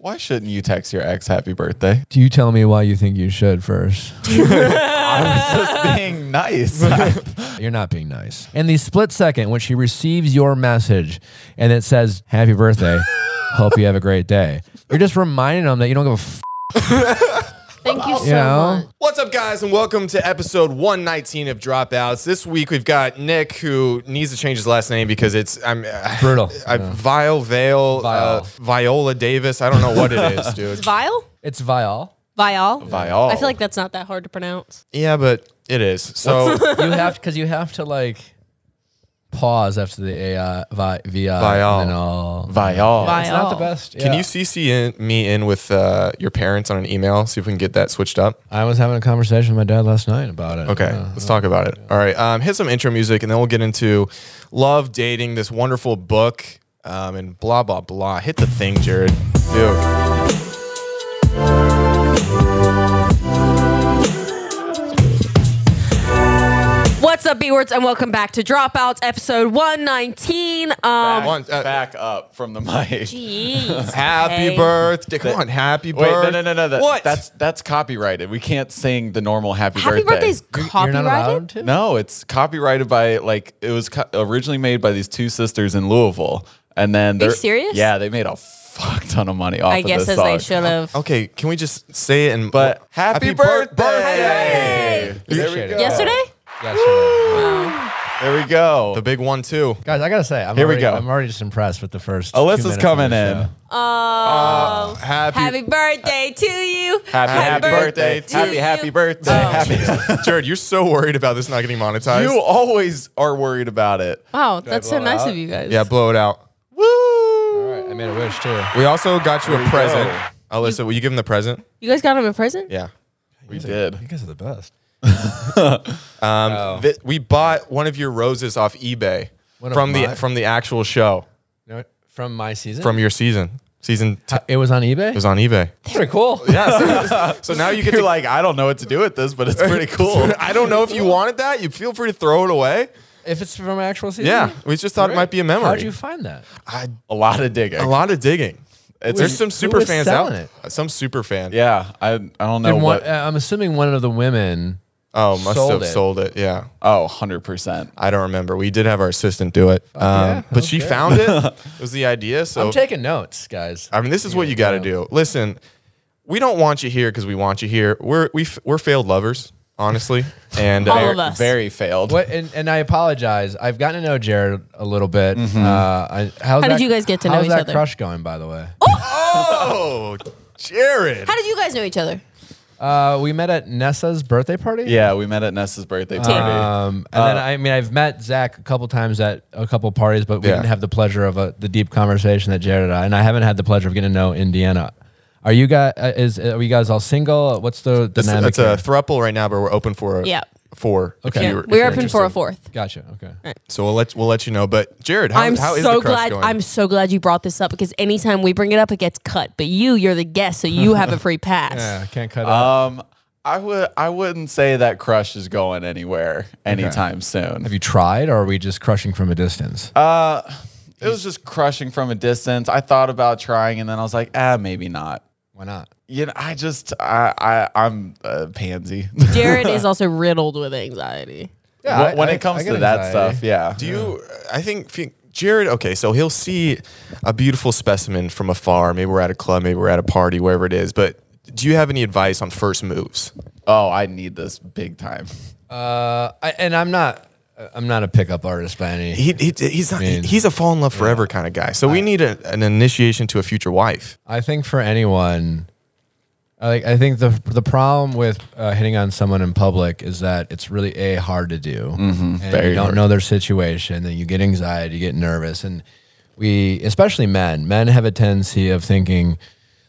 Why shouldn't you text your ex happy birthday? Do you tell me why you think you should first? I was just being nice. You're not being nice. In the split second when she receives your message and it says, Happy birthday, hope you have a great day, you're just reminding them that you don't give a f. Thank you so You know? much. What's up, guys, and welcome to episode 119 of Dropouts. This week we've got Nick, who needs to change his last name because it's I'm Brutal. I, Vile Vale, Uh, Viola Davis. I don't know what it is, dude. It's Vile? It's Vial. Vial? Vial. I feel like that's not that hard to pronounce. yeah, but it is. So You have because you have to like pause after the AI vi, VI Vial. and then all. Vial. Vi- It's not the Vial. best. can yeah. you CC in, me in with uh, your parents on an email? See if we can get that switched up. I was having a conversation with my dad last night about it. Okay, Yeah. let's talk about it. All right, um, hit some intro music, and then we'll get into love, dating, this wonderful book, um, and blah blah blah. Hit the thing, Jared. Dude. What's up, B words, and welcome back to Dropouts, episode 119. Um, One, uh, Back up from the mic. jeez. Happy okay. birthday! Come on, happy Wait, birthday! no, no, no, no. That, What? That's that's copyrighted. We can't sing the normal happy, birthday. Happy birthday. birthday's You're- You're copyrighted? not to. No, it's copyrighted by like it was co- originally made by these two sisters in Louisville, and then you they're serious? Yeah, they made a fuck ton of money off I of guess this as song. they should have. Okay, can we just say it and But happy, bir- birthday! birthday! There we Appreciate go. it. Yesterday? Yesterday. There we go. The big one too. Guys, I gotta say, I'm Here we already, go. I'm already just impressed with the first. two Alyssa's minutes of coming the in. show. Oh. Happy, happy birthday to you. Happy, happy, birthday! to Happy, you. happy birthday! Oh. Happy. Jared, you're so worried about this not getting monetized. You always are worried about it. Wow, that's so blow it nice out? of you guys. yeah, blow it out. Woo! All right, I made a wish too. We also got you There a present. go. Alyssa, will you give him the present? You guys got him a present? Yeah. We did. You guys are the best. Um, Oh. th- we bought one of your roses off eBay One of from the my- from the actual show You know what? From my season. from your season. Season t- it was on eBay. it was on eBay. pretty cool. Yeah. So, so now you get You're to like, I don't know what to do with this, but it's pretty cool. I don't know if you wanted that. You feel free to throw it away. If it's from actual season. Yeah. We just thought it might be a memory. How'd you find that? I, a lot of digging. a lot of digging. It's There's some super was fans out. selling Some super fan. Yeah, I I don't know Did one, what. uh, I'm assuming one of the women. Oh, must Sold have it. sold it. Yeah. oh, 100 percent. I don't remember. We did have our assistant do it. Um, yeah. But she Okay. found it. it was the idea. So I'm taking notes, guys. I mean, this is what you got to do. Listen, we don't want you here because we want you here. We're we f- we're failed lovers, honestly, and All uh, of us. Very failed. What? And, and I apologize. I've gotten to know Jared a little bit. Mm-hmm. Uh, I, how's How did that- you guys get to know how's each that other? crush going, by the way? oh, Jared. How did you guys know each other? Uh, we met at Nessa's birthday party. Yeah, we met at Nessa's birthday party. Um, and then I mean, I've met Zach a couple times at a couple parties, but we Yeah. didn't have the pleasure of a, the deep conversation that Jared and I, and I haven't had the pleasure of getting to know Indiana. Are you guys? Uh, is are you guys all single? What's the dynamic? it's a here? thruple right now, but we're open for Yeah. Four. if Okay. you're- We're you're open for a fourth. gotcha. Okay. So we'll let we'll let you know. But Jared, how, I'm how is so the crush glad. going? I'm so glad you brought this up because anytime we bring it up, it gets cut. But you, you're the guest, so you have a free pass. Yeah, I can't cut it. out. Um, I would I wouldn't say that crush is going anywhere anytime soon. Have you tried, or are we just crushing from a distance? Uh, it was just crushing from a distance. I thought about trying, and then I was like, ah, maybe not. Why not? You know, I just I I I'm a pansy. Jared is also riddled with anxiety. Yeah, when when I- it comes I get to that anxiety. stuff, yeah. Do you? I think fe- Jared. Okay, so he'll see a beautiful specimen from afar. Maybe we're at a club. Maybe we're at a party. Wherever it is. But do you have any advice on first moves? Oh, I need this big time. Uh, I, and I'm not. I'm not a pickup artist by any. He, he he's not, mean, he's a fall in love forever kind of guy. So we need a, an initiation to a future wife. I think for anyone, I like I think the the problem with uh, hitting on someone in public is that it's really a hard to do, very you don't hard. know their situation, and you get anxiety, you get nervous, and we, especially men, men have a tendency of thinking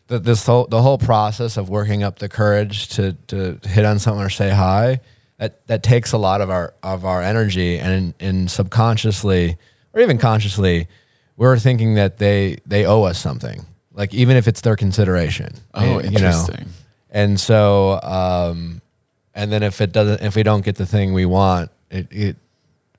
that this whole the whole process of working up the courage to to hit on someone or say hi that that takes a lot of our of our energy, and in subconsciously or even consciously, we're thinking that they they owe us something like even if it's their consideration. Oh, you know? interesting. And so, um, and then if it doesn't, if we don't get the thing we want, it, it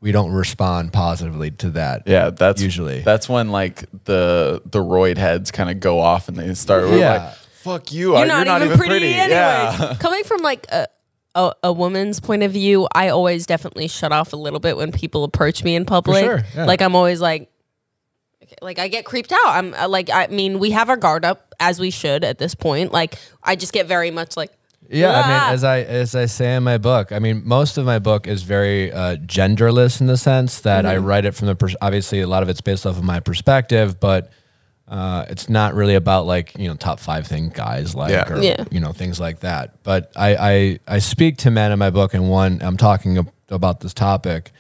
we don't respond positively to that. Yeah, that's Usually. that's when like the the roid heads kind of go off and they start Yeah. like, "Fuck you! You're You're, not, not, even, pretty, anyways. Yeah. Coming from like a, a a woman's point of view, I always definitely shut off a little bit when people approach me in public. sure, yeah. Like I'm always like, okay, like I get creeped out. I'm uh, like, I mean, we have our guard up as we should at this point. Like I just get very much like, Yeah, I "Ah." mean, as I as I say in my book, I mean, most of my book is very uh, genderless in the sense that I write it from the pers- obviously a lot of it's based off of my perspective, but uh, it's not really about like you know top five thing guys like Yeah. or Yeah. you know things like that. But I, I I speak to men in my book, and one I'm talking ab- about this topic.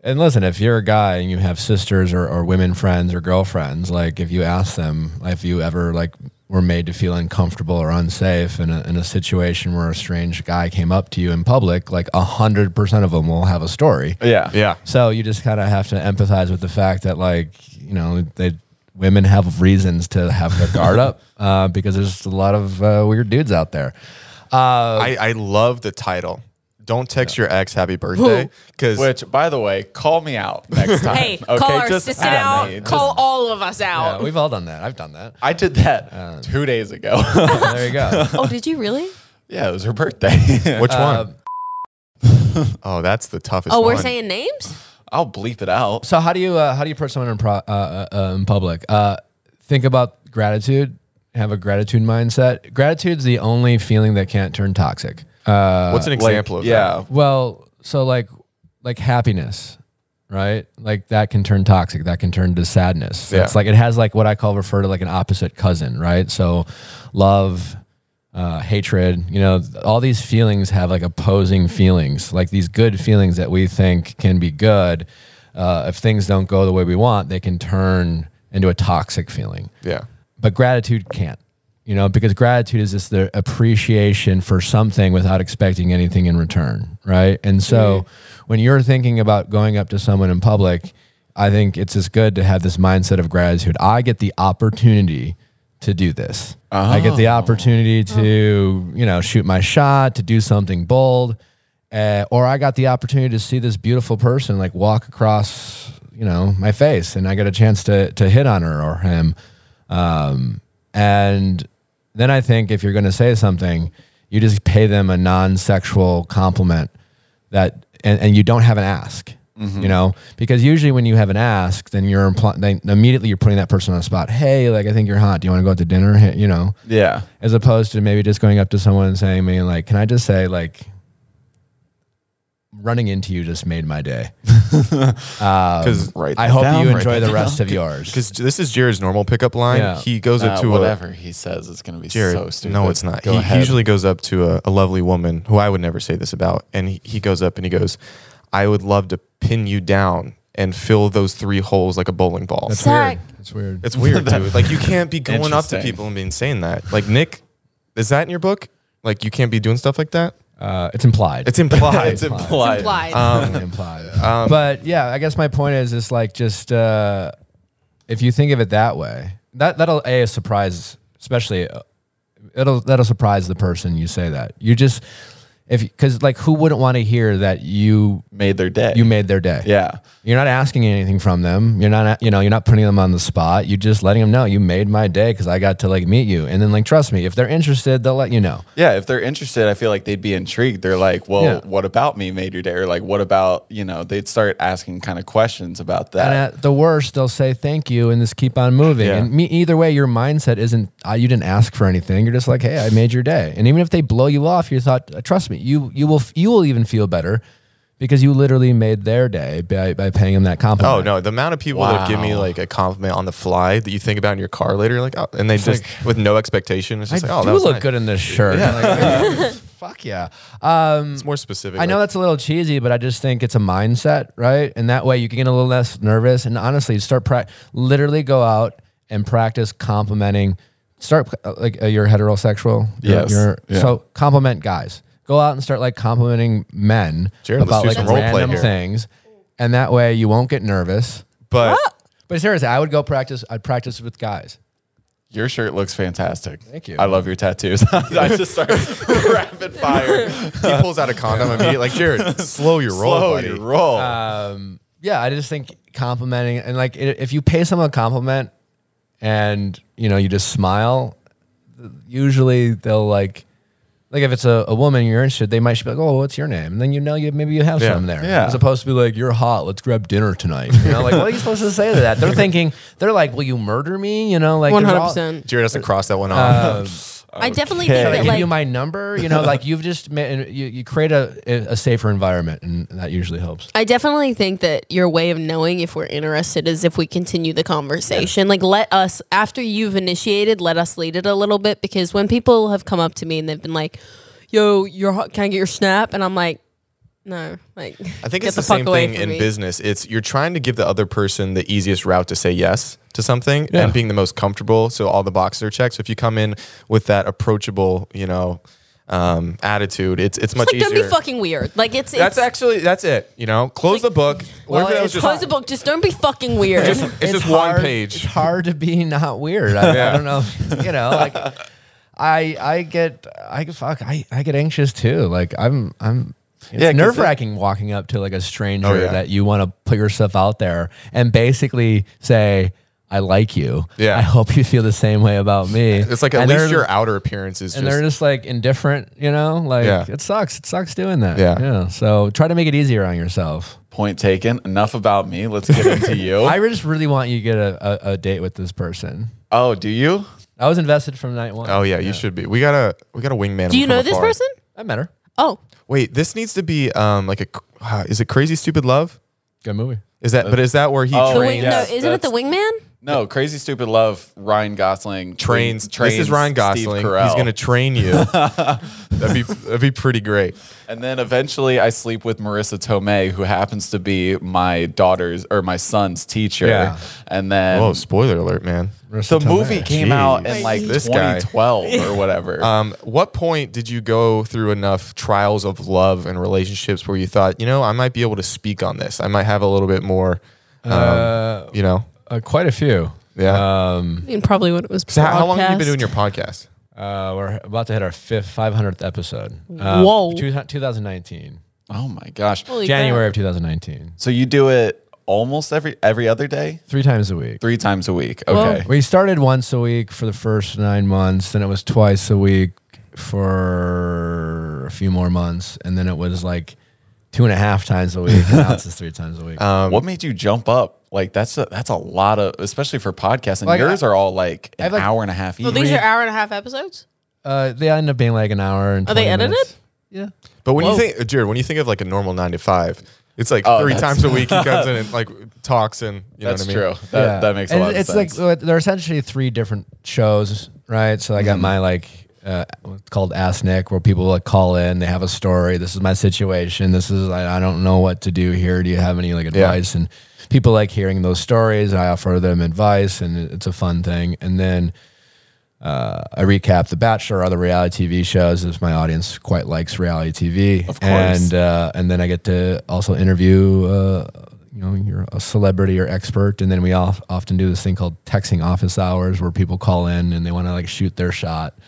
And listen, if you're a guy and you have sisters or, or women friends or girlfriends, like if you ask them if you ever like were made to feel uncomfortable or unsafe in a, in a situation where a strange guy came up to you in public, like a hundred percent of them will have a story. yeah, Yeah. So you just kind of have to empathize with the fact that like you know they women have reasons to have their guard up uh, because there's a lot of uh, weird dudes out there. Uh, I, I love the title. Don't text your ex happy birthday because Which, by the way, call me out next time. hey, okay, call our Just assistant at out. me. Just- Call all of us yeah, out. we've all done that. I've done that. I did that two days ago. there you go. oh, did you really? yeah, it was her birthday. which Uh, one? Oh, that's the toughest. Oh, we're one. saying names. I'll bleep it out. So how do you uh, how do you approach someone in, pro- uh, uh, uh, in public? Uh, think about gratitude. Have a gratitude mindset. Gratitude's the only feeling that can't turn toxic. Uh, What's an Like, example of that? yeah, well, so like like happiness, right? Like that can turn toxic. That can turn to sadness. Yeah. It's like it has like what I call refer to like an opposite cousin, right? So love, uh, hatred, you know, all these feelings have like opposing feelings, like these good feelings that we think can be good. Uh, if things don't go the way we want, they can turn into a toxic feeling Yeah. but gratitude can't you know because gratitude is just the appreciation for something without expecting anything in return right? And so when you're thinking about going up to someone in public i think it's just good to have this mindset of gratitude. I get the opportunity to do this. I get the opportunity to you know shoot my shot to do something bold uh, or i got the opportunity to see this beautiful person like walk across you know my face and i got a chance to to hit on her or him. Um, and then I think if you're going to say something, you just pay them a non-sexual compliment that, and, and you don't have an ask. Mm-hmm. You know, because usually when you have an ask, then you're impl- then immediately you're putting that person on the spot. Hey, like I think you're hot. Do you want to go out to dinner? Hey, You know, yeah. as opposed to maybe just going up to someone and saying, "Me, like, can I just say, like, running into you just made my day." Because Write I hope down, you enjoy that the rest down. of yours. because this is Jared's normal pickup line. Yeah. He goes up Uh, to a, whatever he says is going to be Jared, so stupid. no, it's not. Go he ahead. usually goes up to a, a lovely woman who I would never say this about, and he, he goes up and he goes, "I would love to pin you down and fill those three holes like a bowling ball." That's Zach. weird. That's weird. It's weird, dude. Like you can't be going up to people and being saying that. Like Nick, is that in your book? Like you can't be doing stuff like that. Uh, it's implied. It's implied. it's implied. Implied. Um, implied. but yeah, I guess my point is, is like just uh, if you think of it that way, that that'll a surprise, especially uh, it'll that'll surprise the person you say that. You just if because like who wouldn't want to hear that you Made their day. you made their day? Yeah. You're not asking anything from them. You're not, you know, you're not putting them on the spot. You're just letting them know you made my day because I got to like meet you. And then like, trust me, if they're interested, they'll let you know. Yeah, if they're interested, I feel like they'd be intrigued. They're like, "Well, Yeah. what about me made your day?" Or like, "What about you know?" They'd start asking kind of questions about that. And at the worst, they'll say thank you and just keep on moving. Yeah. And me, either way, your mindset isn't uh, you didn't ask for anything. You're just like, hey, I made your day. And even if they blow you off, you thought, trust me, you you will you will even feel better because you literally made their day by, by paying them that compliment. Oh no, the amount of people that give me like a compliment on the fly that you think about in your car later, you're like, oh, and they just like- with no expectation, it's I just like, oh, that was look nice. good in this shirt. Like, fuck yeah. Um, It's more specific. I know that's a little cheesy, but I just think it's a mindset, right? And that way you can get a little less nervous. And honestly, start pra- literally go out and practice complimenting. Start uh, like uh, you're heterosexual. Yes. You're, Yeah. So compliment guys. Go out and start like complimenting men Jared, about like role play random here. things, and that way you won't get nervous. but But seriously, I would go practice. I'd practice with guys. Your shirt looks fantastic. Thank you. I love your tattoos. I just start rapid fire. he pulls out a condom immediately. Like Jared, slow your roll, Slow buddy. your roll. um, yeah, I just think complimenting and like if you pay someone a compliment and you know you just smile, usually they'll like like if it's a, a woman you're interested, they might just be like, "Oh, what's your name?" And then you know you maybe you have Yeah. some there, Yeah. as opposed to be like, "You're hot, let's grab dinner tonight." You know, like what are you supposed to say to that? They're thinking they're like, "Will you murder me?" You know, like one hundred percent. Jared doesn't cross that one off. Um, I definitely think Should I that give like you my number? You know, like you've just made, you, you create a, a safer environment, and that usually helps. I definitely think that your way of knowing if we're interested is if we continue the conversation. Like, let us, after you've initiated, let us lead it a little bit. Because when people have come up to me and they've been like, yo, you're hot, can I get your snap? And I'm like, no, like, I think it's the, fuck same thing in me. business. It's you're trying to give the other person the easiest route to say yes to something Yeah. and being the most comfortable. So all the boxes are checked. So if you come in with that approachable, you know, um, attitude, it's it's much Like, don't be fucking weird. Like, it's, that's actually that's it. You know, close the book. Well, What if it's just close the book. Just don't be fucking weird. it's just one page. It's hard to be not weird. I, Yeah. I don't know. You know, like I I get I get fuck I, I get anxious too. Like I'm I'm. It's Yeah, 'cause nerve wracking walking up to like a stranger Oh, yeah. that you want to put yourself out there and basically say, "I like you." Yeah. I hope you feel the same way about me. It's like at And least they're- your outer appearance is and just they're just like indifferent, you know. Like Yeah. it sucks. It sucks doing that. Yeah. Yeah. So try to make it easier on yourself. Point taken. Enough about me. Let's get into you. I just really want you to get a, a, a date with this person. oh, do you? I was invested from night one. Oh yeah, you should be. We got a we got a wingman. Do you from know this afar. person? I met her. Oh, Wait, this needs to be um like a uh, is it Crazy Stupid Love? Good movie. Is that but is that where he Oh, Trains. wing, no, Yes, isn't it the that's- wingman? No, Crazy Stupid Love. Ryan Gosling trains. trains this is Ryan Gosling. He's gonna train you. that'd be that'd be pretty great. And then eventually I sleep with Marisa Tomei, who happens to be my daughter's or my son's teacher. Yeah. And then Oh, spoiler alert, man. the movie came out in like This guy. 2012 or whatever. Um, what point did you go through enough trials of love and relationships where you thought, you know, I might be able to speak on this. I might have a little bit more, um, Uh, you know. Uh, quite a few. Yeah. Um, I mean, probably when it was. So how, how long have you been doing your podcast? uh, we're about to hit our fifth, 500th episode. Uh, Whoa. two- 2019. oh my gosh. Holy January crap. of 2019. So you do it almost every every other day? Three times a week. Three times a week. Whoa. Okay. We started once a week for the first nine months, then it was twice a week for a few more months, and then it was like two and a half times a week. and now it's just three times a week. Um, what made you jump up? Like that's a that's a lot of especially for podcasts. And Like, yours are all like I an have, like- hour and a half each. Oh, these are hour and a half episodes. Uh, they end up being like an hour and Are they 20 edited? minutes. Yeah. but when Whoa. you think, Jared, when you think of like a normal nine to five, it's like Oh, three that's- times a week he comes in and like talks and you That's know what I mean? true. That, that makes a And lot of sense. it's like they're essentially three different shows, right? So I Mm-hmm. got my like uh, what's called Ask Nick, where people like call in, they have a story. This is my situation. This is I, I don't know what to do here. Do you have any like advice? And people like hearing those stories. I offer them advice, and it's a fun thing. And then uh, I recap The Bachelor, other reality TV shows, as my audience quite likes reality TV. Of course. And uh, and then I get to also interview, uh, you know, you're a celebrity or expert, and then we off, often do this thing called texting office hours, where people call in and they want to like shoot their shot,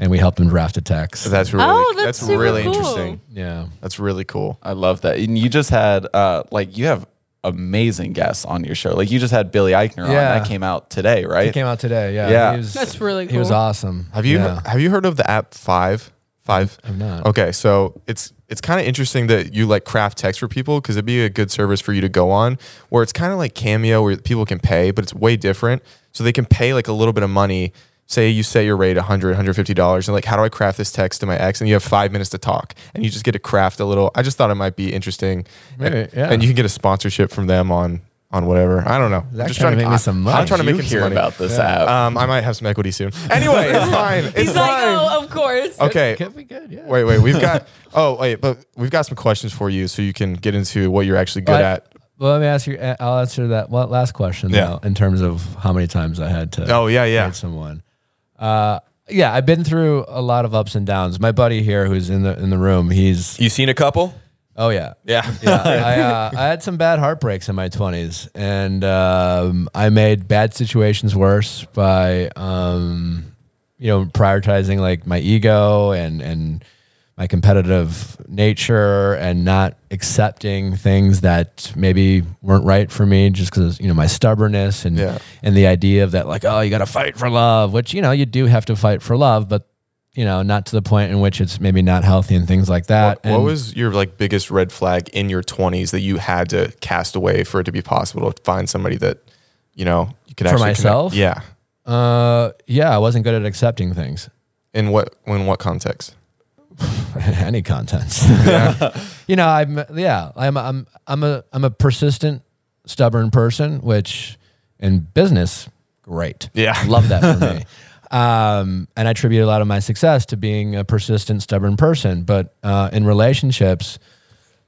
and we help them draft a text. That's really, Oh, that's super really cool. interesting. yeah. That's really cool. I love that. And you just had uh like you have amazing guests on your show. Like you just had Billy Eichner on. Yeah. That came out today, right? He came out today. Yeah, Yeah. He was, That's really He was awesome. Have you Yeah. have you heard of the app Five? Five. I've not. Okay, so it's it's kind of interesting that you like craft text for people because it'd be a good service for you to go on where it's kind of like Cameo where people can pay, but it's way different. So they can pay like a little bit of money. Say you set your rate 100 150 dollars and like how do I craft this text to my ex and you have five minutes to talk and you just get to craft a little. I just thought it might be interesting, Maybe, and, yeah. and you can get a sponsorship from them on on whatever. I don't know. That I'm just trying to make me some money. I'm trying to you make him some hear money. about this app. Um, I might have some equity soon. Anyway, it's fine. It's He's like, fine. oh, of course. okay, Could be good. Yeah. Wait, wait. We've got. oh, wait. But we've got some questions for you, so you can get into what you're actually good But- at. Well, let me ask you. uh, I'll answer that last question. Yeah. Though, in terms of how many times I had to. Oh, yeah, yeah. someone. Uh, yeah, I've been through a lot of ups and downs. My buddy here, who's in the in the room, he's You seen a couple? Oh yeah, Yeah. yeah. I, uh, I had some bad heartbreaks in my twenties, and um, I made bad situations worse by, um, you know, prioritizing like my ego and and my competitive nature, and not accepting things that maybe weren't right for me, just because you know my stubbornness and Yeah. and the idea of that like oh you got to fight for love, which you know you do have to fight for love, but you know not to the point in which it's maybe not healthy and things like that. What, what was your like biggest red flag in your 20s that you had to cast away for it to be possible to find somebody that you know you could For actually connect- myself? Yeah. Uh, yeah, I wasn't good at accepting things. In what in what context? Any contents. you know, I'm yeah, I'm I'm I'm a I'm a persistent, stubborn person, which in business, great. Yeah. Love that for me. Um, and I attribute a lot of my success to being a persistent, stubborn person. But uh, in relationships,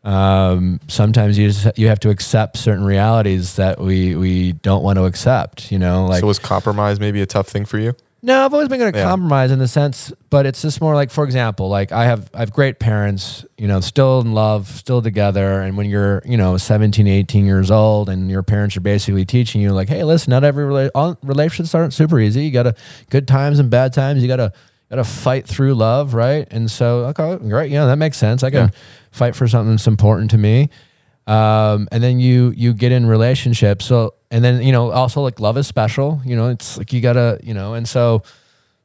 um, sometimes you just, you have to accept certain realities that we we don't want to accept. You know, like so was compromise maybe a tough thing for you? No, I've always been going to Yeah. compromise in the sense, but it's just more like, for example, like I have, I have great parents, you know, still in love, still together. And when you're, you know, 17, 18 years old and your parents are basically teaching you like, Hey, listen, not every rela- all relationships aren't super easy. You gotta good times and bad times. You gotta, gotta fight through love. Right. And so, okay, great. Yeah, that makes sense. I can fight for something that's important to me um, and then you you get in relationships. So and then you know also like love is special you know it's like you gotta you know and so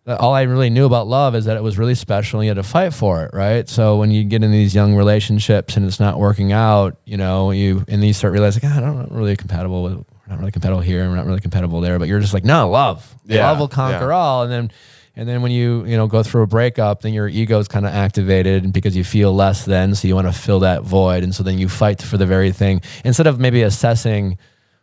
uh, all i really knew about love is that it was really special and you had to fight for it right? So when you get in these young relationships and it's not working out you know you and then you start realizing "God, i'm not really compatible with we're not really compatible here we're not really compatible there but you're just like no love. Yeah, love will conquer yeah. all. And then and then when you you know go through a breakup, then your ego is kind of activated because you feel less than, so you want to fill that void, and so then you fight for the very thing instead of maybe assessing,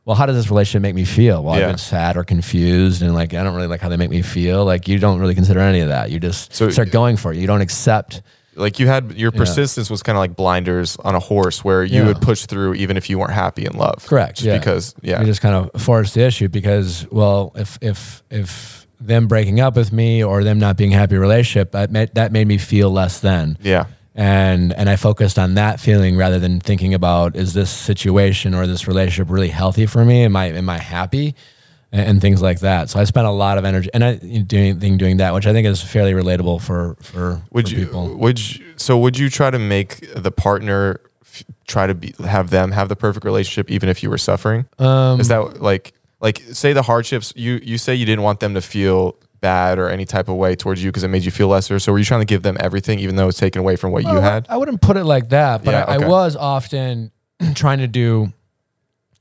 well, how does this relationship make me feel? Well, Yeah. I've been sad or confused, and like I don't really like how they make me feel. Like you don't really consider any of that. You just So- start uh, going for it. You don't accept. Like you had your persistence was kind of like blinders on a horse where you Yeah. would push through even if you weren't happy in love. Correct. Just yeah. because yeah. You just kind of forced the issue because, well, if if if them breaking up with me or them not being happy relationship, that made, that made me feel less than. yeah. and and I focused on that feeling rather than thinking about is this situation or this relationship really healthy for me? Am I am I happy? And, and things like that. So I spent a lot of energy and I doing thing doing that, which I think is fairly relatable for for, Would for you people. would you, so would you try to make the partner f- try to be have them have the perfect relationship even if you were suffering? Um, Is that like like say the hardships you you say you didn't want them to feel bad or any type of way towards you because it made you feel lesser. So were you trying to give them everything even though it's taken away from what you had? I wouldn't put it like that, but Yeah, I, okay. I was often trying to do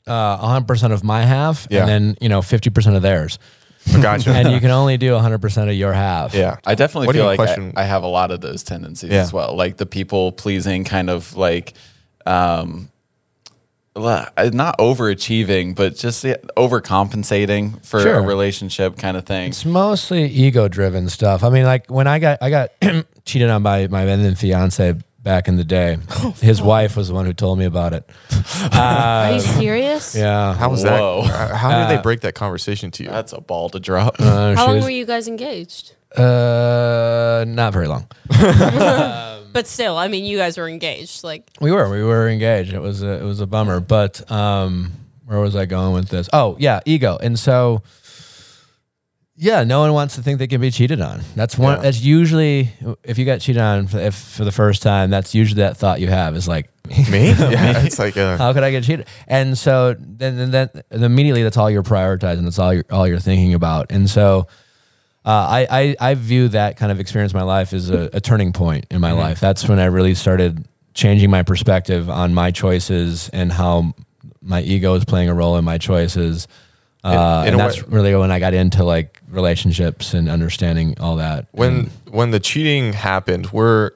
uh, 100% of my half Yeah. and then, you know, 50% of theirs. Gotcha. and you can only do 100% of your half. yeah. I definitely What feel like I, I have a lot of those tendencies Yeah. as well. Like the people pleasing kind of like um la- not overachieving, but just yeah, overcompensating for Sure. a relationship kind of thing. It's mostly ego driven stuff. I mean, like when I got I got cheated on by my then fiance back in the day. His wife was the one who told me about it. Are you serious? Yeah. How was Whoa. that? How did Uh, they break that conversation to you? That's a ball to drop. Uh, How long was- were you guys engaged? Uh, not very long. But still, I mean, you guys were engaged. Like, We were we were engaged. It was a, it was a bummer. But um, where was I going with this? Oh yeah, ego. And so yeah, no one wants to think they can be cheated on. That's one. Yeah. That's usually if you got cheated on for, if for the first time. That's usually that thought you have is like Me? Yeah. It's like uh, how could I get cheated? And so then, then, then immediately that's all you're prioritizing. That's all you're all you're thinking about. And so uh, I, I I view that kind of experience in my life as a, a turning point in my life. That's when I really started changing my perspective on my choices and how my ego is playing a role in my choices. Uh, In- in and that's way- really when I got into like relationships and understanding all that. when And- when the cheating happened, were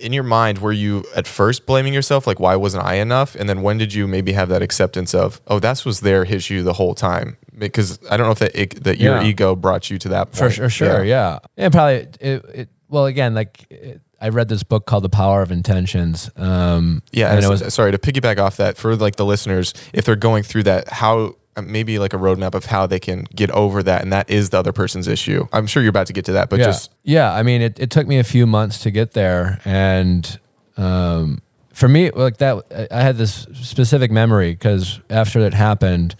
in your mind were you at first blaming yourself like why wasn't I enough? And then when did you maybe have that acceptance of oh that was their issue the whole time? Because I don't know if that it, that your Yeah. ego brought you to that point. For sure, sure, yeah. And probably it, it well again like it, I read this book called The Power of Intentions. Um, Yeah, and and it was sorry to piggyback off that for like the listeners, if they're going through that, how maybe like a roadmap of how they can get over that, and that is the other person's issue. I'm sure you're about to get to that, but yeah, just yeah. I mean, it, it took me a few months to get there, and um, for me, like that, I- I had this specific memory because after it happened,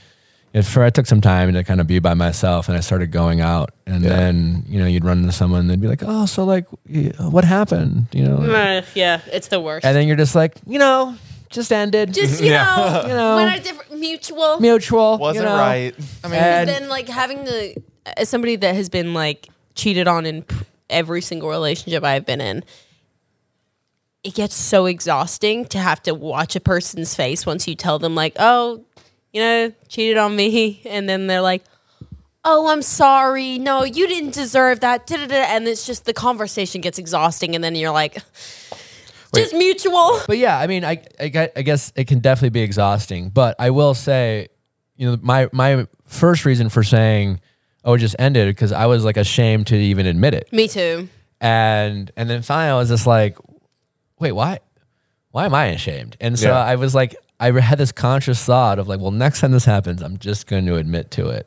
it, for I took some time to kind of be by myself, and I started going out, and Yeah. then you know you'd run into someone, and they'd be like, "Oh, so like, what happened?" You know, Uh, yeah, it's the worst. and then you're just like, you know, just ended, just you know, You know. when a different mutual. mutual, Wasn't you know? right. I mean, And- then like having the as somebody that has been like cheated on in pr- every single relationship I've been in, it gets so exhausting to have to watch a person's face once you tell them like, oh, you know, cheated on me, and then they're like. Oh, I'm sorry. No, you didn't deserve that. Da-da-da. And it's just the conversation gets exhausting, and then you're like, just mutual. But yeah, I mean, I, I, gue- I guess it can definitely be exhausting. But I will say, you know, my my first reason for saying, "Oh, it just ended," because I was like ashamed to even admit it, Me too. and and then finally I was just like, "Wait, why? Why am I ashamed?" And so Yeah. I was like, I had this conscious thought of like, well, next time this happens, I'm just going to admit to it.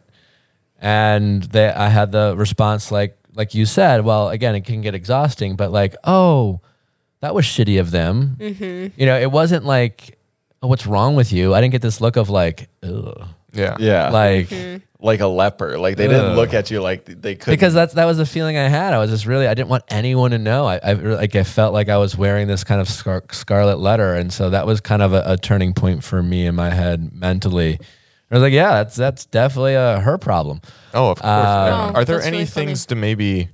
And they, I had the response like, like you said, well, again, it can get exhausting, but like, oh, that was shitty of them. Mm-hmm. You know, it wasn't like, oh, what's wrong with you? I didn't get this look of like, ugh. yeah. Yeah. Like, mm-hmm. like a leper. Like they didn't Ugh. look at you like they could because that's that was the feeling I had. I was just really I didn't want anyone to know. I, I like I felt like I was wearing this kind of scar- scarlet letter, and so that was kind of a, a turning point for me in my head mentally. I was like, yeah, that's that's definitely a her problem. Oh, of course. Uh, Oh, Are there any really funny. things to maybe?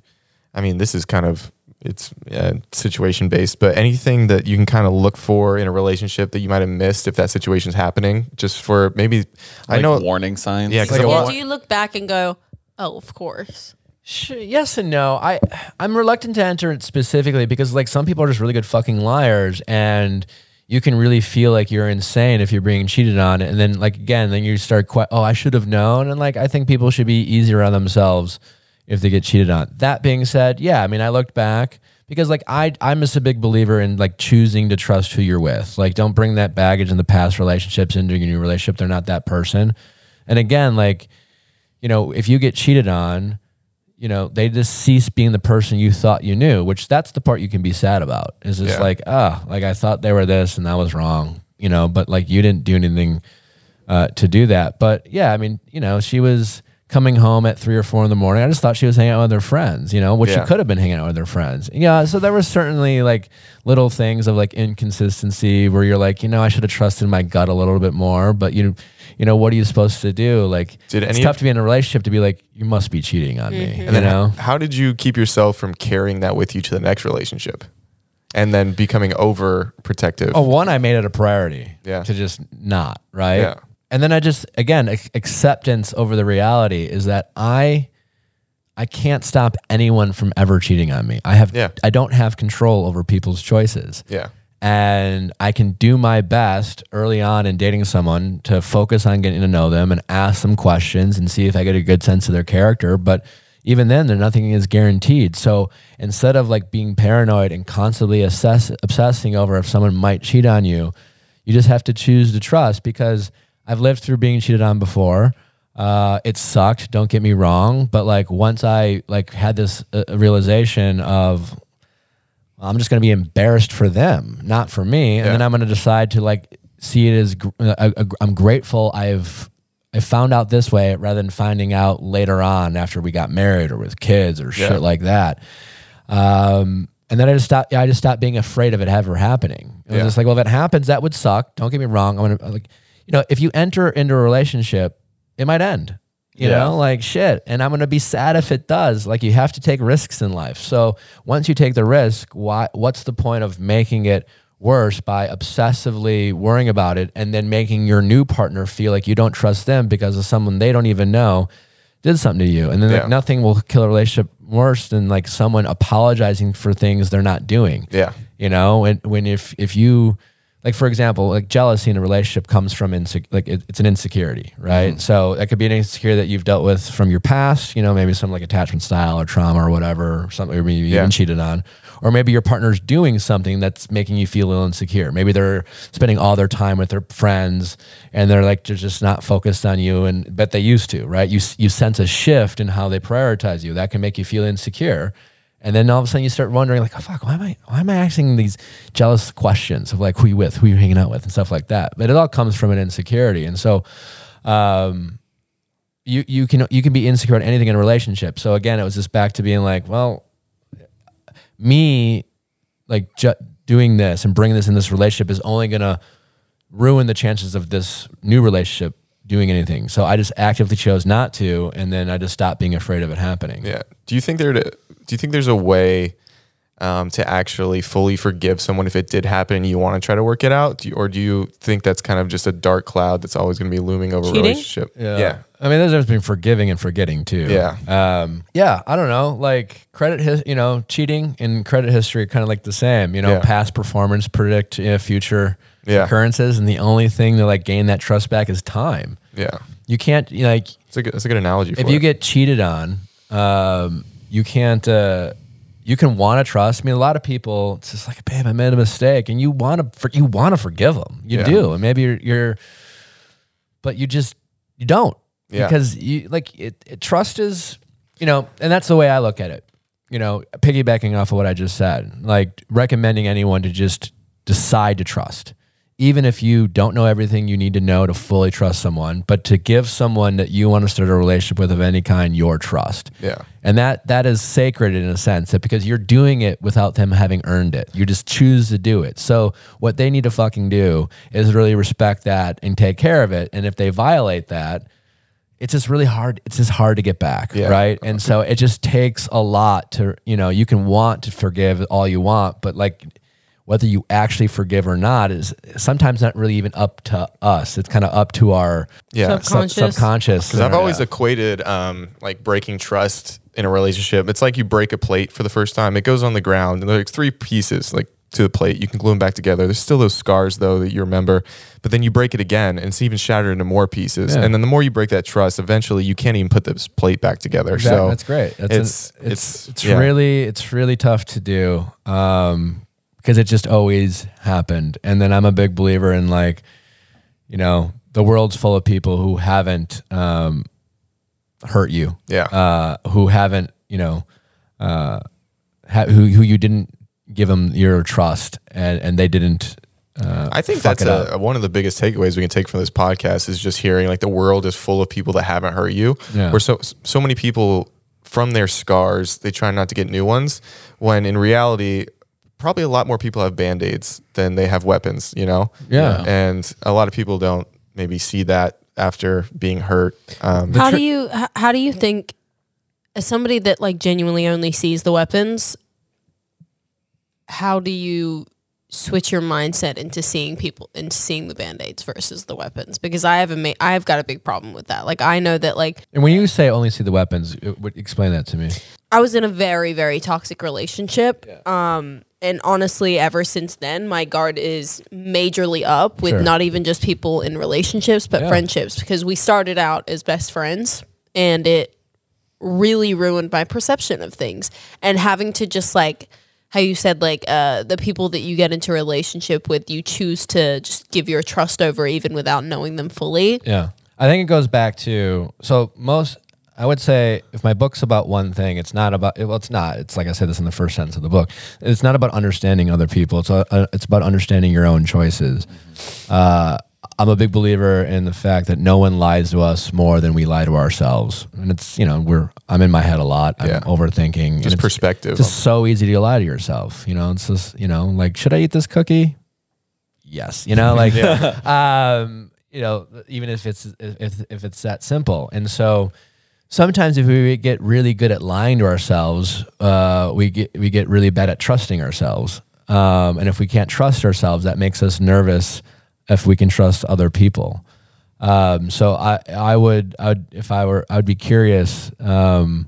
I mean, this is kind of it's yeah, situation based, but anything that you can kind of look for in a relationship that you might have missed if that situation's happening, just for maybe. I know. warning signs. Yeah, 'cause Like Yeah, want- do you look back and go, oh, of course? Sh- yes and no. I I'm reluctant to enter it specifically because like some people are just really good fucking liars and you can really feel like you're insane if you're being cheated on and then like again then you start quite oh I should have known and like I think people should be easier on themselves if they get cheated on. That being said, yeah, I mean I looked back because like I I'm just a big believer in like choosing to trust who you're with. Like don't bring that baggage in the past relationships into your new relationship. They're not that person. And again, like you know, if you get cheated on, you know, they just cease being the person you thought you knew, which that's the part you can be sad about. Is just Yeah. like, ah, like I thought they were this and that was wrong, you know, but like you didn't do anything uh, to do that. But yeah, I mean, you know, she was coming home at three or four in the morning. I just thought she was hanging out with her friends, you know, which Yeah. she could have been hanging out with her friends. Yeah. So there was certainly like little things of like inconsistency where you're like, you know, I should have trusted my gut a little bit more, but you, you know, what are you supposed to do? Like, Did it's any tough of- to be in a relationship to be like, you must be cheating on me, mm-hmm. And you then know? how did you keep yourself from carrying that with you to the next relationship, and then becoming over protective? Oh, one, I made it a priority. Yeah. To just not right. Yeah. And then I just again acceptance over the reality is that I I can't stop anyone from ever cheating on me. I have Yeah. I don't have control over people's choices. yeah. And I can do my best early on in dating someone to focus on getting to know them and ask them questions and see if I get a good sense of their character. But even then, there nothing is guaranteed. So instead of like being paranoid and constantly assess, obsessing over if someone might cheat on you, you just have to choose to trust because I've lived through being cheated on before. Uh, it sucked. Don't get me wrong, but like once I like had this uh, realization of I'm just going to be embarrassed for them, not for me. And Yeah. then I'm going to decide to like see it as gr- uh, uh, I'm grateful I've I found out this way rather than finding out later on after we got married or with kids or Yeah. shit like that. Um, and then I just stopped. I just stopped being afraid of it ever happening. It was Yeah. just like, well, if it happens, that would suck. Don't get me wrong. I'm gonna like, you know, if you enter into a relationship, it might end. You Yeah. know, like shit. And I'm gonna be sad if it does. Like you have to take risks in life. So once you take the risk, why? What's the point of making it worse by obsessively worrying about it and then making your new partner feel like you don't trust them because of someone they don't even know did something to you? And then Yeah. like, nothing will kill a relationship worse than like someone apologizing for things they're not doing Yeah. you know and when if if you like for example like jealousy in a relationship comes from inse- like it, it's an insecurity right? Mm-hmm. So that could be an insecurity that you've dealt with from your past you know maybe some like attachment style or trauma or whatever or something or maybe you've Yeah. been cheated on. Or maybe your partner's doing something that's making you feel a little insecure. Maybe they're spending all their time with their friends and they're like they're just not focused on you and but they used to right? You you sense a shift in how they prioritize you. That can make you feel insecure And then all of a sudden you start wondering like, oh, fuck, why am I why am I asking these jealous questions of like who you with, who you hanging out with, and stuff like that. But it all comes from an insecurity. And so um you you can you can be insecure in anything in a relationship. So again, it was just back to being like, well, me like ju- doing this and bringing this in this relationship is only gonna ruin the chances of this new relationship doing anything. So I just actively chose not to, and then I just stopped being afraid of it happening. Yeah. Do you think there? Do you think there's a way um, to actually fully forgive someone if it did happen and you want to try to work it out, do you, or do you think that's kind of just a dark cloud that's always going to be looming over Cheating? a relationship? Yeah. yeah. I mean, there's a difference between forgiving and forgetting too. Yeah. Um, yeah. I don't know. Like credit, his, you know, cheating and credit history are kind of like the same. You know, Yeah. past performance predict you know, future Yeah. occurrences, and the only thing to like gain that trust back is time. Yeah. You can't you know, like It's a good, that's a good analogy. For if you it. get cheated on, um, you can't. Uh, you can want to trust. I mean, a lot of people. It's just like, babe, I made a mistake, and you want to. You want to forgive them. You Yeah. do, and maybe you're, you're, but you just you don't Yeah. because you like it, it. Trust is, you know, and that's the way I look at it. You know, piggybacking off of what I just said, like recommending anyone to just decide to trust even if you don't know everything you need to know to fully trust someone, but to give someone that you want to start a relationship with of any kind your trust. Yeah. And that that is sacred in a sense that because you're doing it without them having earned it. You just choose to do it. So what they need to fucking do is really respect that and take care of it. And if they violate that, it's just really hard. It's just hard to get back, Yeah. right? And so it just takes a lot to, you know, you can want to forgive all you want, but like whether you actually forgive or not is sometimes not really even up to us. It's kind of up to our Yeah. sub- Subconscious. subconscious. Because I've always equated um, like breaking trust in a relationship. It's like you break a plate for the first time. It goes on the ground, and there's like three pieces like to the plate. You can glue them back together. There's still those scars though that you remember, but then you break it again, and it's even shattered into more pieces. Yeah. And then the more you break that trust, eventually you can't even put this plate back together. Exactly. So that's great. That's it's- an- it's it's- it's yeah. really it's really tough to do um, because it just always happened. And then I'm a big believer in like, you know, the world's full of people who haven't um, hurt you, Yeah. uh, who haven't, you know, uh, ha- who who you didn't give them your trust and and they didn't. Uh, I think that's a, one of the biggest takeaways we can take from this podcast is just hearing like the world is full of people that haven't hurt you. Yeah. Where so so many people from their scars they try not to get new ones when in reality probably a lot more people have band-aids than they have weapons, you know? Yeah. And a lot of people don't maybe see that after being hurt. Um, How do you how do you think as somebody that like genuinely only sees the weapons, how do you switch your mindset into seeing people into seeing the band-aids versus the weapons? Because I have a ma- I've got a big problem with that. Like I know that like and when you say only see the weapons, it, would explain that to me. I was in a very, very toxic relationship. Um, and honestly, ever since then, my guard is majorly up with Sure. not even just people in relationships, but Yeah. friendships because we started out as best friends and it really ruined my perception of things. And having to just like, how you said, like, uh, the people that you get into a relationship with, you choose to just give your trust over even without knowing them fully. Yeah. I think it goes back to so most I would say if my book's about one thing, it's not about well, it's not. It's like I said this in the first sentence of the book. It's not about understanding other people. It's uh, it's about understanding your own choices. Uh, I'm a big believer in the fact that no one lies to us more than we lie to ourselves, and it's you know we're I'm in my head a lot. I'm Yeah. overthinking. just perspective. it's just so easy to lie to yourself. You know, it's just, you know, like, should I eat this cookie? Yes. You know, like, um, you know, even if it's, if, if it's that simple. And so sometimes if we get really good at lying to ourselves, uh, we get, we get really bad at trusting ourselves. Um, and if we can't trust ourselves, that makes us nervous if we can trust other people. Um, so I, I would, I would, if I were, I would be curious, um,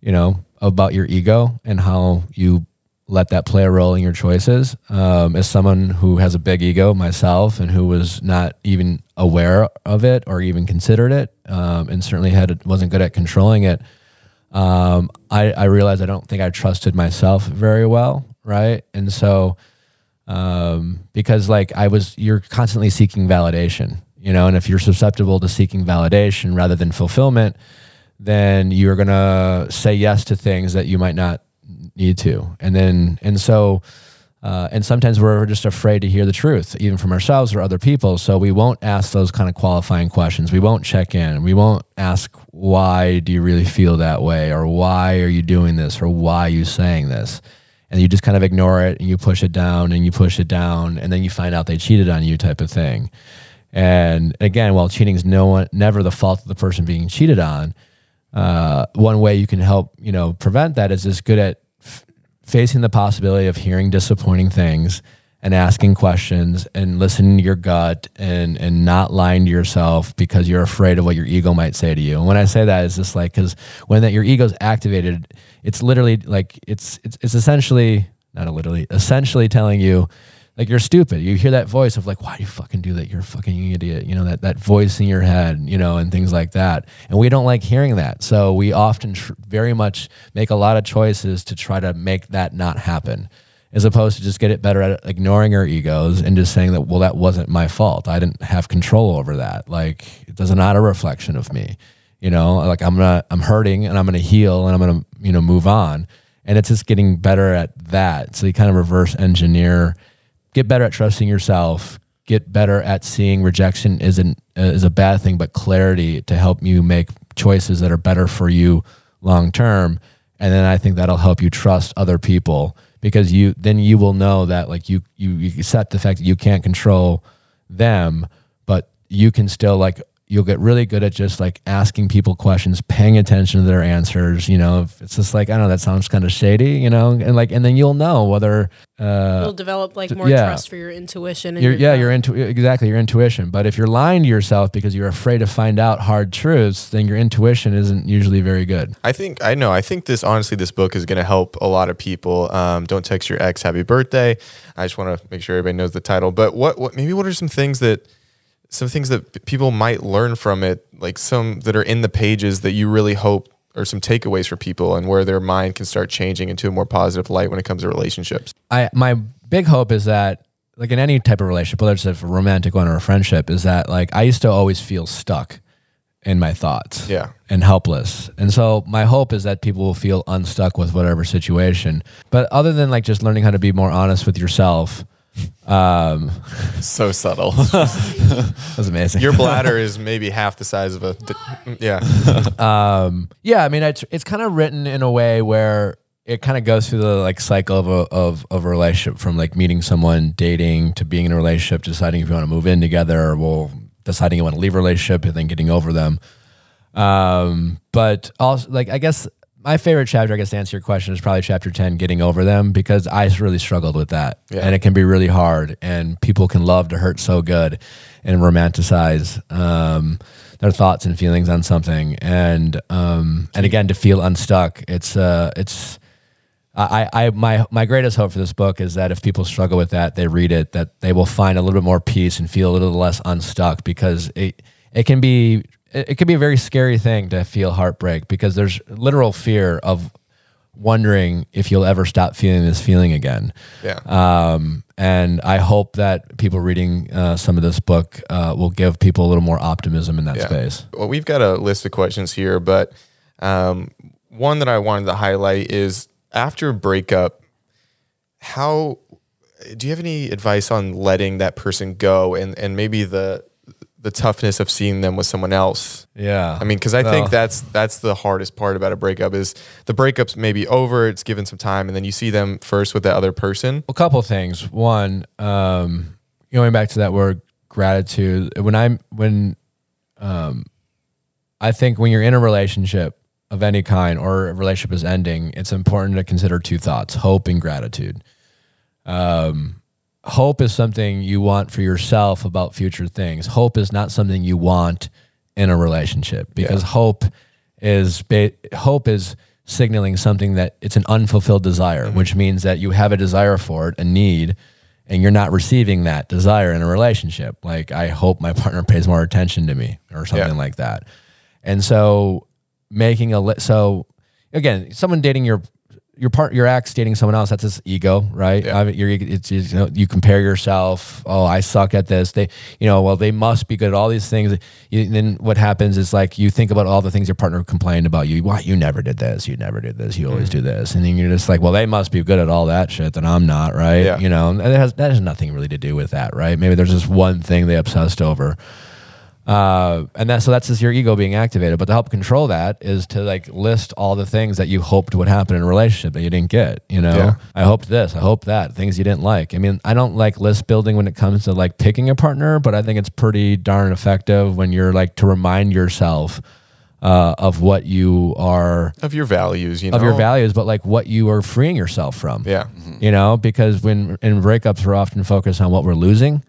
you know, about your ego and how you let that play a role in your choices. Um, as someone who has a big ego myself and who was not even aware of it or even considered it, um, and certainly had wasn't good at controlling it, um, I, I realized I don't think I trusted myself very well, right? And so, um, because like I was, you're constantly seeking validation, you know, and if you're susceptible to seeking validation rather than fulfillment, then you're gonna say yes to things that you might not need to. And then, and so, uh, and sometimes we're just afraid to hear the truth, even from ourselves or other people. So we won't ask those kind of qualifying questions. We won't check in. We won't ask, why do you really feel that way? Or why are you doing this? Or why are you saying this? And you just kind of ignore it and you push it down and you push it down. And then you find out they cheated on you, type of thing. And again, while cheating is no one, never the fault of the person being cheated on, uh, one way you can help, you know, prevent that is just good at facing the possibility of hearing disappointing things and asking questions and listening to your gut and and not lying to yourself because you're afraid of what your ego might say to you. And when I say that, it's just like because when that your ego's activated, it's literally like it's it's it's essentially not literally essentially telling you like you're stupid. You hear that voice of like, why do you fucking do that? You're a fucking idiot. You know, that, that voice in your head, you know, and things like that. And we don't like hearing that. So we often tr- very much make a lot of choices to try to make that not happen as opposed to just get it better at ignoring our egos and just saying that, well, that wasn't my fault. I didn't have control over that. Like it does not not a reflection of me, you know, like I'm gonna, I'm hurting and I'm going to heal and I'm going to, you know, move on. And it's just getting better at that. So you kind of reverse engineer get better at trusting yourself get better at seeing rejection isn't uh, is a bad thing but clarity to help you make choices that are better for you long term. And then i think that'll help you trust other people because you then you will know that like you you, you set the fact that you can't control them but you can still like you'll get really good at just like asking people questions, paying attention to their answers. You know, if it's just like, I don't know, that sounds kind of shady, you know, and like, and then you'll know whether, uh, You'll develop like more yeah. trust for your intuition. And your, your yeah, gut. your intu- exactly your intuition. But if you're lying to yourself because you're afraid to find out hard truths, then your intuition isn't usually very good. I think I know. I think this honestly, this book is going to help a lot of people. Um, don't text your ex happy birthday. I just want to make sure everybody knows the title. But what, what maybe what are some things that some things that people might learn from it, like some that are in the pages that you really hope or some takeaways for people and where their mind can start changing into a more positive light when it comes to relationships. I my big hope is that like in any type of relationship, whether it's a romantic one or a friendship, is that like I used to always feel stuck in my thoughts. Yeah. And helpless. And so my hope is that people will feel unstuck with whatever situation. But other than like just learning how to be more honest with yourself, um So subtle. that was amazing. Your bladder is maybe half the size of a d- yeah. um yeah, I mean it's it's kind of written in a way where it kind of goes through the like cycle of a of, of a relationship from like meeting someone, dating to being in a relationship, deciding if you want to move in together, or well, deciding you want to leave a relationship and then getting over them. Um, but also like I guess my favorite chapter, I guess to answer your question, is probably chapter ten, getting over them, because I really struggled with that, Yeah. and it can be really hard, and people can love to hurt so good, and romanticize um, their thoughts and feelings on something, and um, and again to feel unstuck. It's uh, it's. I, I, my, my greatest hope for this book is that if people struggle with that, they read it, that they will find a little bit more peace and feel a little less unstuck because it, it can be, it, it can be a very scary thing to feel heartbreak because there's literal fear of wondering if you'll ever stop feeling this feeling again. Yeah. Um, and I hope that people reading uh, some of this book uh, will give people a little more optimism in that Yeah. space. Well, we've got a list of questions here, but um, one that I wanted to highlight is after a breakup, how do you have any advice on letting that person go and, and maybe the the toughness of seeing them with someone else? Yeah. I mean, because I think that's that's the hardest part about a breakup is the breakup's maybe over, it's given some time, and then you see them first with that other person. a couple things. One, um, going back to that word gratitude. When I'm when, um, I think when you're in a relationship of any kind or a relationship is ending, it's important to consider two thoughts: hope and gratitude. Um, hope is something you want for yourself about future things. Hope is not something you want in a relationship because hope is ba- hope is signaling something that it's an unfulfilled desire, mm-hmm. which means that you have a desire for it, a need, and you're not receiving that desire in a relationship. Like I hope my partner pays more attention to me or something Yeah. like that. And so making a li- so again, someone dating your your part your ex dating someone else that's his ego right? Yeah. I mean, you're, it's, you know you compare yourself oh i suck at this. They you know well they must be good at all these things. You, then what happens is like you think about all the things your partner complained about you. Why you never did this you never did this you always mm-hmm. do this. And then you're just like well they must be good at all that shit then i'm not right? Yeah. you know and it has that has nothing really to do with that right? Maybe there's just one thing they obsessed over uh, and that so that's just your ego being activated. But to help control that is to like list all the things that you hoped would happen in a relationship that you didn't get. You know, Yeah. I hoped this, I hoped that, things you didn't like. I mean, I don't like list building when it comes to like picking a partner, but I think it's pretty darn effective when you're like to remind yourself uh, of what you are Of your values, you know. of your values, but like what you are freeing yourself from. Yeah. You know, because when in breakups we're often focused on what we're losing.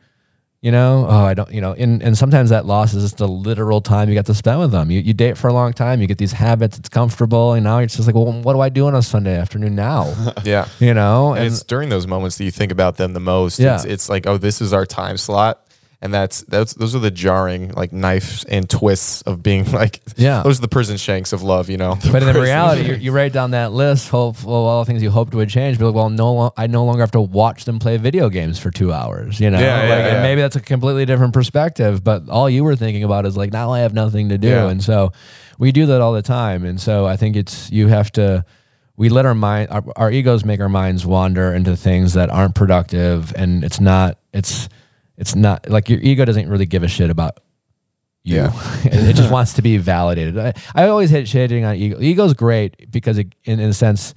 You know, oh, I don't, you know, and, and sometimes that loss is just the literal time you got to spend with them. You, you date for a long time, you get these habits, it's comfortable, and now it's just like, well, what do I do on a Sunday afternoon now? Yeah. you know, And and it's during those moments that you think about them the most. Yeah. It's, it's like, oh, this is our time slot. And that's that's those are the jarring like knives and twists of being like Yeah. those are the prison shanks of love, you know. But in reality, you, you write down that list, hope, well, all the things you hoped would change. But like, well, no, I no longer have to watch them play video games for two hours. You know, Yeah, yeah, like, and yeah. maybe that's a completely different perspective. But all you were thinking about is like, now I have nothing to do, Yeah. and so we do that all the time. And so I think it's you have to. We let our mind, our, our egos make our minds wander into things that aren't productive, and it's not. It's it's not like your ego doesn't really give a shit about you. Yeah. it, it just wants to be validated. I, I always hate shading on ego. Ego's great because it, in, in a sense,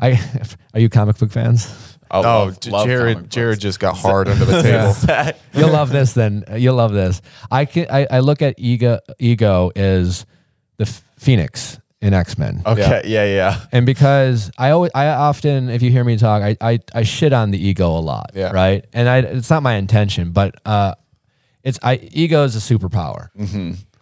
I are you comic book fans? I Oh, love- love Jared Jared just got hard under the table. You'll love this. Then you'll love this. I can. I, I look at ego. Ego is the f- phoenix in X Men. Okay, yeah, yeah. And because I always, I often, if you hear me talk, I, I, I shit on the ego a lot, Yeah. right? And I, it's not my intention, but uh, it's I ego is a superpower,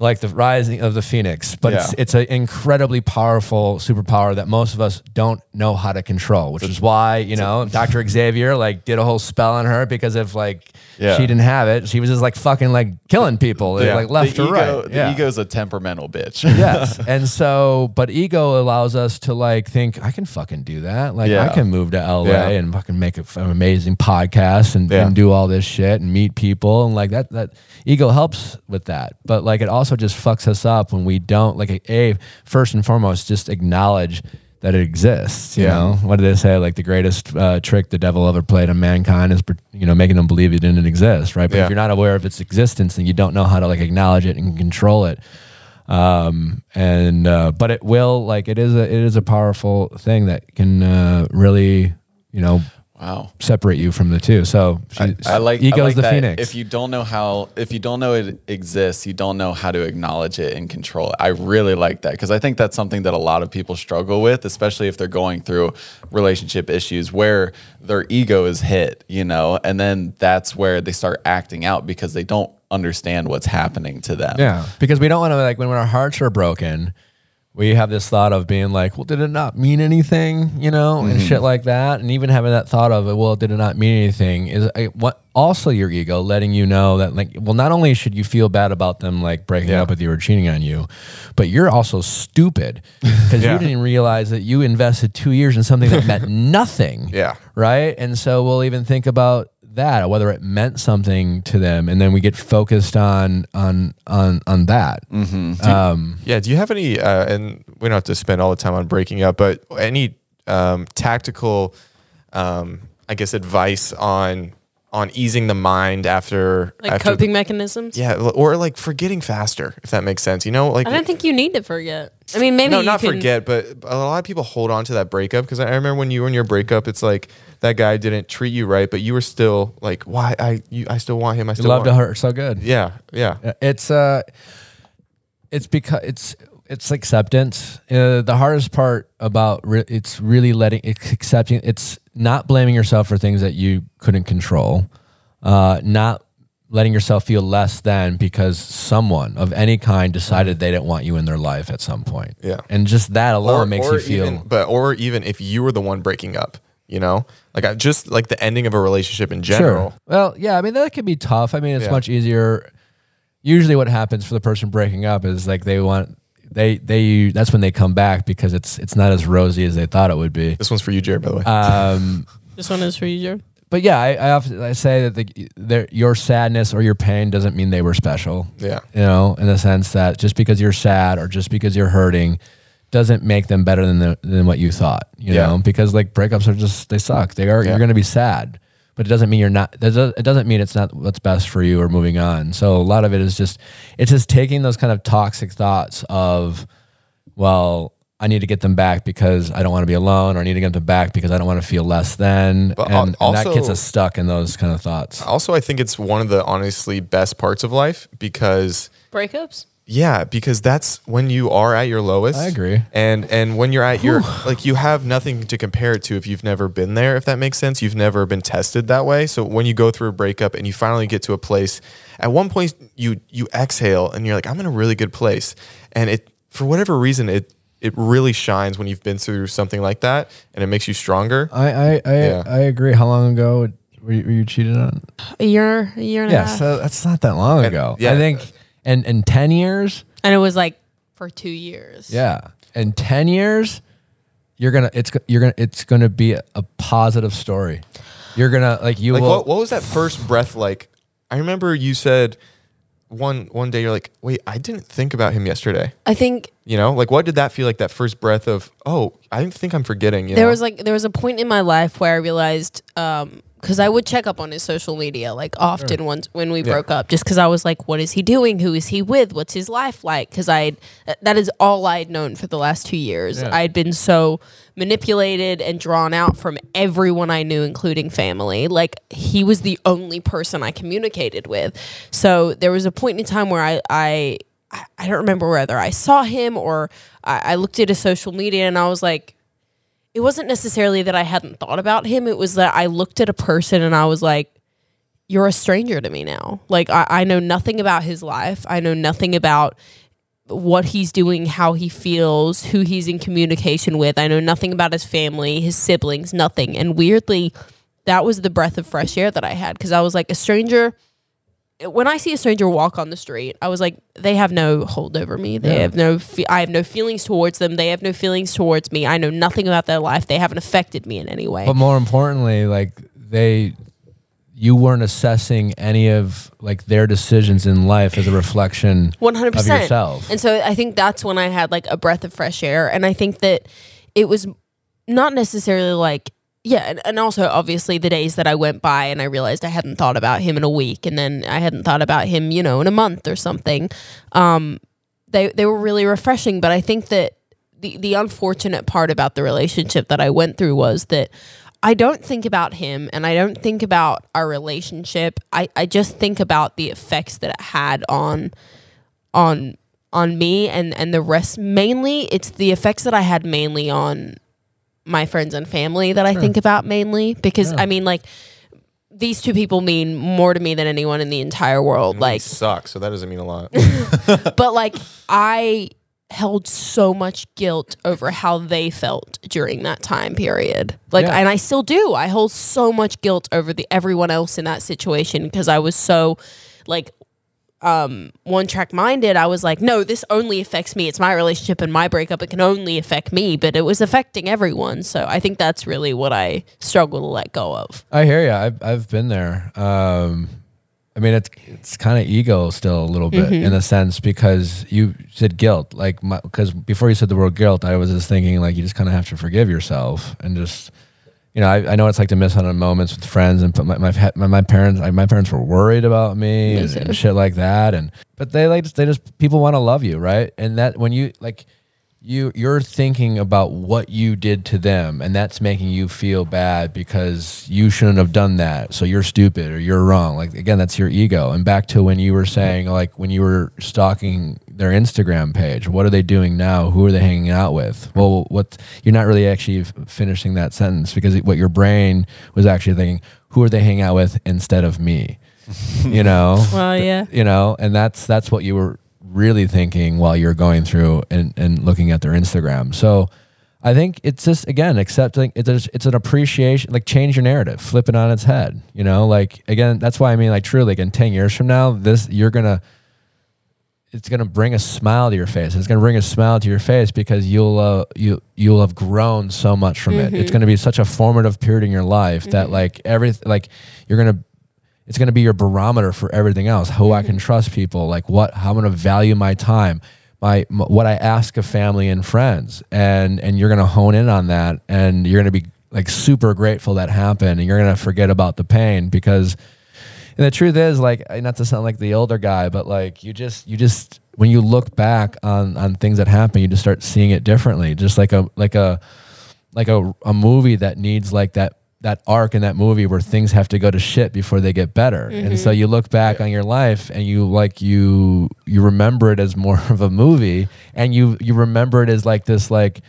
like the rising of the phoenix. But it's Yeah. it's an incredibly powerful superpower that most of us don't know how to control, which is why you know Doctor Xavier like did a whole spell on her because if like Yeah. she didn't have it, she was just like fucking like killing people, Yeah. like left the or ego, right. The yeah ego's a temperamental bitch. yes. And so, but ego allows us to like think, I can fucking do that. Like, I can move to LA and fucking make an amazing podcast and, and do all this shit and meet people. And like that, that ego helps with that. But like, it also just fucks us up when we don't, like, A, first and foremost, just acknowledge that it exists. You Yeah. know, what did they say? Like, the greatest uh, trick the devil ever played on mankind is, you know, making them believe it didn't exist. Right. But Yeah. if you're not aware of its existence and you don't know how to like acknowledge it and control it, um and uh but it will like it is a it is a powerful thing that can uh really you know Wow. separate you from the two so I, I like ego's I like the that phoenix If you don't know how, if you don't know it exists, you don't know how to acknowledge it and control it. I really like that because I think that's something that a lot of people struggle with, especially if they're going through relationship issues where their ego is hit, you know, and then that's where they start acting out because they don't understand what's happening to them. yeah because we don't want to like when our hearts are broken we have this thought of being like well did it not mean anything you know and Mm-hmm. shit like that and even having that thought of it, well did it not mean anything is uh, what also your ego letting you know that like well not only should you feel bad about them like breaking Yeah. up with you or cheating on you but you're also stupid because Yeah. you didn't realize that you invested two years in something that meant nothing Yeah. right and so we'll even think about that whether it meant something to them and then we get focused on on on on that um Yeah. Do you have any? Uh, and we don't have to spend all the time on breaking up, but any um, tactical, um, I guess, advice on on easing the mind after Like after coping mechanisms. Yeah, or like forgetting faster, if that makes sense. You know, like I don't think you need to forget. I mean, maybe no, you not can, forget, but a lot of people hold on to that breakup because I remember when you were in your breakup, it's like that guy didn't treat you right, but you were still like, why I you I still want him. I still love want to hurt so good Yeah, yeah, It's uh, it's because it's it's acceptance. Uh, the hardest part about re- it's really letting it's accepting. It's not blaming yourself for things that you couldn't control. Uh, not letting yourself feel less than because someone of any kind decided they didn't want you in their life at some point. Yeah. and just that alone makes you feel. even, but or even if you were the one breaking up, you know, like I just like the ending of a relationship in general. Sure. Well, yeah, I mean that can be tough. I mean, it's Yeah. much easier. Usually, what happens for the person breaking up is like they want they they that's when they come back because it's it's not as rosy as they thought it would be. This one's for you, Jared, by the way. Um, This one is for you, Jared. but yeah, I, I often I say that the, their, your sadness or your pain doesn't mean they were special. yeah. You know, in the sense that just because you're sad or just because you're hurting doesn't make them better than the, than what you thought. You Yeah. know, because like breakups are just they suck. They are Yeah. you're going to be sad, but it doesn't mean you're not. It doesn't mean it's not what's best for you or moving on. So a lot of it is just it's just taking those kind of toxic thoughts of, well. I need to get them back because I don't want to be alone, or I need to get them back because I don't want to feel less than, But and, al- and that gets us stuck in those kind of thoughts. Also, I think it's one of the honestly best parts of life because Breakups? Yeah, because that's when you are at your lowest. I agree. And and when you're at your like you have nothing to compare it to if you've never been there, if that makes sense. You've never been tested that way. So when you go through a breakup and you finally get to a place, at one point you you exhale and you're like, I'm in a really good place. And it for whatever reason it it really shines when you've been through something like that and it makes you stronger. I I I, Yeah. I agree. How long ago were you, were you cheated on? A year, a year and a Yeah, so that's not that long ago. yeah. I think in in ten years, and it was like for two years. yeah, in ten years, you're gonna it's you're gonna it's gonna be a, a positive story. You're gonna like you Like will. what what was that first breath like? I remember you said one one day you're like, "Wait, I didn't think about him yesterday." I think You know, like what did that feel like? That first breath of, "Oh, I didn't think I'm forgetting." You there know? was like there was a point in my life where I realized um because I would check up on his social media like often once when we Yeah. broke up just because I was like what is he doing? Who is he with? What's his life like? Because I that is all I had known for the last two years. Yeah. I had been so manipulated and drawn out from everyone I knew including family. Like he was the only person I communicated with. So there was a point in time where I I I I don't remember whether I saw him or I, I looked at his social media and I was like it wasn't necessarily that I hadn't thought about him. It was that I looked at a person and I was like, you're a stranger to me now. Like, I, I know nothing about his life. I know nothing about what he's doing, how he feels, who he's in communication with. I know nothing about his family, his siblings, nothing. And weirdly, that was the breath of fresh air that I had because I was like, a stranger. When I see a stranger walk on the street, I was like, they have no hold over me. They Yeah. have no, fe- I have no feelings towards them. They have no feelings towards me. I know nothing about their life. They haven't affected me in any way. but more importantly, like they, you weren't assessing any of like their decisions in life as a reflection 100%. of yourself. And so I think that's when I had like a breath of fresh air, and I think that it was not necessarily like yeah, and, and also obviously the days that I went by and I realized I hadn't thought about him in a week, and then I hadn't thought about him, you know, in a month or something. Um, they they were really refreshing, but I think that the the unfortunate part about the relationship that I went through was that. I don't think about him and I don't think about our relationship. I, I just think about the effects that it had on on on me and and the rest mainly it's the effects that I had mainly on my friends and family that I think about mainly because Yeah. I mean like these two people mean more to me than anyone in the entire world And we like suck, so that doesn't mean a lot. but like I held so much guilt over how they felt during that time period. Like Yeah. and I still do. I hold so much guilt over the everyone else in that situation because I was so like um one track minded. I was like, no, this only affects me. It's my relationship and my breakup. It can only affect me, but it was affecting everyone. So I think that's really what I struggle to let go of. I hear you. I've I've been there. Um, I mean, it's it's kind of ego still a little bit Mm-hmm. in a sense because you said guilt. Like, because before you said the word guilt, I was just thinking like you just kind of have to forgive yourself and just, you know, I, I know it's like to miss out on moments with friends and put my my my, my parents I, my parents were worried about me Me and, and shit like that. And but they like they just people want to love you right? And that when you like you you're thinking about what you did to them and that's making you feel bad because you shouldn't have done that. So you're stupid or you're wrong. Like again that's your ego. And back to when you were mm-hmm. saying like when you were stalking their instagram page what are they doing now? Who are they hanging out with? Well what you're not really actually f- finishing that sentence because what your brain was actually thinking who are they hanging out with instead of me? You know? Well, yeah. you know? And that's that's what you were really thinking while you're going through and, and looking at their instagram so i think it's just again accepting it's, it's an appreciation like change your narrative flip it on its head you know like again that's why i mean like truly like in 10 years from now this you're gonna it's gonna bring a smile to your face. It's gonna bring a smile to your face because you'll uh, you you'll have grown so much from it. It's gonna be such a formative period in your life that like every like you're gonna it's going to be your barometer for everything else who i can mm-hmm. trust people like what how i'm going to value my time my, m what i ask of family and friends and and you're going to hone in on that and you're going to be like super grateful that happened and you're going to forget about the pain because and the truth is like not to sound like the older guy but like you just you just when you look back on on things that happen you just start seeing it differently just like a like a like a, a movie that needs like that that arc in that movie where things have to go to shit before they get better. And so mm-hmm. you look back on your life and you like you you remember it as more of a movie and you you remember it as like this like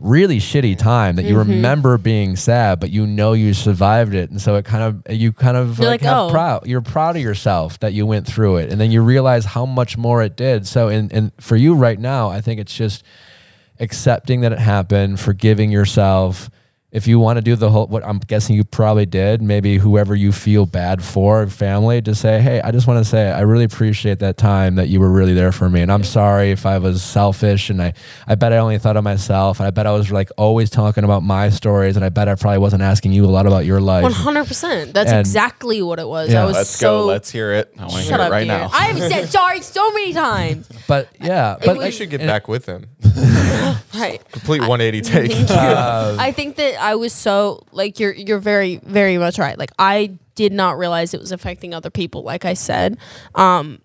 really shitty time that you mm-hmm. remember being sad but you know you survived it. And so it kind of you kind of You're like, like, "Oh." proud you're proud of yourself that you went through it. And then you realize how much more it did. So in and for you right now i think it's just accepting that it happened, forgiving yourself. If you want to do the whole, what I'm guessing you probably did, maybe whoever you feel bad for, family, to say, hey, I just want to say, I really appreciate that time that you were really there for me. And I'm sorry if I was selfish and I, I bet I only thought of myself. And I bet I was like always talking about my stories. And I bet I probably wasn't asking you a lot about your life. One hundred percent. That's And- exactly what it was. Yeah. I was Let's so go. Let's hear it. I want to hear shut it up, right Garrett. now. I've said sorry so many times. But yeah, It but was- You should get back with him. Right. Complete 180 take. Thank you. Uh, I think that I was so like you're you're very very much right. Like I did not realize it was affecting other people. Like I said, um,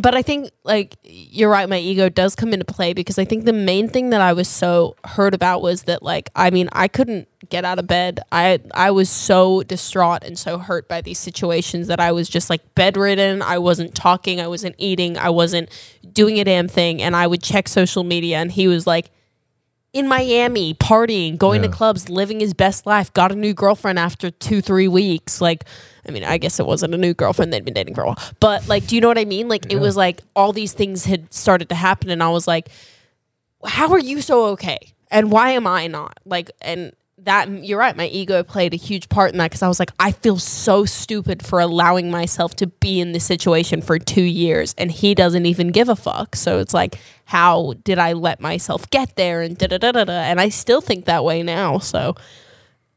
but I think like you're right. My ego does come into play because I think the main thing that I was so hurt about was that like I mean I couldn't get out of bed. I I was so distraught and so hurt by these situations that I was just like bedridden. I wasn't talking. I wasn't eating. I wasn't doing a damn thing. And I would check social media, and he was like in Miami, partying, going to clubs, living his best life, got a new girlfriend after two, three weeks. Like, I mean, I guess it wasn't a new girlfriend. They'd been dating for a while. But, like, do you know what I mean? Like, it was like all these things had started to happen. And I was like, how are you so okay? And why am I not? Like, and that, you're right. My ego played a huge part in that because I was like, I feel so stupid for allowing myself to be in this situation for two years and he doesn't even give a fuck. So it's like, how did I let myself get there? And da da da da da. And I still think that way now. So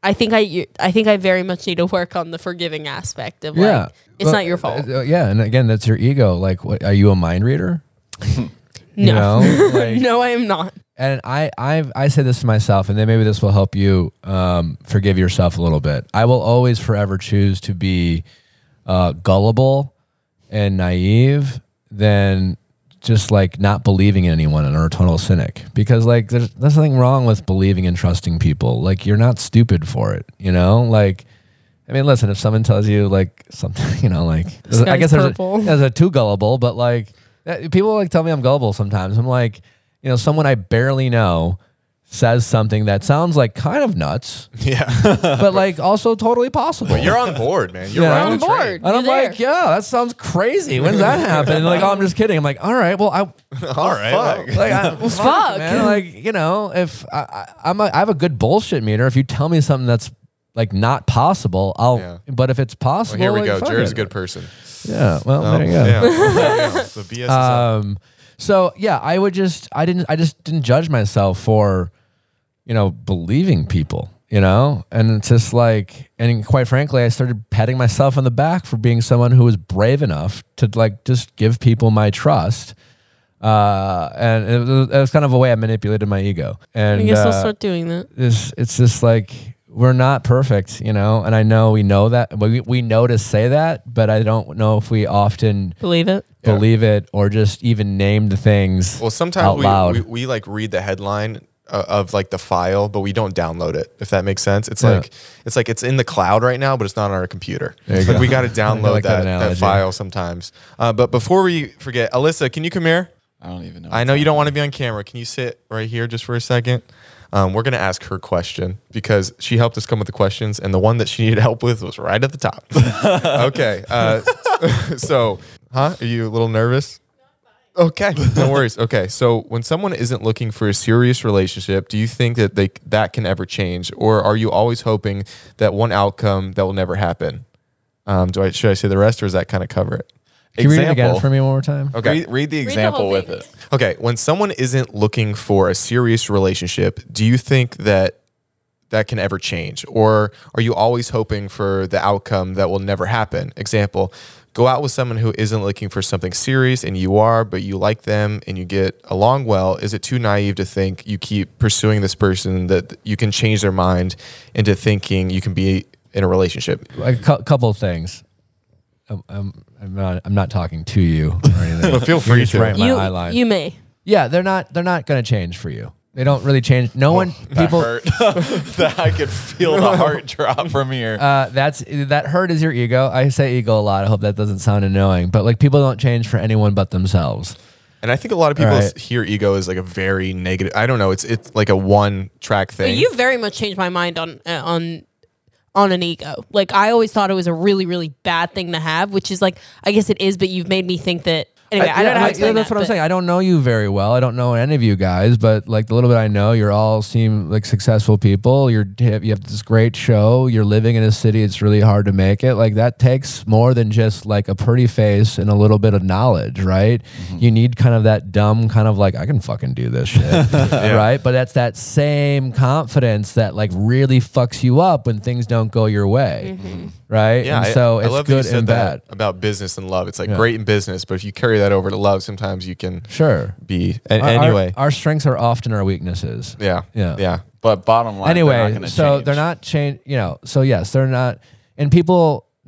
I think I, I think I very much need to work on the forgiving aspect of yeah, like, it's Well, not your fault. uh, yeah, and again, that's your ego. Like, what, are you a mind reader? no, like, no, I am not. and I, I, I say this to myself, and then maybe this will help you um, forgive yourself a little bit. I will always forever choose to be uh, gullible and naive than just like not believing in anyone and or a total cynic. Because like there's, there's nothing wrong with believing and trusting people. Like you're not stupid for it you know? Like I mean, listen, if someone tells you like something, you know, like I guess there's a, there's a too gullible, but like uh, people like tell me I'm gullible sometimes. I'm like, you know, someone I barely know says something that sounds like kind of nuts, yeah. but like also totally possible. You're on board, man. You're Yeah. right on on the board. train. and I'm You're there. like, yeah, that sounds crazy. When's that happen? And like, oh, I'm just kidding. I'm like, all right, well, I All right. fuck. like- like, I, Fuck. fuck, man. Like, you know, if I, I, I'm a, I have a good bullshit meter. If you tell me something that's like not possible, I'll. Yeah. But if it's well, possible, here we like, go. fuck Jared's a good person. Yeah. Well, Oh, there you go. yeah. Yeah. The BS is up. Um, so yeah, I would just, I didn't, I just didn't judge myself for, you know, believing people, you know, and it's just like, and quite frankly, I started patting myself on the back for being someone who was brave enough to like just give people my trust. Uh, and it was, it was kind of a way I manipulated my ego. And I guess I'll uh, start doing that. it's it's just like we're not perfect, you know, and I know we know that we we know to say that, but I don't know if we often Believe it. Yeah. believe it or just even name the things. Well, sometimes out we, loud. we we like read the headline uh, of like the file, but we don't download it. If that makes sense, it's Yeah. like it's like it's in the cloud right now, but it's not on our computer. Like, go. we got to download like that that, that, file sometimes. Uh, but before we forget, Alyssa, can you come here? I don't even know. I know you don't want to be on camera. Can you sit right here just for a second? Um, we're gonna ask her question because she helped us come with the questions, and the one that she needed help with was right at the top. okay, uh, so, huh? Are you a little nervous? Okay, no worries. Okay, so when someone isn't looking for a serious relationship, do you think that they that can ever change, or are you always hoping that one outcome that will never happen? Um, do I should I say the rest, or does that kind of cover it? Can you read it again Example. for me one more time? Okay. Read, read the the example whole with it. Okay, when someone isn't looking for a serious relationship, do you think that that can ever change? Or are you always hoping for the outcome that will never happen? Example, go out with someone who isn't looking for something serious and you are, but you like them and you get along well. Is it too naive to think you keep pursuing this person that you can change their mind into thinking you can be in a relationship? a cou- couple of things. I'm, I'm, I'm not. I'm not talking to you or anything. Feel free to. right in my you, eye you may. yeah, they're not. They're not going to change for you. They don't really change. No one. That People. hurt. that I could feel the heart drop from here. Uh, that's that hurt is your ego. I say ego a lot. I hope that doesn't sound annoying, but like people don't change for anyone but themselves. And I think a lot of people Right. hear ego as like a very negative. I don't know. It's it's like a one track But thing. you very much changed my mind on uh, on on an ego. Like I always thought it was a really really bad thing to have, which is like I guess it is, but you've made me think that. Anyway, I, don't know. How to yeah, explain that's that, what I'm saying. I don't know you very well. I don't know any of you guys, but like the little bit I know, you're all seem like successful people. You're you have this great show. You're living in a city. It's really hard to make it. Like that takes more than just like a pretty face and a little bit of knowledge, right? Mm-hmm. You need kind of that dumb kind of like I can fucking do this shit, right? But that's that same confidence that like really fucks you up when things don't go your way, Mm-hmm. right? Yeah, and so I, it's love that you good said and that bad. about business and love. It's like Yeah. great in business, but if you carry that over to love, sometimes you can Sure. be. And Our- our- anyway, our, strengths are often our weaknesses. yeah, Yeah. yeah. but bottom line, they're not anyway, so change. they're not change. You know, so yes, they're not. And people,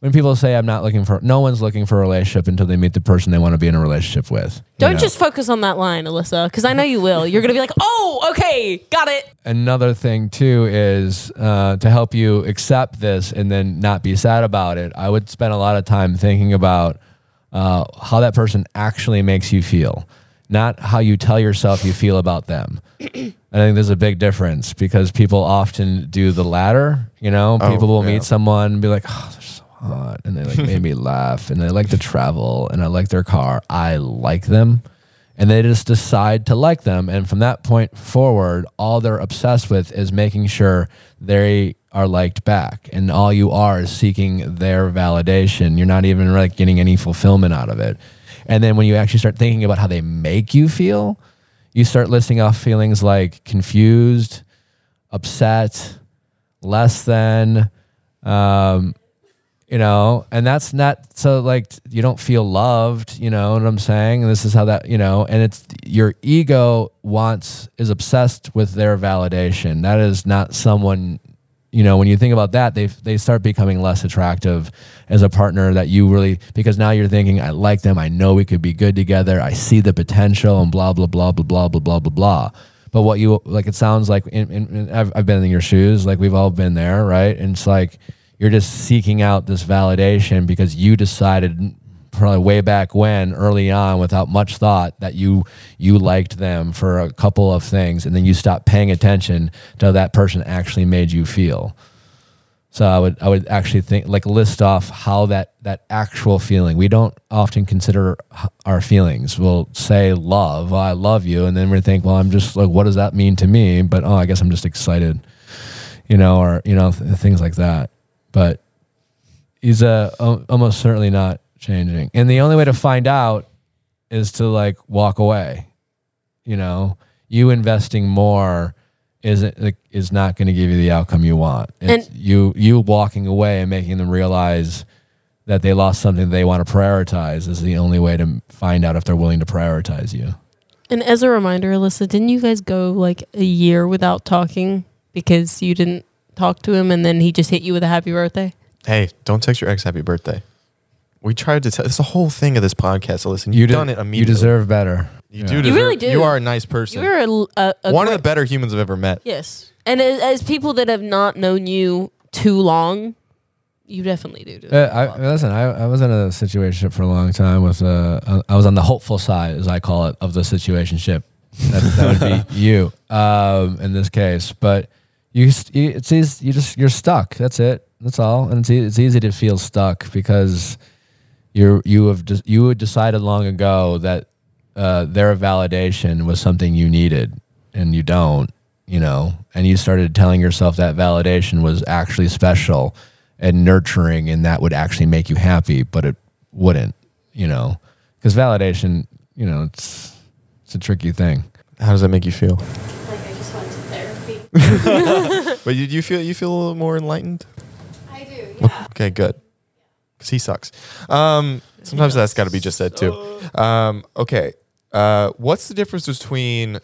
when people say I'm not looking for, no one's looking for a relationship until they meet the person they want to be in a relationship with. Don't know? just focus on that line, Alyssa, because I know you will. You're gonna be like, "Oh, okay, got it." Another thing too is uh, to help you accept this and then not be sad about it. I would spend a lot of time thinking about uh, how that person actually makes you feel, not how you tell yourself you feel about them. I think there's a big difference because people often do the latter. You know, Oh, people will yeah. meet someone and be like, "Oh, they're so hot," and they like made me laugh, and they like to travel, and I like their car. I like them, and they just decide to like them, and from that point forward, all they're obsessed with is making sure they are liked back, and all you are is seeking their validation. You're not even like getting any fulfillment out of it. And then when you actually start thinking about how they make you feel, you start listing off feelings like confused, upset, less than, um, you know, and that's not so like you don't feel loved, you know what I'm saying? And this is how that, you know, and it's your ego wants is obsessed with their validation. That is not someone, you know, when you think about that, they they start becoming less attractive as a partner that you really because now you're thinking I like them, I know we could be good together, I see the potential and blah blah blah blah blah blah blah blah blah. But what you like, it sounds like, I've, I've been in your shoes, like we've all been there, right? And it's like you're just seeking out this validation because you decided probably way back when, early on, without much thought, that you you liked them for a couple of things, and then you stopped paying attention to how that person actually made you feel. So I would I would actually think like list off how that that actual feeling. We don't often consider our feelings. We'll say love, oh, I love you, and then we think, well, I'm just like, what does that mean to me? But oh, I guess I'm just excited, you know, or you know, th- things like that. But he's uh, al- almost certainly not changing, and the only way to find out is to like walk away. You know, you investing more isn't like, is not going to give you the outcome you want. It's And- you you walking away and making them realize that they lost something they want to prioritize is the only way to find out if they're willing to prioritize you. And as a reminder, Alyssa, didn't you guys go like a year without talking because you didn't talk to him, and then he just hit you with a happy birthday? Hey, don't text your ex happy birthday. We tried to tell. It's the whole thing of this podcast. So listen, You you've de- done it You deserve better. You Yeah. do You really do. You are a nice person. You're a, a, a One of the better humans I've ever met. yes, and as, as people that have not known you too long, you definitely do. do Uh, I, listen, I, I was in a situation for a long time with uh, I was on the hopeful side, as I call it, of the situationship. That, that would be you um, in this case. But you, you, it's easy, you just you're stuck. That's it. That's all. And it's e- it's easy to feel stuck because you're you have de- you had decided long ago that uh, their validation was something you needed, and you don't. You know, and you started telling yourself that validation was actually special and nurturing, and that would actually make you happy, but it wouldn't. you know, because validation, you know, it's it's a tricky thing. How does that make you feel? Like I just went to therapy. But you, you feel you feel a little more enlightened. I do, yeah. Okay, good. Because he sucks. Um, sometimes that's got to be just said too. Um, okay. Uh, what's the difference between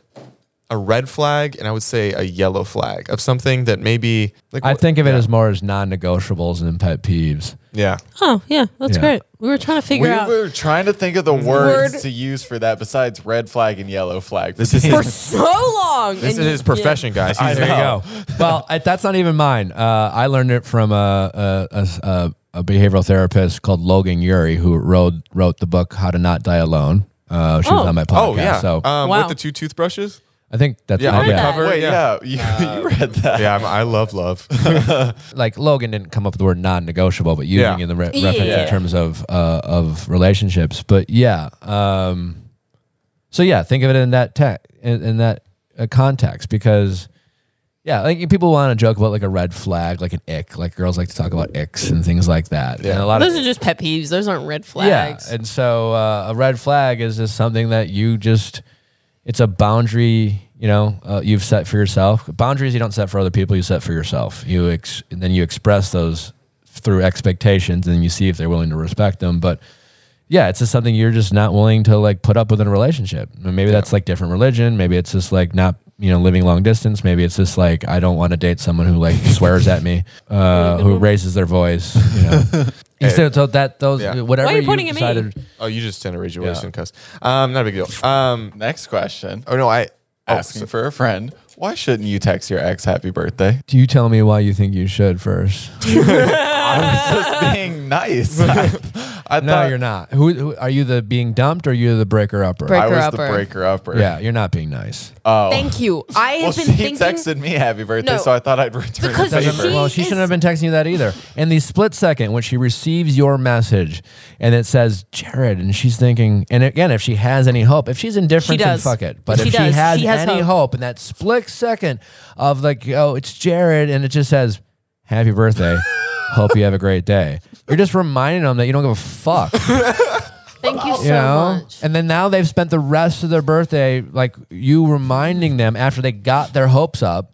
a red flag and I would say a yellow flag of something that maybe like I think of it yeah. as more as non-negotiables and pet peeves. yeah. Oh yeah, that's Yeah. great. We were trying to figure out We out were trying to think of the words Word. to use for that besides red flag and yellow flag. This is for so long. this is his profession, guys. I There you know. go. well, I, that's not even mine. Uh, I learned it from a, a, a, a, a behavioral therapist called Logan Ury, who wrote wrote the book How to Not Die Alone. Uh, she was Oh. on my podcast. Oh yeah. So um, Wow. with the two toothbrushes. I think that's Yeah, yeah, on the cover. Wait, yeah. yeah, you, you read that. Yeah, I'm, I love love. like Logan didn't come up with the word non-negotiable, but using Yeah. it in the re- Yeah. reference in terms of uh, of relationships. But yeah, um, so yeah, think of it in that te- in, in that uh, context because yeah, like people want to joke about like a red flag, like an ick, like girls like to talk about icks and things like that. Yeah. And a lot Those of are just pet peeves. Those aren't red flags. yeah, and so uh, a red flag is just something that you just it's a boundary you know uh, you've set for yourself. Boundaries you don't set for other people, you set for yourself. You ex- and then you express those through expectations, and then you see if they're willing to respect them. But yeah, it's just something you're just not willing to like put up with in a relationship. And maybe that's like different religion. Maybe it's just like not you know living long distance. Maybe it's just like I don't want to date someone who like swears at me, uh, who raises their voice. You know, so, so that those Yeah. whatever Why are you pointing you at me? decided. oh, you just tend to raise your voice Yeah. and cuss. Um, not a big deal. Um, Next question. oh no, I oh, Asking so- for a friend. Why shouldn't you text your ex happy birthday? Do you tell me why you think you should first? I was just being nice. I, I No, thought you're not. Who, who are you? The being dumped or you the breaker upper? Break- I was Breaker-upper. the breaker upper. yeah, you're not being nice. Oh. Thank you. I Well, have she been thinking. texted me happy birthday, No. so I thought I'd return Because the she- favor. well, she is- shouldn't have been texting you that either. In the split second when she receives your message and it says Jared, and she's thinking, and again, if she has any hope, if she's indifferent, She then does. fuck it. But She if she has, She has any hope. hope. in that split second of like, oh, it's Jared, and it just says happy birthday. Hope you have a great day. You're just reminding them that you don't give a fuck. Thank you so you know much. and then now they've spent the rest of their birthday like you reminding them after they got their hopes up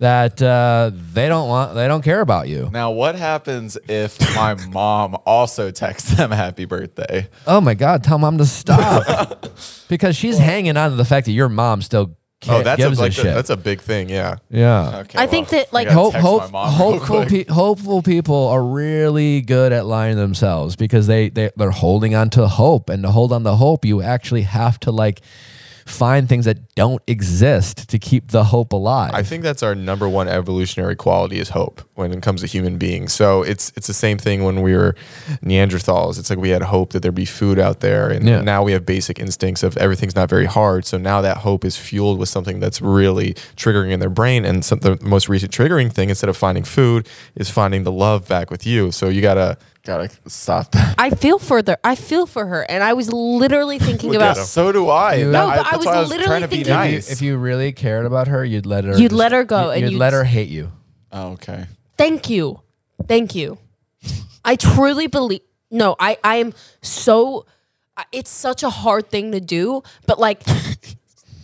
that uh, they don't want they don't care about you Now, what happens if my mom also texts them happy birthday? oh my god tell mom to stop because she's hanging on to the fact that your mom still ca- Oh, that's a, gives a, like, shit that's a big thing. Yeah. yeah Okay, I think that, like, I Hope, hope, my mom real hopeful, pe- hopeful people are really good at lying to themselves because they, they they're holding on to hope, and to hold on to hope, you actually have to like find things that don't exist to keep the hope alive. I think that's our number one evolutionary quality is hope when it comes to human beings. So it's it's the same thing when we were Neanderthals. It's like we had hope that there'd be food out there, and Yeah. now we have basic instincts of everything's not very hard. So now that hope is fueled with something that's really triggering in their brain. And some, the most recent triggering thing, instead of finding food, is finding the love back with you. So you gotta Gotta stop that. I feel for the, I feel for her, and I was literally thinking Look about. at him. So do I. You- No, but I that's was why literally trying to be thinking- if, you, nice. if you really cared about her, you'd let her. You'd let her go and You'd, you'd let her hate you. oh, okay. Thank you, thank you. I truly believe. No, I, I am so. I- It's such a hard thing to do, but like.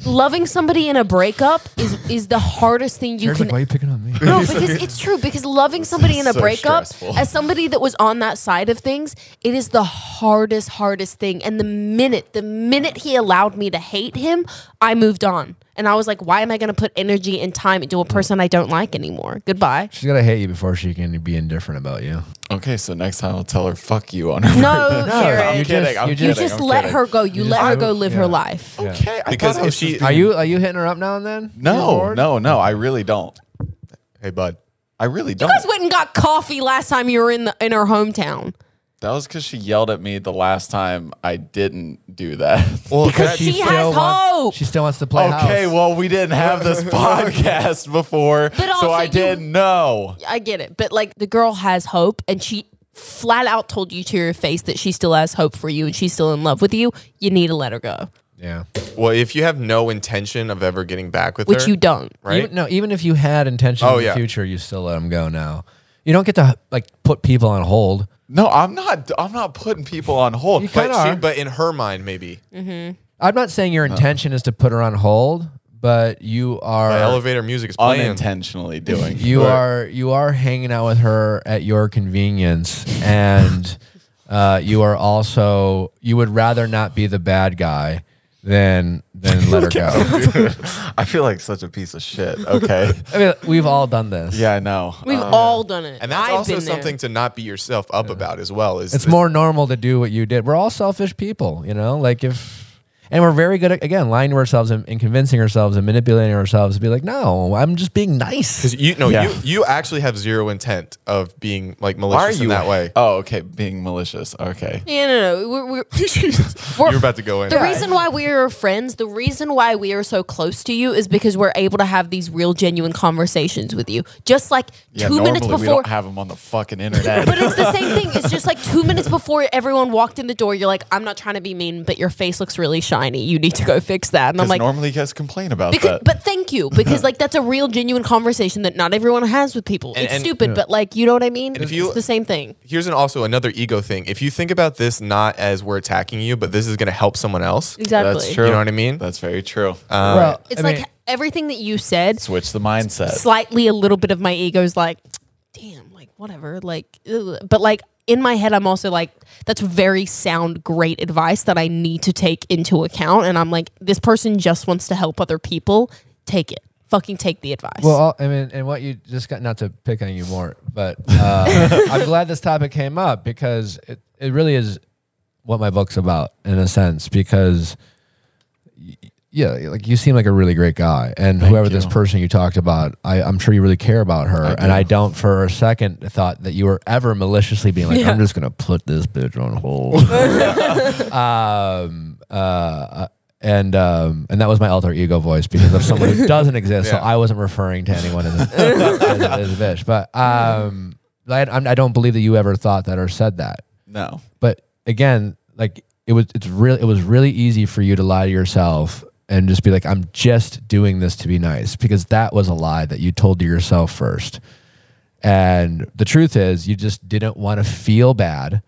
Loving somebody in a breakup is is the hardest thing you Jared's can like, why are you picking on me? No, because it's true. Because loving somebody in a so breakup, stressful. as somebody that was on that side of things, it is the hardest, hardest thing. And the minute, the minute he allowed me to hate him, I moved on. And I was like, why am I going to put energy and time into a person I don't like anymore? Goodbye. She's gotta hate you before she can be indifferent about you. Okay, so next time I'll tell her "fuck you" on her. No, birthday. Jared. I'm You kidding. just- I'm you You kidding. just I'm let kidding. her go. You, just let her go live her life. Okay, I Because if she- just Are you are you hitting her up now and then? No, no, no. I really don't. hey bud. I really don't. You guys went and got coffee last time you were in the in her hometown. That was because she yelled at me the last time I didn't do that. Well, Because she still has wants- hope. She still wants to play okay, house. well, we didn't have this podcast before, But so I you- didn't know. I get it, but like the girl has hope, and she flat out told you to your face that she still has hope for you and she's still in love with you. You need to let her go, yeah. well, if you have no intention of ever getting back with her. which her, you don't. right? Even, no, even if you had intention Oh, in the yeah. future, you still let them go now. You don't get to like put people on hold. No, I'm not. I'm not putting people on hold. You But, kinda she, are. but in her mind, maybe I'm not saying your intention is to put her on hold, but you are the elevator music is playing. unintentionally doing. you Right. are you are hanging out with her at your convenience and uh, you are also you would rather not be the bad guy than then let her go. I feel like such a piece of shit. Okay. I mean, we've all done this. yeah, I know. We've Um, all done it. And that's I've also been there. something to not beat yourself up about as well. Is It's this- more normal to do what you did. We're all selfish people, you know? Like if and we're very good at again lying to ourselves and, and convincing ourselves and manipulating ourselves to be like, no, I'm just being nice. Because you know Yeah. you you actually have zero intent of being like Why are malicious you in that way. Oh, okay. Being malicious. Okay. Yeah, no, no. We're, we're, You're about to go in. The reason why we are friends, the reason why we are so close to you is because we're able to have these real, genuine conversations with you. Just like Yeah, two minutes normally we before. don't have them on the fucking internet. but it's the same thing. It's just like two minutes before everyone walked in the door, you're like, I'm not trying to be mean, but your face looks really shiny. You need to go fix that. And I'm like, normally you guys complain about because, that. but thank you because like that's a real genuine conversation that not everyone has with people. And- it's and- stupid, but like you know what I mean. if it's the same thing. Here's an also another ego thing. If you think about this not as we're attacking you, but this is going to help someone else. Exactly. That's true. You know what I mean? That's very true. Uh, well, It's I like mean, everything that you said. Switch the mindset. Slightly, a little bit of my ego's like, damn, like whatever, like, ugh. but like in my head, I'm also like, that's very sound, great advice that I need to take into account. And I'm like, this person just wants to help other people. Take it. Fucking take the advice. Well, all- I mean, and what you just got, not to pick on you more, but uh, I'm glad this topic came up because it, it really is what my book's about in a sense. Because, y- yeah, like you seem like a really great guy. And whoever this person you talked about, I, I'm sure you really care about her. I and. I don't for a second thought that you were ever maliciously being like, I'm just going to put this bitch on hold. um, uh, and um, and that was my alter ego voice because of someone who doesn't exist. So I wasn't referring to anyone as, as, as a bitch. But um, I, I'm- don't believe that you ever thought that or said that. no. But again, like it was, it's real. It was really easy for you to lie to yourself and just be like, "I'm just doing this to be nice," because that was a lie that you told to yourself first. And the truth is, you just didn't want to feel bad,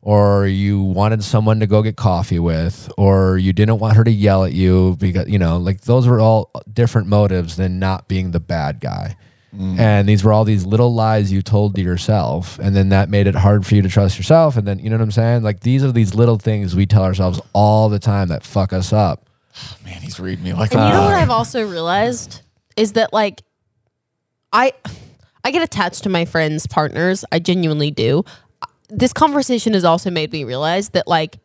or you wanted someone to go get coffee with, or you didn't want her to yell at you because, you know, like those were all different motives than not being the bad guy. Mm. And these were all these little lies you told to yourself. And then that made it hard for you to trust yourself. And then, you know what I'm saying? Like these are these little things we tell ourselves all the time that fuck us up. Man, he's reading me like And you know what I've also realized is that like I I get attached to my friends' partners. I genuinely do. This conversation has also made me realize that like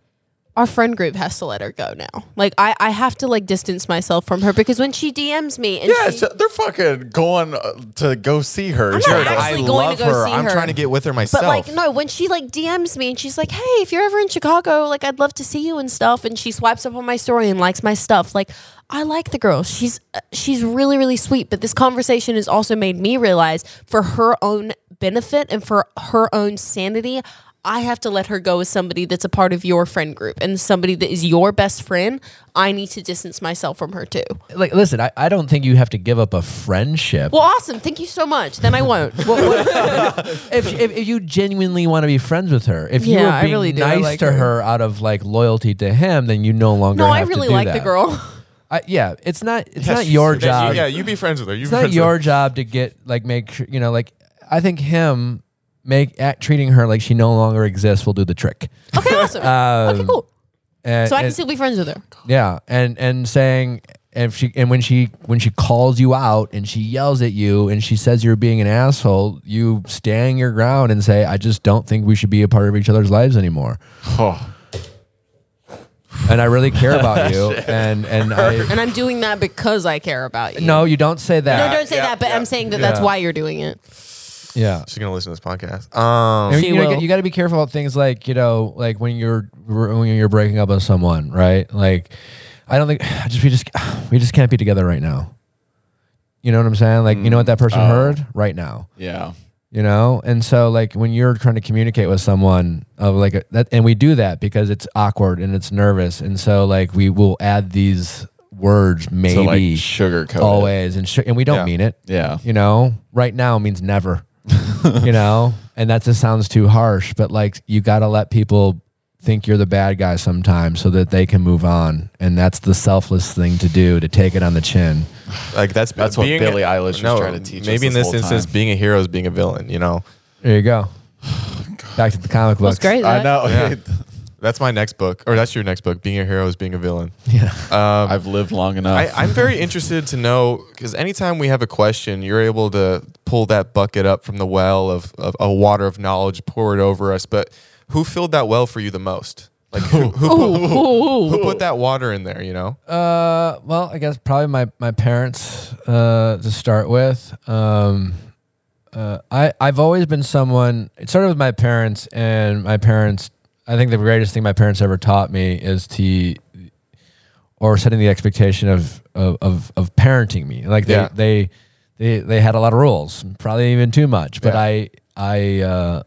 our friend group has to let her go now. Like I, I have to like distance myself from her because when she DMs me and Yeah, she, so they're fucking going uh, to go see her. I'm not actually I going love to go her. see I'm her. trying to get with her myself. but like no, when she like DMs me and she's like, "Hey, if you're ever in Chicago, like I'd love to see you and stuff," and she swipes up on my story and likes my stuff, like I like the girl. She's uh, she's really really sweet. But this conversation has also made me realize, for her own benefit and for her own sanity. I have to let her go as somebody that's a part of your friend group and somebody that is your best friend. I need to distance myself from her too. Like, listen, I, I don't think you have to give up a friendship. Well, awesome. Thank you so much. Then I won't. What- what- if, if, if you genuinely want to be friends with her, if you Yeah, were I being really do. I nice like to her. her. out of like loyalty to him, then you no longer. no, I have to really do like that. the girl. I, yeah, it's not. It's Yeah, not she's- your yeah, job. You, yeah, you be friends with her. You it's not friends your with job to get like make sure you know like. I think him make at treating her like she no longer exists will do the trick. Okay, awesome. Um, okay, cool. And, So I can and- still be friends with her. yeah, and and saying if she and when she when she calls you out and she yells at you and she says you're being an asshole, you stand your ground and say, I just don't think we should be a part of each other's lives anymore. Oh, And I really care about you. and and I And I'm doing that because I care about you. no, you don't say that. No, don't say yeah, that, but yeah. I'm saying that that's why you're doing it. Yeah. She's gonna listen to this podcast. Um, And She you, know, will. you got to be careful about things like you know, like when you're when you're breaking up with someone, right? Like, I don't think just we just we just can't be together right now. You know what I'm saying? Like, you know what that person Oh. heard right now. yeah. You know, and so like when you're trying to communicate with someone of like a, that, and we do that because it's awkward and it's nervous, and so like we will add these words maybe So like sugarcoat. it. always, and sh- and we don't Yeah. mean it. Yeah. You know, right now means never. you know, and that just sounds too harsh, but like you got to let people think you're the bad guy sometimes so that they can move on. And that's the selfless thing to do to take it on the chin. Like that's That's what being Billie Eilish was trying to teach us Maybe in this this instance, time. being a hero is being a villain. You know, There you go. Back to the comic books. That's great. I know. Yeah. that's my next book, or that's your next book. Being a hero is being a villain. Yeah. Um, I've lived long enough. I, I'm very interested to know because anytime we have a question, you're able to pull that bucket up from the well of, of a water of knowledge, pour it over us. But who filled that well for you the most? Like who, who, put, who, who put that water in there? You know, Uh, well, I guess probably my my parents uh, to start with. Um, uh, I I've always been someone. It started with my parents, and my parents. I think the greatest thing my parents ever taught me is to, or setting the expectation of of of, of parenting me. Like they, Yeah. they they they had a lot of rules, probably even too much. But Yeah. I I. Uh,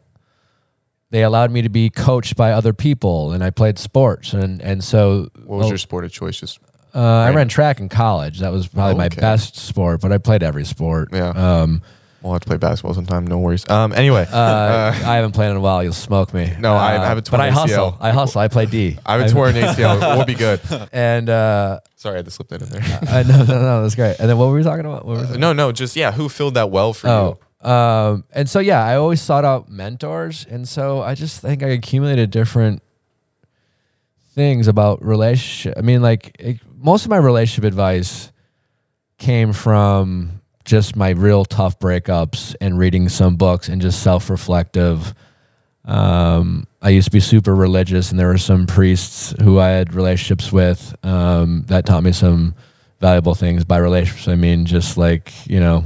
they allowed me to be coached by other people, and I played sports, and and so what was oh, your sport of choice? Just uh, I ran track in college. That was probably my Okay. best sport, but I played every sport. Yeah. Um, we'll have to play basketball sometime. No worries. Um, anyway, uh, I haven't played in a while. You'll smoke me. No, I- Uh, have a But I hustle. ACL. I hustle. I play D. I have a torn ACL. We'll be good. And uh, Sorry, I had to slip that in there. uh, no, no, no, that's great. And then what were we talking about? What were we no, no, just yeah. Who filled that well for you? Oh, um, and so yeah, I always sought out mentors, and so I just think I accumulated different things about relationship. I mean, like it, most of my relationship advice came from just my real tough breakups and reading some books and just self-reflective. Um, I used to be super religious, and there were some priests who I had relationships with um, that taught me some valuable things. By relationships, I mean just like you know,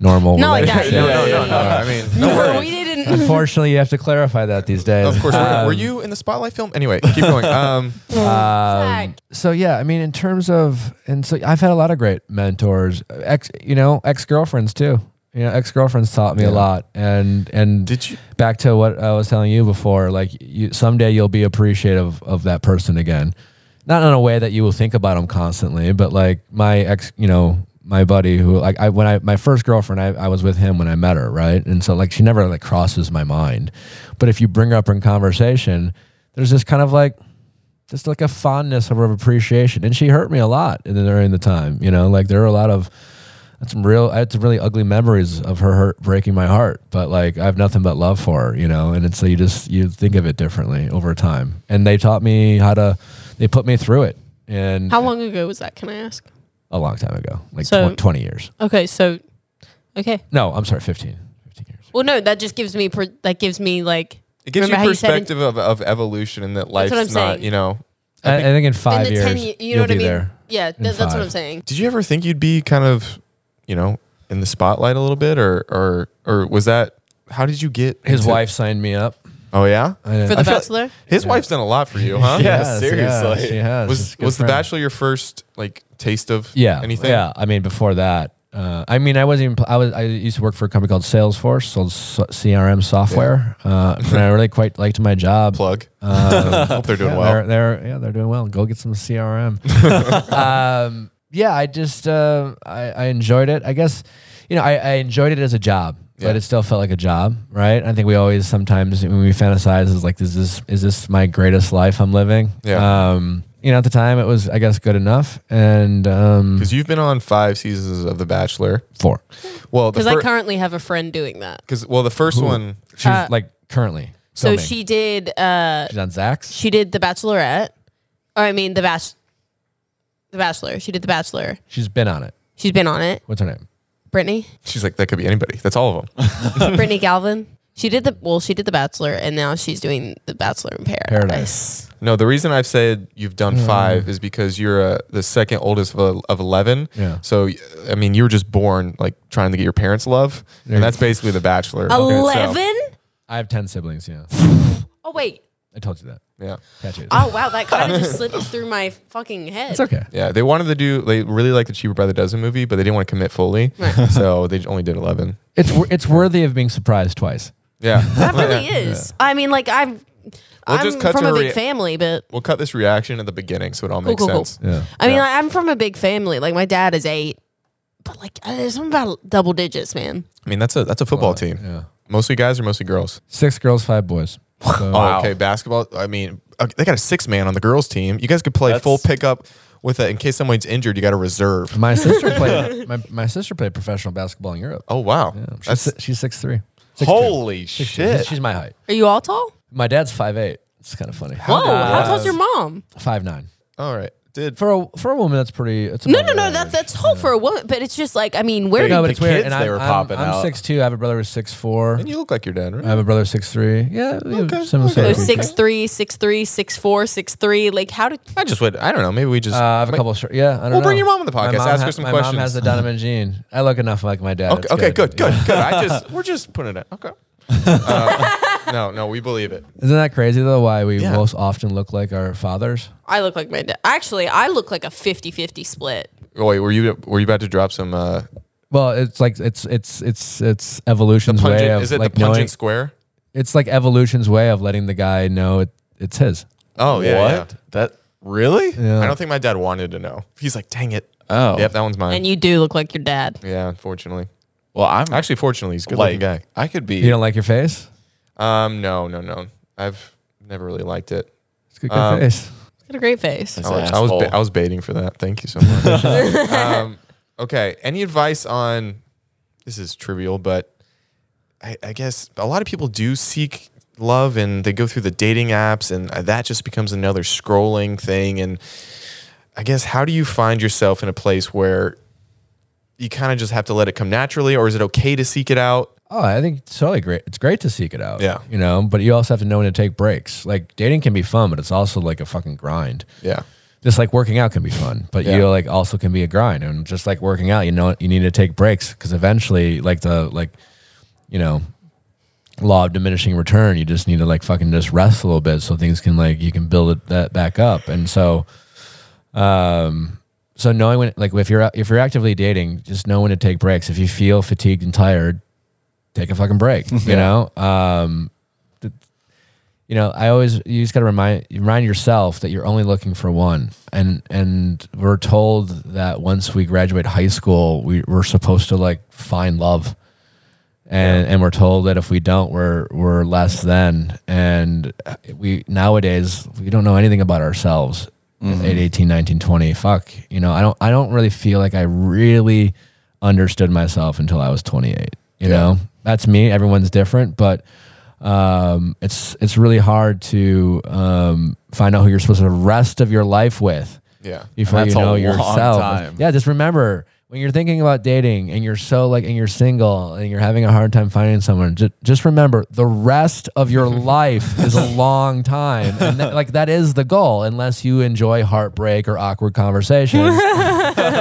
normal. Not like that. relationship. No, no, no, no. I mean, no No, we didn't. Unfortunately, you have to clarify that these days. Of course. Were, were Um, you in the spotlight film? Anyway, keep going. Um, Um, so yeah, I mean, in terms of, and so I've had a lot of great mentors, ex, you know, ex girlfriends too. You know, ex girlfriends taught me a lot, and and did you? back to what I was telling you before, like you, someday you'll be appreciative of that person again, not in a way that you will think about them constantly, but like my ex, you know, my buddy who like I when I my first girlfriend, I, I was with him when I met her, right, and so like she never like crosses my mind, but if you bring her up in conversation, there's this kind of like just like a fondness of appreciation, and she hurt me a lot in the, during the time, you know, like there were a lot of some real I had some really ugly memories of her hurt breaking my heart. But like i have nothing but love for her you know? And it's so you just you think of it differently over time. And they taught me how to they put me through it. And How long ago was that? Can I ask? A long time ago like So- tw- 20 years Okay, so okay. no i'm sorry 15 15 years Well, no, that just gives me per, that gives me like It gives Remember how you you said in- perspective of, of evolution and that life's what I'm not, saying. you know. I, I think in five in the years 10 ye- you you'll know what be I mean? there Yeah, th- that's what five. I'm saying. Did you ever think you'd be kind of, you know, in the spotlight a little bit, or or or was that? How did you get his into- wife signed me up Oh yeah, I, For the I feel- Bachelor? his wife's done a lot for you, huh? Yeah, Yes, seriously. yeah, she has. It's Was a good was the friend. Bachelor your first like taste of yeah anything? yeah i mean before that uh, I mean, I wasn't even. I was. I used to work for a company called Salesforce, sold s- CRM software, uh, and I really quite liked my job. Plug. Um, Hope they're doing yeah, well. They're, they're yeah, they're doing well. Go get some CRM. um, yeah, I just uh, I, I enjoyed it. I guess you know I, I enjoyed it as a job, Yeah. but it still felt like a job, right? I think we always sometimes when we fantasize is like, is this is this my greatest life I'm living? Yeah. Um, you know, at the time it was I guess good enough, and um, Because you've been on five seasons of The Bachelor. four. Well, the Because I first currently have a friend doing that. because well the first one She's Uh, like currently. So filming. she did. uh she's on Zach's. She did The Bachelorette, or I mean The Bach, The Bachelor. She did The Bachelor. She's been on it. She's been on it. What's her name? Brittany, she's like that could be anybody. That's all of them. Brittany Galvin. She did the well. She did The Bachelor, and now she's doing The Bachelor in Paradise. Paradise. No, the reason I've said you've done Hmm. five is because you're uh, the second oldest of, of eleven. Yeah. So I mean, you were just born like trying to get your parents' love, and that's basically The Bachelor. in itself. Eleven. I have ten siblings. Yeah, Oh wait. I told you that. Yeah. Catch it. Oh wow, that kind of just slipped through my fucking head. It's okay. Yeah, they wanted to do. They really liked the Cheaper by the Dozen movie, but they didn't want to commit fully, so they only did eleven. It's wor- it's worthy of being surprised twice. Yeah, That really is. I mean, like I'm. We'll I'm just cut from to a a big rea- family, but We'll cut this reaction at the beginning so it all makes cool, cool. sense. Yeah. I mean, like, I'm from a big family. Like my dad is eight, but like uh, there's something about double digits, man. I mean, that's a that's a football team. Yeah. Mostly guys or mostly girls? Six girls, five boys. So, Oh, Wow. okay. Basketball. I mean, okay, they got a six man on the girls team. You guys could play That's- full pickup with it in case someone's injured. You got a reserve. My sister played. My, my sister played professional basketball in Europe. Oh wow, Yeah, she's, that's si- she's six three. Holy shit. She's my height. Are you all tall? My dad's five eight. It's kind of funny. Whoa, how tall's your mom? Five nine. all right. Did For a for a woman, that's pretty. It's No, no, no. average. That's that's tall for a woman, but it's just like I mean, where no, but the it's weird. kids And they I'm, were I'm, popping I'm out. six two. I have a brother who's six four. and you look like your dad, right? I have a brother six three. Yeah, we have Okay, similar okay. so size six features. three, six three, six four, six three? Like how did? I just would. I don't know. Maybe we just. Uh, I have a couple. Of, short- yeah, I don't We'll know. bring your mom on the My podcast, mom ask her ha- some my mom questions. has the Donovan gene. I look enough like my dad. okay, It's okay, good, good, Yeah. good. I just we're just putting it. Okay. Uh, no, no, we believe it. Isn't that crazy though? Why we Yeah. most often look like our fathers? I look like my dad. Actually, I look like a 50-50 split. Oh, wait, were you were you about to drop some? Uh, Well, it's like it's it's it's it's evolution's pungent, way of is it like the Punnett knowing. square? It's like evolution's way of letting the guy know it, it's his. Oh yeah, what? yeah. That really? Yeah. I don't think my dad wanted to know. He's like, dang it. Oh. Yep, that one's mine. And you do look like your dad. yeah, unfortunately. Well, I'm Actually, fortunately, he's a good like looking guy. I could be You don't like your face? Um, no, no, no. I've never really liked it. It's a good, good Um, face. He's got a great face. I was, I was, ba- I was baiting for that. Thank you so much. um, okay. Any advice on this is trivial, but I, I guess a lot of people do seek love and they go through the dating apps and that just becomes another scrolling thing. And I guess how do you find yourself in a place where you kind of just have to let it come naturally, or is it okay to seek it out? Oh, I think it's totally great. It's great to seek it out. Yeah. You know, but you also have to know when to take breaks. Like dating can be fun, but it's also like a fucking grind. Yeah. Just like working out can be fun, but Yeah. you like also can be a grind. And just like working out, you know, you need to take breaks because eventually, like the like, you know, law of diminishing return, you just need to like fucking just rest a little bit so things can like you can build it that back up. And so, um, so knowing when like if you're if you're actively dating, just know when to take breaks. If you feel fatigued and tired, take a fucking break. You know, um, you know, I always you just got to remind remind yourself that you're only looking for one, and and we're told that once we graduate high school, we we're supposed to like find love, and and we're told that if we don't, we're we're less than, and we nowadays we don't know anything about ourselves. At 18, 19, 20. Fuck. You know, I don't I don't really feel like I really understood myself until I was 28. You know? That's me. Everyone's different, but um, it's it's really hard to um, find out who you're supposed to the rest of your life with Yeah. before you know yourself. Yeah, just remember when you're thinking about dating and you're so like and you're single and you're having a hard time finding someone, just, just remember the rest of your life is a long time, and that, like that is the goal, unless you enjoy heartbreak or awkward conversations.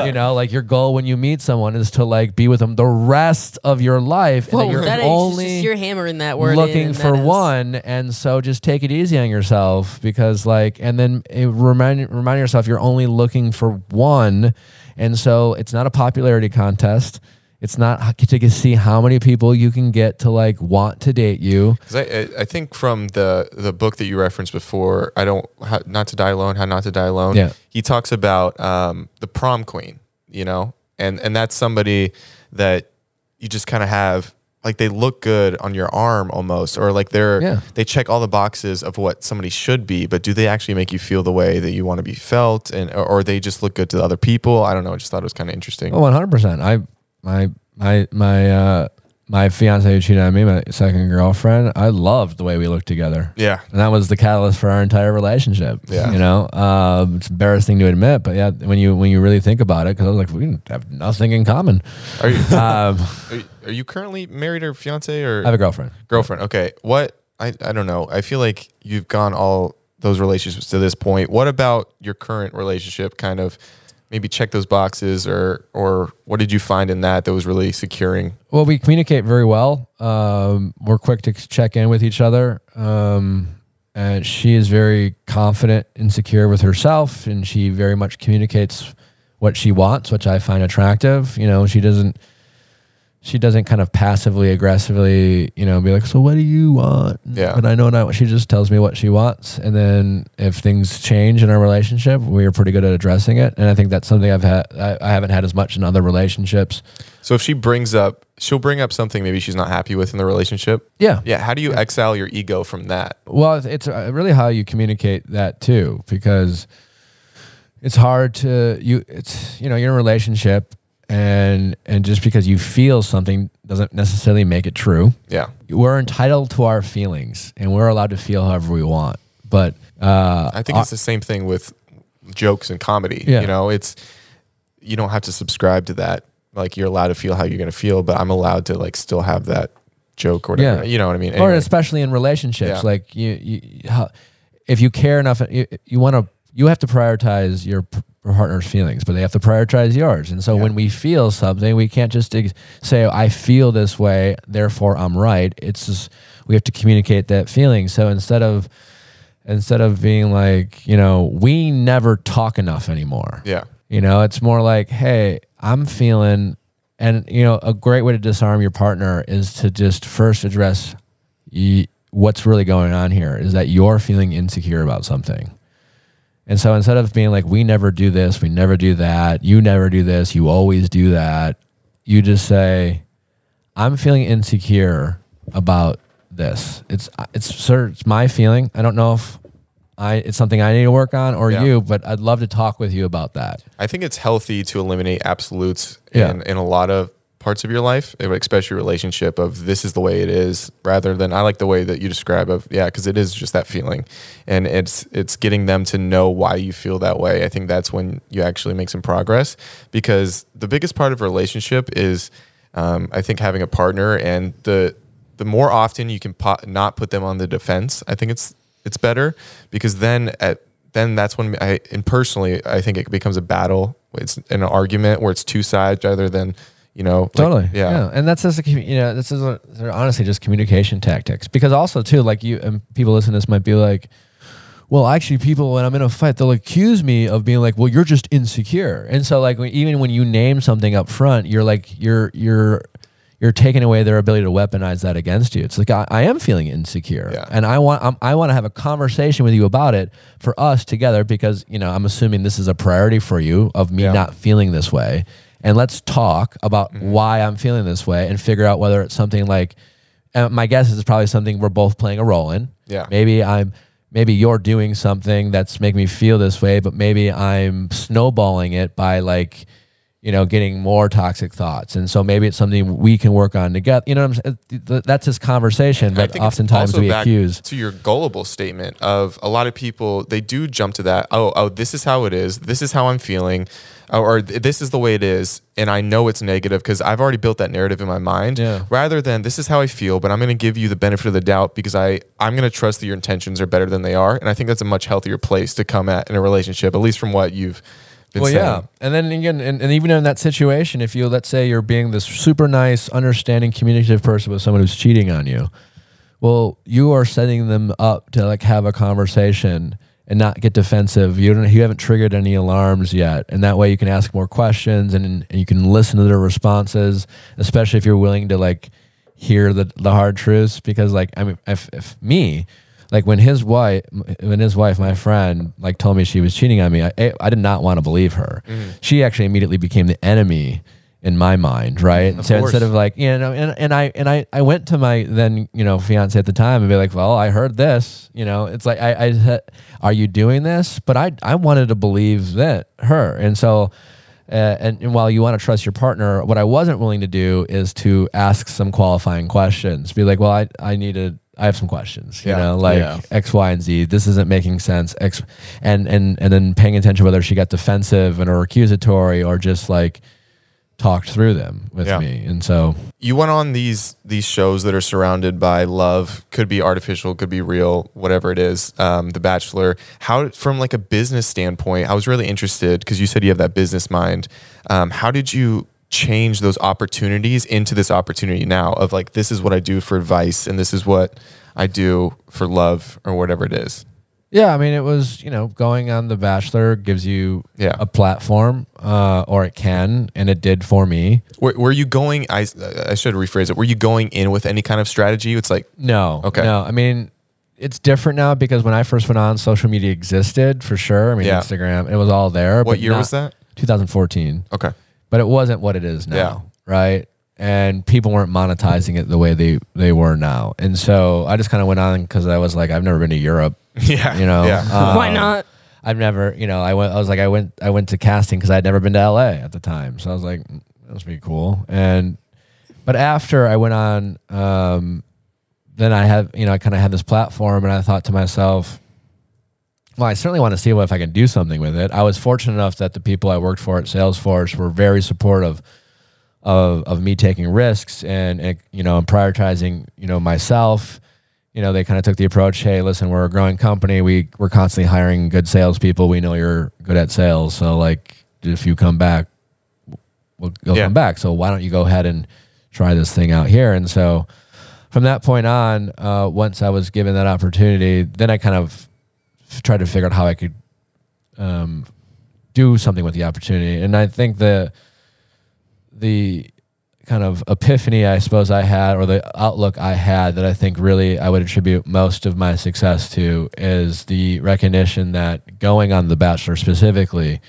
you know, like your goal when you meet someone is to like be with them the rest of your life, and Whoa, that you're that is only just you're hammering that word. looking and for one and so just take it easy on yourself because like and then remind remind yourself you're only looking for one and so it's not a popularity contest it's not to see how many people you can get to like want to date you. Because I I think from the the book that you referenced before, I don't how, not to die alone, how not to die alone. Yeah. he talks about um, the prom queen, you know, and and that's somebody that you just kind of have like they look good on your arm almost, or like they're Yeah. they check all the boxes of what somebody should be, but do they actually make you feel the way that you want to be felt, and or, or they just look good to other people? I don't know. I just thought it was kind of interesting. oh 100% i my my my uh my fiance who cheated on me my second girlfriend i loved the way we looked together Yeah, and that was the catalyst for our entire relationship. Yeah. you know, um, it's embarrassing to admit, but yeah, when you when you really think about it, because I was like, we have nothing in common. are you Um, are you, are you currently married or fiance or I have a girlfriend. girlfriend okay what I, I don't know i feel like you've gone all those relationships to this point what about your current relationship kind of maybe check those boxes or or what did you find in that that was really securing Well, we communicate very well. Um, we're quick to check in with each other. Um, and she is very confident and secure with herself, and she very much communicates what she wants, which I find attractive. You know, she doesn't. She doesn't kind of passively aggressively, you know, be like, "So what do you want?" Yeah. But I know not she just tells me what she wants, and then if things change in our relationship, we are pretty good at addressing it. And I think that's something I've had. I, I haven't had as much in other relationships. So if she brings up, she'll bring up something maybe she's not happy with in the relationship. Yeah. Yeah. How do you exile your ego from that? Well, it's- it's uh, really how you communicate that too, because it's hard to you. It's you know you're in a relationship, and and just because you feel something doesn't necessarily make it true. Yeah. We're entitled to our feelings, and we're allowed to feel however we want. But uh, I think it's the same thing with jokes and comedy. Yeah. You know, it's you don't have to subscribe to that. Like you're allowed to feel how you're gonna feel, but I'm allowed to like still have that joke or whatever. Yeah. You know what I mean? or especially in relationships, Yeah. like you, you how, if you care enough, you, you want to, you have to prioritize your p- partner's feelings, but they have to prioritize yours. And so Yeah. when we feel something, we can't just ex- say, "I feel this way, therefore I'm right." It's just we have to communicate that feeling. So instead of instead of being like, you know, we never talk enough anymore. yeah. You know, it's more like, hey, I'm feeling, and you know, a great way to disarm your partner is to just first address y- what's really going on here. Is that you're feeling insecure about something, and so instead of being like, we never do this, we never do that, you never do this, you always do that, you just say, I'm feeling insecure about this. It's uh, it's sir, it's my feeling. I don't know if I it's something I need to work on or Yeah. you, but I'd love to talk with you about that. I think it's healthy to eliminate absolutes Yeah. in, in a lot of parts of your life, especially relationship of this is the way it is, rather than I like the way that you describe of yeah, because it is just that feeling, and it's it's getting them to know why you feel that way. I think that's when you actually make some progress because the biggest part of relationship is um, I think having a partner and the the more often you can po- not put them on the defense, I think it's it's better because then at then that's when I and personally I think it becomes a battle. It's an argument where it's two sides rather than you know like- Totally. yeah. And that's just a, you know, this is a, honestly just communication tactics. Because also too, like you and people listening to this might be like, well, actually, people when I'm in a fight, they'll accuse me of being like, well, you're just insecure. And so like when, even when you name something up front, you're like you're you're you're taking away their ability to weaponize that against you. It's like I, I am feeling insecure, Yeah. and I want I'm, I want to have a conversation with you about it for us together because you know I'm assuming this is a priority for you of me Yeah. not feeling this way, and let's talk about why I'm feeling this way and figure out whether it's something like. Uh, my guess is it's probably something we're both playing a role in. Yeah. Maybe I'm maybe you're doing something that's making me feel this way, but maybe I'm snowballing it by like, you know, getting more toxic thoughts. And so maybe it's something we can work on together. You know what I'm saying? That's his conversation, but oftentimes we accuse. to your gullible statement of a lot of people they do jump to that oh oh this is how it is this is how I'm feeling uh, or, or this is the way it is and I know it's negative because I've already built that narrative in my mind Yeah. rather than this is how I feel but I'm going to give you the benefit of the doubt because I I'm going to trust that your intentions are better than they are and I think that's a much healthier place to come at in a relationship at least from what you've Well, yeah, and then again, and, and even in that situation, if you let's say you're being this super nice, understanding, communicative person with someone who's cheating on you, well, you are setting them up to like have a conversation and not get defensive. You don't, you haven't triggered any alarms yet, and that way you can ask more questions and, and you can listen to their responses, especially if you're willing to like hear the the hard truths. Because like I mean, if, if me, like when his wife, when his wife, my friend, like told me she was cheating on me, I, I did not want to believe her. She actually immediately became the enemy in my mind, right? so course. instead of like, you know, and, and I and I I went to my then you know fiance at the time and be like, well, I heard this, you know, it's like I I are you doing this? But I I wanted to believe that her, and so. Uh, and, and while you want to trust your partner, what I wasn't willing to do is to ask some qualifying questions. Be like, well, I, I needed, I have some questions, you Yeah. know, like Yeah. X, Y, and Z. This isn't making sense. X, and and and then paying attention whether she got defensive and or accusatory or just like talked through them with Yeah. me. And so, you went on these these shows that are surrounded by love could be artificial could be real whatever it is um, the bachelor how from like a business standpoint i was really interested because you said you have that business mind um, how did you change those opportunities into this opportunity now of like this is what i do for advice and this is what i do for love or whatever it is Yeah, I mean, it was you know going on The Bachelor gives you Yeah. a platform, uh, or it can, and it did for me. Were, were you going? I I should rephrase it. Were you going in with any kind of strategy? It's like No, Okay. no. I mean, it's different now because when I first went on, social media existed for sure. I mean, Yeah. Instagram, it was all there. what year not- was that? 2014. Okay. But it wasn't what it is now, Yeah. right? And people weren't monetizing it the way they they were now, and so I just kind of went on because I was like, I've never been to Europe, Yeah. you know. Yeah. um, Why not? I've never, you know, I went. I was like, I went, I went to casting because I'd never been to LA at the time, so I was like, "Mm, that must be cool. And but after I went on, um, then I had, you know, I kind of had this platform, and I thought to myself, well, I certainly want to see what if I can do something with it. I was fortunate enough that the people I worked for at Salesforce were very supportive of of me taking risks and, and you know and prioritizing you know myself. You know, they kind of took the approach, hey, listen, we're a growing company. We we're constantly hiring good salespeople. We know you're good at sales, so like if you come back, we'll go Yeah. come back. So why don't you go ahead and try this thing out here? And so from that point on, uh, once I was given that opportunity, then I kind of tried to figure out how I could um, do something with the opportunity. And I think the the kind of epiphany I suppose I had, or the outlook I had, that I think really I would attribute most of my success to, is the recognition that going on The Bachelor specifically,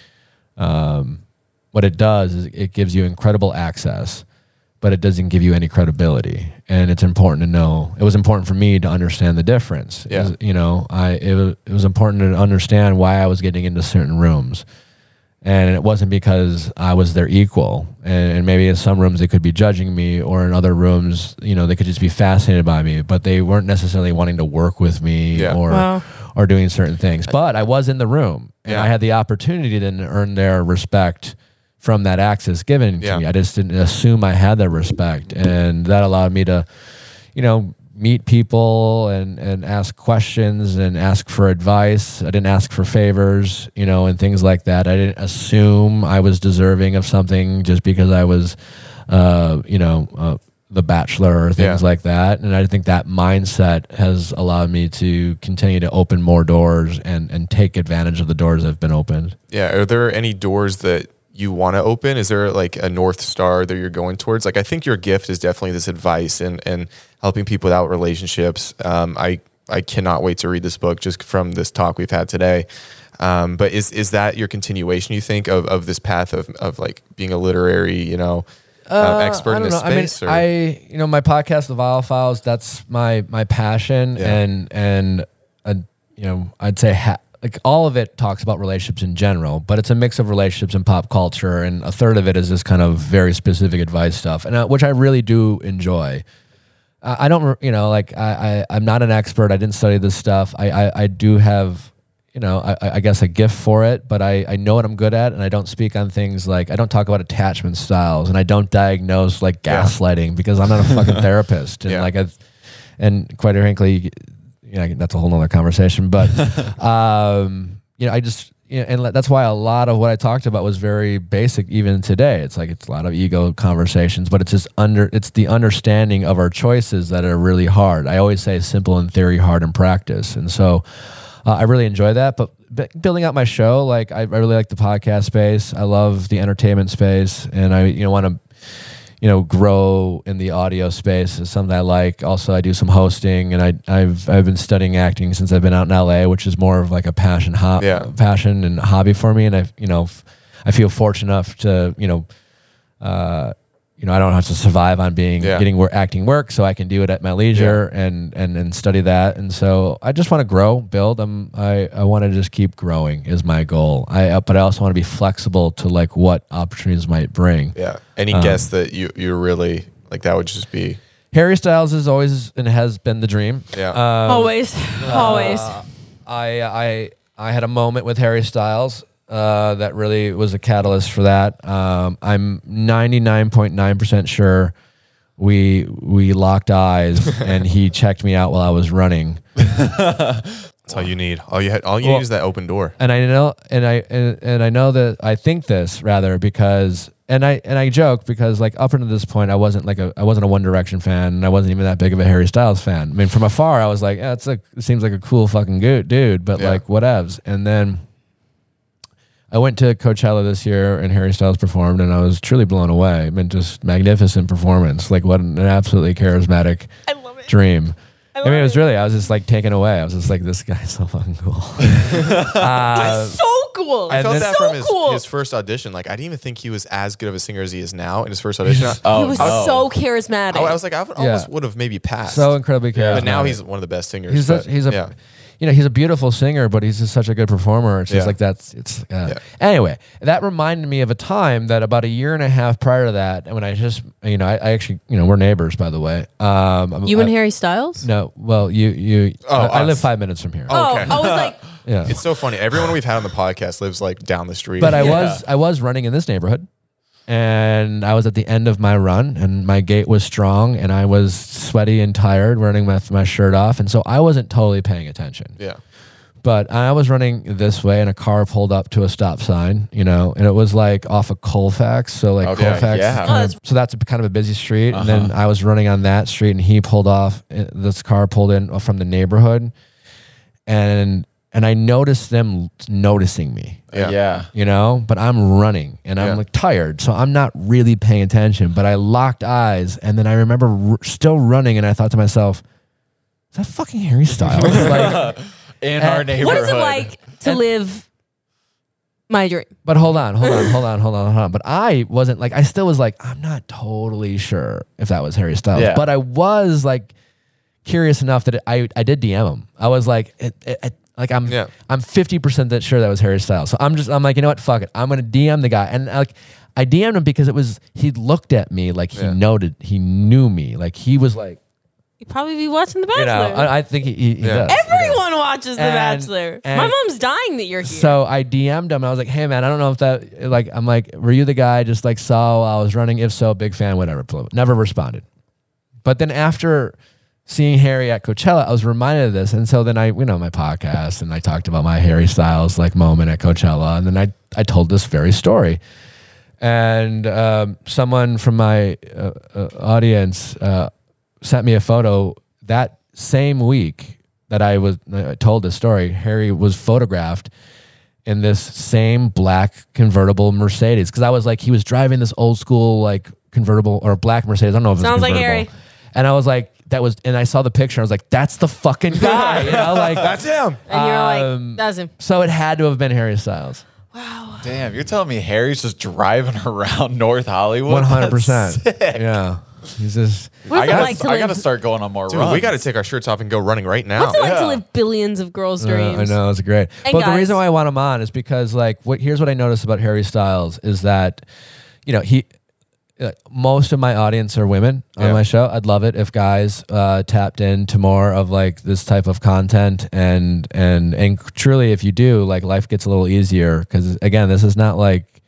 um, what it does is it gives you incredible access. But it doesn't give you any credibility, and it's important to know. It was important for me to understand the difference. Yeah. Is- you know, I it was, it was important to understand why I was getting into certain rooms and it wasn't because I was their equal. And, and maybe in some rooms they could be judging me, or in other rooms, you know, they could just be fascinated by me, but they weren't necessarily wanting to work with me Yeah. or Wow. or doing certain things. But I was in the room, and Yeah. I had the opportunity to earn their respect from that access given Yeah. to me. I just didn't assume I had their respect, and that allowed me to, you know. Meet people and, and ask questions and ask for advice. I didn't ask for favors, you know, and things like that. I didn't assume I was deserving of something just because I was, uh, you know, uh, the bachelor or things Yeah. like that. And I think that mindset has allowed me to continue to open more doors and, and take advantage of the doors that have been opened. Yeah. Are there any doors that you want to open? Is there like a north star that you're going towards? Like I think your gift is definitely this advice and and helping people without relationships. Um, I I cannot wait to read this book just from this talk we've had today. Um, but is is that your continuation? You think of of this path of of like being a literary, you know, uh, expert I in this know. I mean, space? I you know my podcast, The Viall Files. That's my my passion, Yeah. and and uh, you know I'd say ha- like all of it talks about relationships in general, but it's a mix of relationships and pop culture, and a third of it is this kind of very specific advice stuff, and uh, which I really do enjoy. I I don't, you know, like I, I, I'm not an expert. I didn't study this stuff. I, I, I do have, you know, I, I guess a gift for it, but I, I know what I'm good at, and I don't speak on things like I don't talk about attachment styles, and I don't diagnose like Yeah. gaslighting because I'm not a fucking therapist, and Yeah. like I, and quite frankly, you know, that's a whole nother conversation. But, um, you know, I just. You know, and that's why a lot of what I talked about was very basic even today. It's like it's a lot of ego conversations, but it's just under it's the understanding of our choices that are really hard. I always say simple in theory, hard in practice. And so uh, I really enjoy that. But building out my show, like I, I really like the podcast space. I love the entertainment space, and I you know want to you know grow in the audio space is something I like. Also, I do some hosting, and I I've I've been studying acting since I've been out in LA, which is more of like a passion ho- Yeah. passion and hobby for me. And I you know f- I feel fortunate enough to you know. Uh, you know, I don't have to survive on being Yeah. getting work, acting work, so I can do it at my leisure and and and study that. And so I just want to grow, build. I'm I I want to just keep growing is my goal. I uh, but I also want to be flexible to like what opportunities might bring. yeah. Any Um, guess that you you're really like that would just be Harry Styles is always and has been the dream. yeah. Um, always, always. I I I had a moment with Harry Styles uh, that really was a catalyst for that. Um, I'm 99.9% sure we we locked eyes and he checked me out while I was running. That's all you need. All you had, all you Well- need is that open door. And I know and I and, and I know that I think this rather because and I and I joke because like up until this point, I wasn't like a I wasn't a One Direction fan, and I wasn't even that big of a Harry Styles fan. I mean, from afar, I was like, yeah, it's a it seems like a cool fucking dude, but Yeah. like whatevs. And then I went to Coachella this year, and Harry Styles performed, and I was truly blown away. I mean, just magnificent performance. Like what an absolutely charismatic I love it. dream. I, mean, it was really, I was just like taken away. I was just like, this guy's so fucking cool. uh, so cool. I felt then- that so from his, cool. his first audition. Like, I didn't even think he was as good of a singer as he is now in his first audition. Oh, he was no. so charismatic. I, I was like, I would- almost would have maybe passed. so incredibly charismatic. but now he's one of the best singers. he's but, a, he's a yeah. You know he's a beautiful singer but he's just such a good performer it's just Yeah. like that's it's uh, Yeah. anyway that reminded me of a time that about a year and a half prior to that when i just you know i, I actually you know we're neighbors by the way um you I- and Harry Styles? no well you you Oh, I, I live five minutes from here Oh, Okay. I was like, yeah It's so funny. Everyone we've had on the podcast lives like down the street. but i Yeah. was i was running in this neighborhood and I was at the end of my run, and my gait was strong, and I was sweaty and tired, running with my shirt off, and so I wasn't totally paying attention. yeah. But I was running this way, and a car pulled up to a stop sign, you know, and it was like off of Colfax. So like Okay, Colfax, yeah. Oh, kind that's- of, so that's a, kind of a busy street. And then Uh-huh. I was running on that street, and he pulled off. uh, This car pulled in from the neighborhood, and and I noticed them noticing me Yeah. yeah. you know but i'm running and i'm Yeah. like tired so i'm not really paying attention but i locked eyes and then i remember r- still running and i thought to myself is that fucking harry styles like In Uh, our neighborhood. what is it like to And- live my dream? but hold on hold on hold on hold on hold on but i wasn't like i still was like i'm not totally sure if that was harry styles Yeah. but i was like curious enough that i i did dm him i was like it, it, it- like i'm Yeah. i'm 50% that sure that was harry styles so i'm just i'm like you know what fuck it i'm gonna dm the guy and uh, like i dm'd him because it was he looked at me like he Yeah. noted he knew me like he was like You'd probably be watching The you Bachelor. know i, I think he, he, he Yeah. does you know. Everyone watches The And- Bachelor. and- My mom's dying that you're here. So I DM'd him. I was like, "Hey man, I don't know if that like I'm like, were you the guy just like saw while I was running? If so, big fan, whatever." Never responded. But then after seeing Harry at Coachella, I was reminded of this, and so then I went on my podcast and I talked about my Harry Styles like moment at Coachella, and then I I told this very story. And um, someone from my uh, uh, audience uh, sent me a photo that same week that I was told this story. Harry was photographed in this same black convertible Mercedes because I was like, he was driving this old school like convertible or black Mercedes. I don't know if it's Sounds like. Harry. And I was like, that was, and I saw the picture. I was like, that's the fucking guy. You know, like That's him. and you're um, like, that's him. So it had to have been Harry Styles. Wow. Damn, you're telling me Harry's just driving around North Hollywood? One hundred percent. Yeah, he's just. What's I it gotta, like to I gotta start going on more Dude, runs. we got to take our shirts off and go running right now. What's it like Yeah. to live billions of girls' Uh, dreams? I know it's great. And but the guys. reason why I want him on is because like what here's what I noticed about Harry Styles is that you know he most of my audience are women on Yeah. my show. I'd love it if guys uh, tapped into more of like this type of content and and and truly if you do like life gets a little easier because again this is not like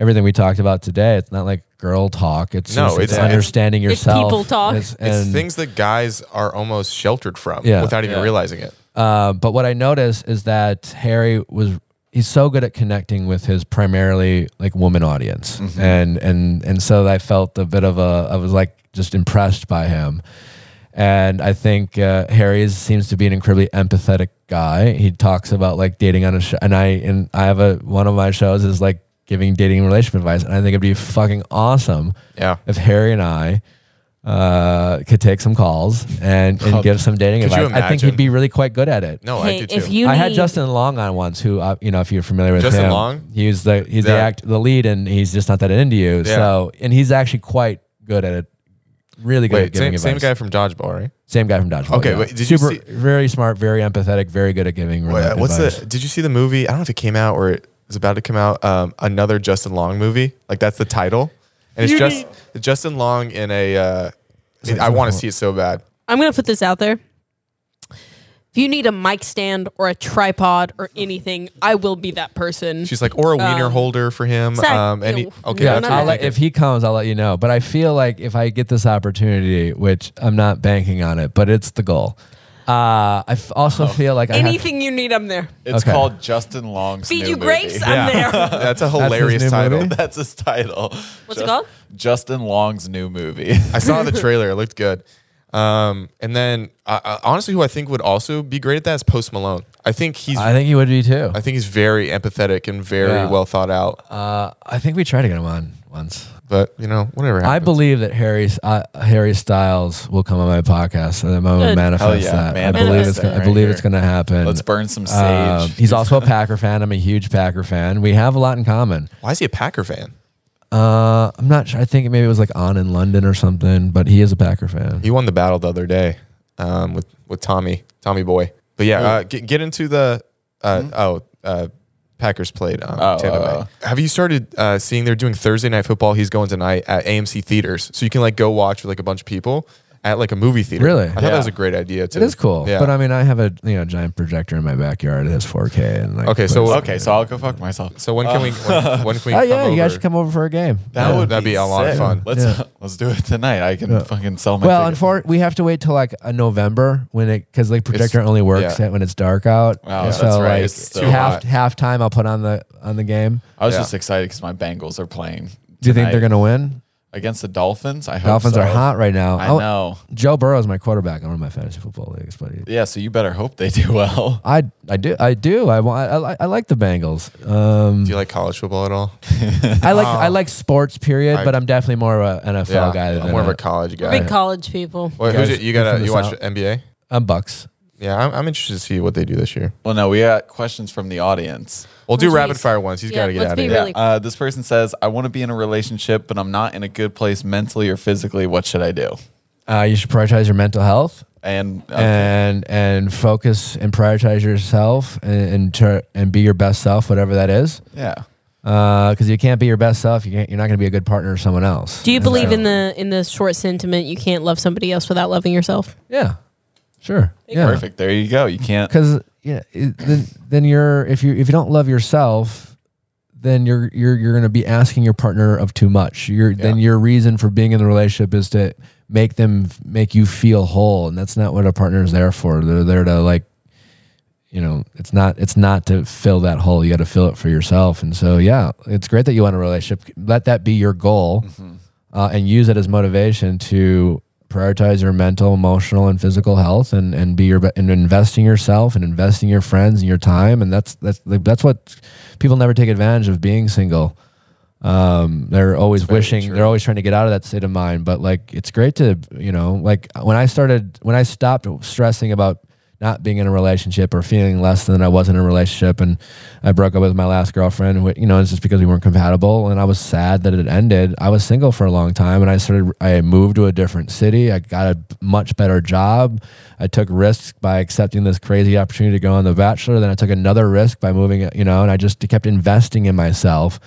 everything we talked about today. It's not like girl talk. It's No, just, it's, it's- understanding It's yourself. people talk. It's, It's and- things that guys are almost sheltered from Yeah. without even Yeah. realizing it. Uh, but what I noticed is that Harry was he's so good at connecting with his primarily like woman audience, and and and so I felt a bit of a I was like just impressed by him, and I think uh, Harry seems to be an incredibly empathetic guy. He talks about like dating on a show, and I and I have a one of my shows is like giving dating and relationship advice, and I think it'd be fucking awesome Yeah. if Harry and I uh, could take some calls and, and give some dating Could you advice. I think imagine? he'd be really quite good at it. No, I hey, do too. if you I had need- Justin Long on once, who uh, you know, if you're familiar with Justin him, Long? he's the he's the Yeah. act the lead, and he's just not that into you. Yeah. So, and he's actually quite good at it. Really good at Wait, giving same, same advice. guy from Dodgeball, right? Same guy from Dodgeball. Okay, yeah. wait, did you super, see- very smart, very empathetic, very good at giving. Wait, rela- what's advice. the? Did you see the movie? I don't know if it came out or it was about to come out. Um, another Justin Long movie. Like that's the title, and it's You just need- Justin Long in a. Uh, it I want to see it so bad. I'm gonna put this out there. If you need a mic stand or a tripod or anything, I will be that person. She's like, or a wiener Um, holder for him. Zach, Um, and he, ew. okay, No, that's I'll let, if he comes, I'll let you know. But I feel like if I get this opportunity, which I'm not banking on it, but it's the goal. Hey, Uh, I f- also feel like I have, Anything you need, I'm there. It's Okay. called Justin Long's Feed new you grapes, movie. I'm there. That's a hilarious new title. movie? That's his title. What's it called? Justin Long's new movie. I saw the trailer. It looked good. Um, and then uh, uh, honestly, who I think would also be great at that is Post Malone. I think he's. I think he would be too. I think he's very empathetic and very Yeah. well thought out. Uh, I think we tried to get him on once. But you know, whatever. I believe that Harry uh, Harry Styles will come on my podcast, and I'm gonna Good. manifest yeah, that. I manifest believe it's gonna, I right believe here. it's going to happen. Let's burn some sage. Um, he's also a Packer fan. I'm a huge Packer fan. We have a lot in common. Why is he a Packer fan? Uh, I'm not sure. I think maybe it was like on in London or something, but he is a Packer fan. He won the battle the other day um, with with Tommy Tommy Boy. But yeah, uh, get, get into the uh, oh uh, Packers played um, Oh, Tampa oh, Bay. Have you started uh, seeing they're doing Thursday night football? He's going tonight at AMC theaters, so you can like go watch with like a bunch of people at like a movie theater. Really? I thought that was a great idea. Too. It is cool, Yeah. but I mean, I have a you know giant projector in my backyard. It has 4K and like. Okay, so- okay, so I'll go fuck myself. so when can we when, uh, when can we? oh come yeah, you guys should come over for a game. That Yeah. would That'd be a lot of fun. Let's Yeah. let's do it tonight. I can Yeah. fucking sell my. Well, ticket. unfor- we have to wait till like a November when it because like projector only works yeah. when it's dark out. Wow, And that's so right. like It's still half hot. halftime, I'll put on the on the game. I was just excited because my Bengals are playing. Do you think they're gonna win? Against the Dolphins? I hope Dolphins so. are hot right now. I Oh, know. Joe Burrow is my quarterback on one of my fantasy football leagues, but he- Yeah, so you better hope they do well. I I do I do I want I, I like the Bengals. Um, Do you like college football at all? I like I like sports period, I- but I'm definitely more of an NFL guy I'm more of a, a college We're guy. big college people. Wait, You who's guys- it? You got from you watch South? NBA? I'm Bucks. Yeah, I'm, I'm interested to see what they do this year. Well, no, we got questions from the audience. We'll do Jeez. rapid fire ones. He's Yeah, got to get let's out be of here. really- Uh, this person says, "I want to be in a relationship, but I'm not in a good place mentally or physically. What should I do?" Uh, you should prioritize your mental health And uh, and and focus and prioritize yourself and and, tr- and be your best self, whatever that is. yeah, Because you can't be your best self, you can't, you're not going to be a good partner to someone else. Do you And believe so- in the in the short sentiment you can't love somebody else without loving yourself? Yeah, sure. Yeah. perfect. There you go. You can't. because yeah, it, then then you're if you if you don't love yourself, then you're you're you're going to be asking your partner of too much. You're then your reason for being in the relationship is to make them make you feel whole, and that's not what a partner is there for. They're there to like, you know, it's not it's not to fill that hole. You got to fill it for yourself. And so yeah, it's great that you want a relationship. Let that be your goal, uh, and use it as motivation to prioritize your mental, emotional, and physical health, and and be your and investing yourself and investing your friends and your time, and that's that's like, that's what people never take advantage of being single. Um, they're always wishing, true. they're always trying to get out of that state of mind. But like, it's great to you know, like when I started, when I stopped stressing about not being in a relationship or feeling less than I was in a relationship, and I broke up with my last girlfriend. You know, it's just because we weren't compatible, and I was sad that it ended. I was single for a long time, and I started. I moved to a different city. I got a much better job. I took risks by accepting this crazy opportunity to go on The Bachelor. Then I took another risk by moving. You know, and I just kept investing in myself.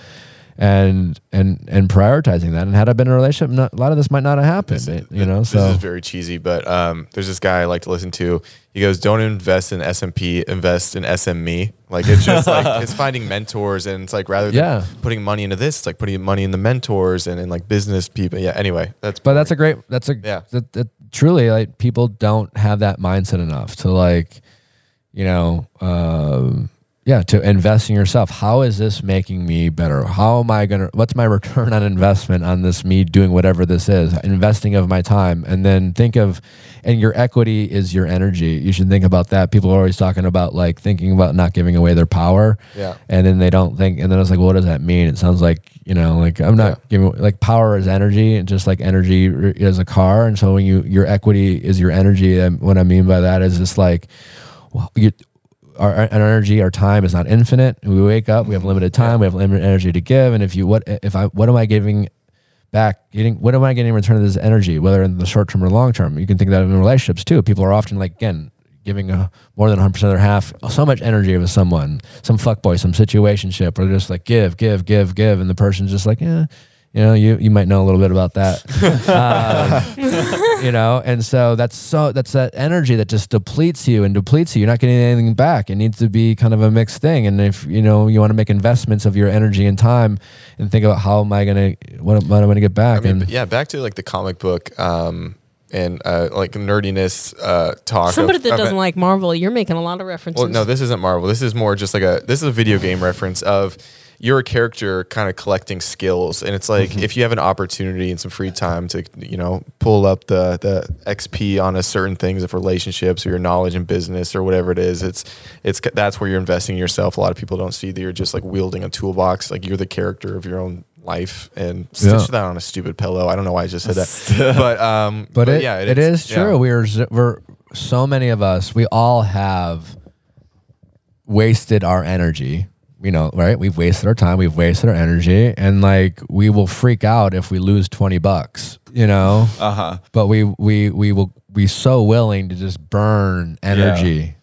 And and and prioritizing that, and had I been in a relationship, not, a lot of this might not have happened. it- you know, this so is very cheesy, but um, there's this guy I like to listen to. He goes, "Don't invest in S and P, invest in SME." Like it's just like it's finding mentors, and it's like rather than Yeah. putting money into this, it's like putting money in the mentors and in like business people. Yeah. Anyway, that's But that's a great. That's a Yeah. That, that truly like people don't have that mindset enough to like, you know, um, yeah, to invest in yourself. How is this making me better? How am I gonna? What's my return on investment on this? Me doing whatever this is, investing of my time, and then think of, and your equity is your energy. You should think about that. People are always talking about like thinking about not giving away their power yeah. and then they don't think and then it's like well, what does that mean it sounds like you know like i'm not Yeah. giving like power is energy and just like energy is a car and so when you your equity is your energy and what i mean by that is just like well, you, our, our energy our time is not infinite. We wake up we have limited time we have limited energy to give. And if you what if i what am i giving back? Getting what am i getting in return of this energy whether in the short term or long term? You can think that in relationships too. People are often like again giving a, more than 100% of their half so much energy to someone some fuckboy some situationship or just like give give give give. And the person's just like yeah you know you you might know a little bit about that um, you know and so that's so that's that energy that just depletes you and depletes you you're not getting anything back it needs to be kind of a mixed thing and if you know you want to make investments of your energy and time and think about how am i going to what, am- i going to get back I mean, and yeah, back to like the comic book um, and uh, like nerdiness uh, talk. Somebody of- that doesn't it. like Marvel, you're making a lot of references. Well, no, this isn't Marvel. This is more just like a this is a video game reference of you're a character kind of collecting skills, and it's like if you have an opportunity and some free time to you know pull up the the XP on a certain things of relationships or your knowledge in business or whatever it is, it's it's that's where you're investing in yourself. A lot of people don't see that you're just like wielding a toolbox, like you're the character of your own life and stitch Yeah. that on a stupid pillow. I don't know why I just said that, but um, But, it, yeah, it it's- is yeah. true. We're we're so many of us. We all have wasted our energy. You know, right? We've wasted our time. We've wasted our energy, and like we will freak out if we lose twenty bucks. You know, Uh huh. but we we we will be so willing to just burn energy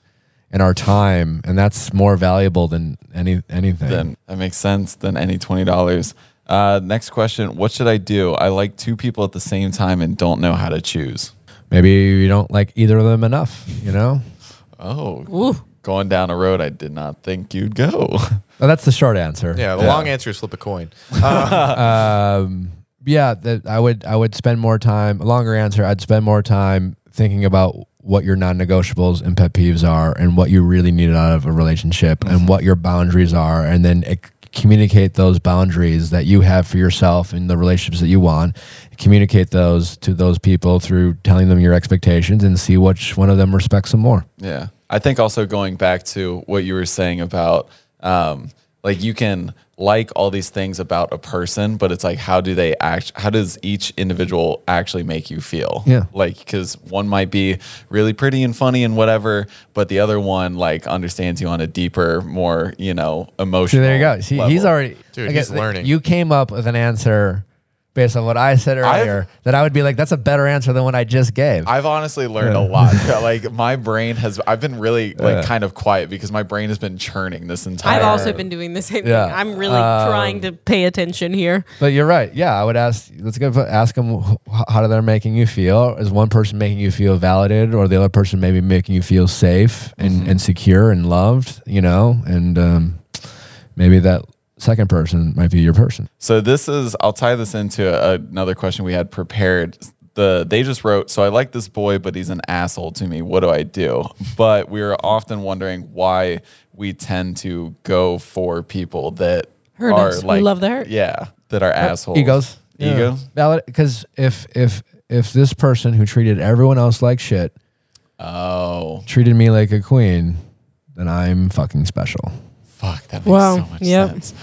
and our time, and that's more valuable than any anything. Then that makes sense than any twenty dollars. Uh, next question: What should I do? I like two people at the same time and don't know how to choose. Maybe you don't like either of them enough. You know. Oh, Ooh. Going down a road I did not think you'd go. Well, that's the short answer. Yeah, the long answer is flip a coin. um, yeah, that I would I would spend more time. A longer answer, I'd spend more time thinking about what your non-negotiables and pet peeves are, and what you really need out of a relationship, and what your boundaries are, and then ec- communicate those boundaries that you have for yourself and the relationships that you want. Communicate those to those people through telling them your expectations, and see which one of them respects them more. Yeah. I think also going back to what you were saying about um, like you can like all these things about a person, but it's like how do they act how does each individual actually make you feel? Yeah. Like cuz one might be really pretty and funny and whatever, but the other one like understands you on a deeper, more, you know, See, emotional. there you go. See, he's already Dude, again, he's learning. You came up with an answer based on what I said earlier that I would be like, that's a better answer than what I just gave. I've honestly learned a lot. like my brain has I've been really like kind of quiet because my brain has been churning this entire I've also been doing the same Yeah. thing. I'm really Um, trying to pay attention here. But you're right. Yeah, I would ask. Let's go. Ask them wh- how they're making you feel. Is one person making you feel validated, or the other person maybe making you feel safe and, and secure and loved? You know, and um, maybe that second person might be your person. So this is I'll tie this into a, another question we had prepared. The they just wrote, so I like this boy, but he's an asshole to me. What do I do? But we are often wondering why we tend to go for people that Hurt are us. We like love to hurt. Yeah, that are uh, assholes. Egos. Ego. Valid. Because if if if this person who treated everyone else like shit Oh, treated me like a queen, then I'm fucking special. Fuck! That makes Wow. so much Yep. sense.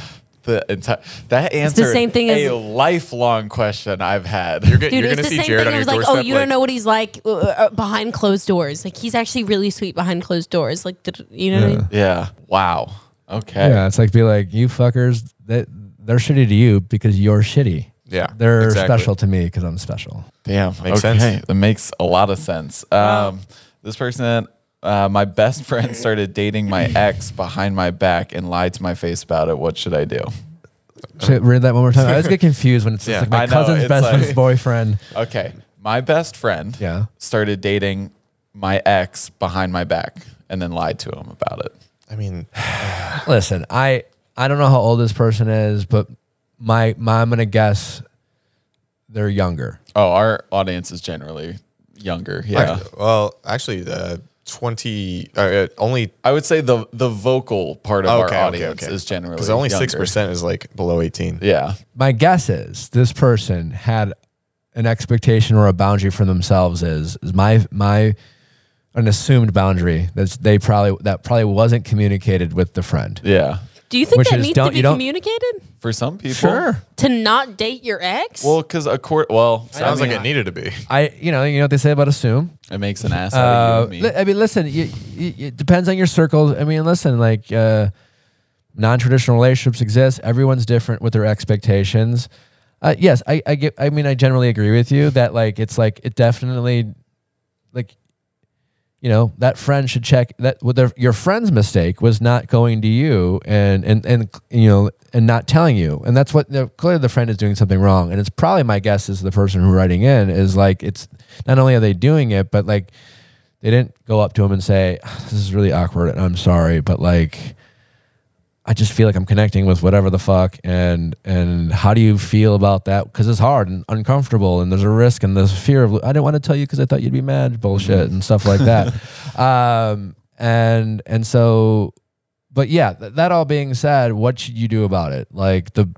The entire that answer the answer same thing a as- lifelong question I've had. You're, Dude, you're it's gonna the see same Jared thing. on your like, doorstep. oh, you like, don't know what he's like uh, uh, behind closed doors. Like he's actually really sweet behind closed doors. Like, you know what I mean? yeah. Wow. Okay. Yeah, it's like be like you fuckers. That they're shitty to you because you're shitty. Yeah, They're exactly. special to me because I'm special. Damn. Makes okay. sense. That makes a lot of sense. Um, this person, uh, my best friend started dating my ex behind my back and lied to my face about it. What should I do? Say, read that one more time. I always get confused when it's Yeah, like my I know, cousin's it's best like- friend's boyfriend. Okay. My best friend Yeah. started dating my ex behind my back and then lied to him about it. I mean, Listen, I I don't know how old this person is, but my, my I'm gonna guess they're younger. Oh, our audience is generally younger. Yeah. I- well, actually, uh, twenty uh, only I would say the the vocal part of okay, our audience okay. is generally because only younger. six percent is like below eighteen. Yeah. My guess is this person had an expectation or a boundary for themselves. Is is my my an assumed boundary that they probably that probably wasn't communicated with the friend. Yeah. Do you think Which that is needs don't- to be you don't- communicated? For some people. Sure. To not date your ex? Well, because a court. Well, Sounds I mean, like it needed to be. I you know you know what they say about assume. It makes an ass out Uh, of you and me. li- I mean, listen, you, you, it depends on your circles. I mean, listen, like uh, non-traditional relationships exist. Everyone's different with their expectations. Uh, yes, I, I get. I mean, I generally agree with you that like it's like it definitely, like, you know, that friend should check that. What their, your friend's mistake was not going to you and and and you know and not telling you, and that's what know, clearly the friend is doing something wrong, and it's probably my guess is the person who writing in is like it's not only are they doing it, but like they didn't go up to him and say, ah, "This is really awkward, and I'm sorry, but like, I just feel like I'm connecting with whatever the fuck and and how do you feel about that because it's hard and uncomfortable and there's a risk and there's fear of I didn't want to tell you because I thought you'd be mad bullshit and stuff like that um and and so but yeah th- that all being said what should you do about it like the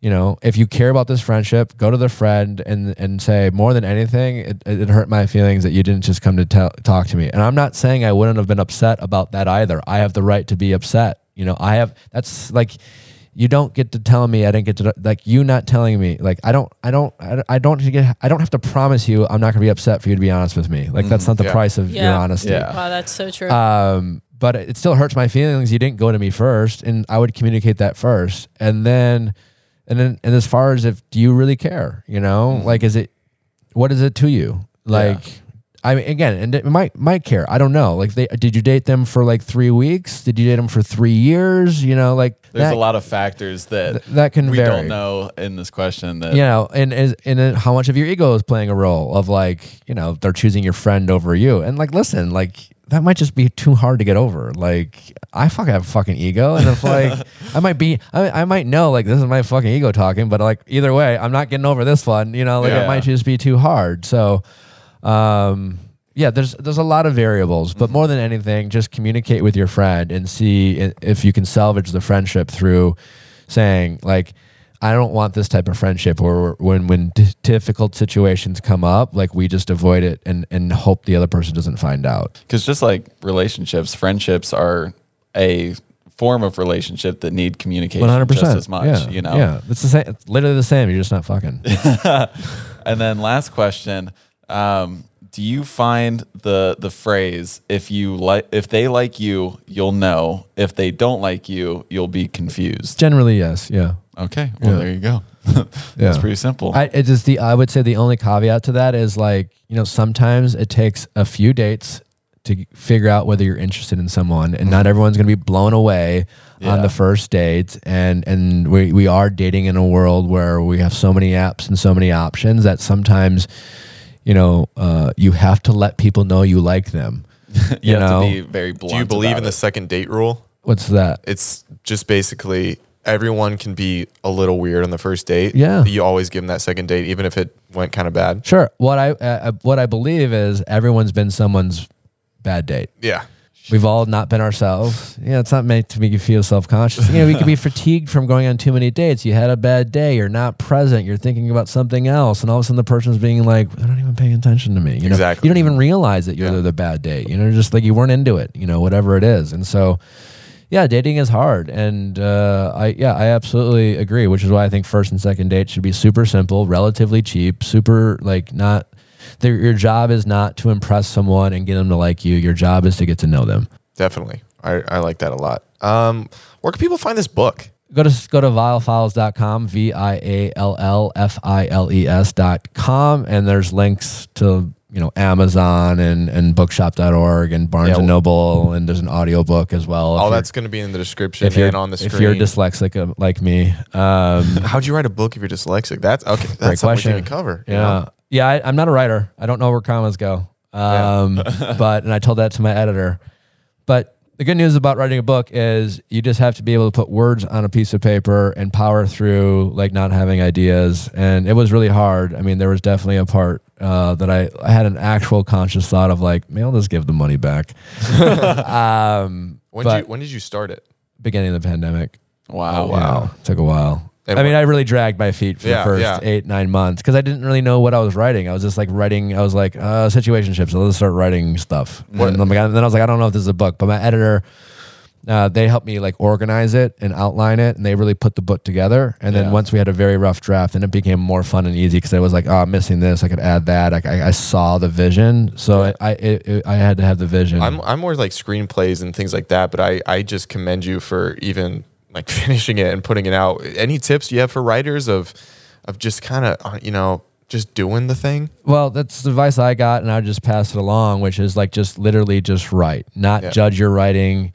you know, if you care about this friendship, go to the friend and and say more than anything, it, it hurt my feelings that you didn't just come to tell, talk to me. And I'm not saying I wouldn't have been upset about that either. I have the right to be upset. You know, I have. That's like you don't get to tell me I didn't get to like you not telling me like I don't I don't I don't- I don't get I don't have to promise you I'm not gonna be upset for you to be honest with me. Like that's not the Yeah. price of your honesty. Yeah. Wow, that's so true. Um, but it still hurts my feelings. You didn't go to me first, and I would communicate that first, and then, and then, and as far as if do you really care? You know, like is it what is it to you? Like, I mean, again, and it might might care. I don't know. Like, they did you date them for like three weeks? Did you date them for three years? You know, like There's that, a lot of factors that that can we vary. don't know in this question. That You know, and is and how much of your ego is playing a role of like, you know, they're choosing your friend over you. And like, listen, like that might just be too hard to get over. Like, I fucking have a fucking ego, and if like I might be, I, I might know like this is my fucking ego talking, but like either way, I'm not getting over this one. You know, like Yeah. it might just be too hard. So, um, yeah, there's there's a lot of variables, but more than anything, just communicate with your friend and see if you can salvage the friendship through saying like. I don't want this type of friendship where when when d- difficult situations come up, like we just avoid it and and hope the other person doesn't find out. because just like relationships, friendships are a form of relationship that need communication One hundred just as much. Yeah, You know. yeah, it's the same. It's literally the same. You're just not fucking. And then last question: um, Do you find the the phrase "if you like if they like you, you'll know; if they don't like you, you'll be confused"? Generally, yes. Yeah. Okay, well Yeah. there you go. Yeah. That's pretty simple. I it just the I would say the only caveat to that is like you know sometimes it takes a few dates to figure out whether you're interested in someone, and not everyone's going to be blown away on the first date. And and we we are dating in a world where we have so many apps and so many options that sometimes you know uh, you have to let people know you like them. you, you have know, to be very blunt. Do you believe about in the second date rule? What's that? It's just basically everyone can be a little weird on the first date. Yeah. but You always give them that second date, even if it went kind of bad. Sure. What I uh, what I believe is everyone's been someone's bad date. Yeah. We've all not been ourselves. Yeah, it's not meant to make you feel self conscious. You know, we could be fatigued from going on too many dates. You had a bad day. You're not present. You're thinking about something else, and all of a sudden the person's being like, "They're not even paying attention to me." You know, Exactly. you don't even realize that you're Yeah. the bad date. You know, just like you weren't into it. You know, whatever it is, and so. Yeah, dating is hard, and uh, I yeah I absolutely agree. Which is why I think first and second dates should be super simple, relatively cheap, super like not. Your job is not to impress someone and get them to like you. Your job is to get to know them. Definitely. I, I like that a lot. Um, where can people find this book? go to go to viallfiles.com v-i-a-l-l-f-i-l-e-s dot com and there's links to you know amazon and and bookshop.org and barnes Yeah, and noble and there's an audiobook as well All that's going to be in the description if you're on the screen. if you're dyslexic uh, like me um How'd you write a book if you're dyslexic? That's okay. That's great something we question didn't cover. yeah? Yeah I, i'm not a writer i don't know where commas go um but and i told that to my editor but the good news about writing a book is you just have to be able to put words on a piece of paper and power through like not having ideas. And it was really hard. I mean, there was definitely a part uh, that I, I had an actual conscious thought of like, maybe I'll just give the money back. um, When did you when did you start it? beginning of the pandemic. Wow. Yeah, took a while. I mean, I really dragged my feet for Yeah, the first yeah. eight, nine months because I didn't really know what I was writing. I was just like writing, I was like, uh, situationships. So let's start writing stuff. And, I'm like- and then I was like, I don't know if this is a book, but my editor, uh, they helped me like organize it and outline it, and they really put the book together. And then Yeah. once we had a very rough draft, then it became more fun and easy because I was like, oh, I'm missing this. I could add that. Like, I, I saw the vision, so. I I, it, it- I had to have the vision. I'm I'm more like screenplays and things like that, but I I just commend you for even like finishing it and putting it out. Any tips you have for writers of of just kind of uh, you know just doing the thing? Well, that's the advice I got, and I just pass it along, which is like just literally just write, not Yeah. judge your writing.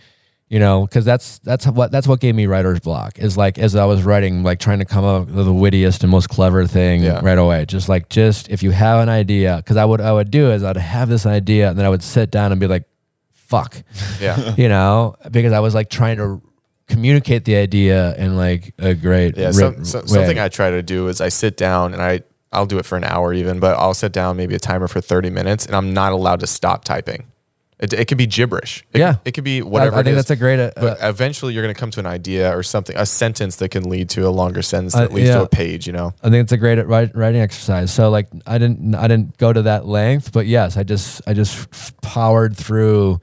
You know, because that's that's what that's what gave me writer's block. Is like as I was writing, like trying to come up with the wittiest and most clever thing Yeah. right away. Just like just if you have an idea, because I would I would do is I'd have this idea, and then I would sit down and be like, "Fuck," Yeah. you know, because I was like trying to communicate the idea in like a great Yeah, some, way. something I try to do is I sit down and I I'll do it for an hour even, but I'll sit down maybe a timer for thirty minutes, and I'm not allowed to stop typing. It, it could be gibberish. It Yeah. it could be whatever. I it think is. that's a great, uh, But eventually, you're going to come to an idea or something, a sentence that can lead to a longer sentence that Uh, leads to a page. You know. I think it's a great writing exercise. So like I didn't I didn't go to that length, but yes, I just I just powered through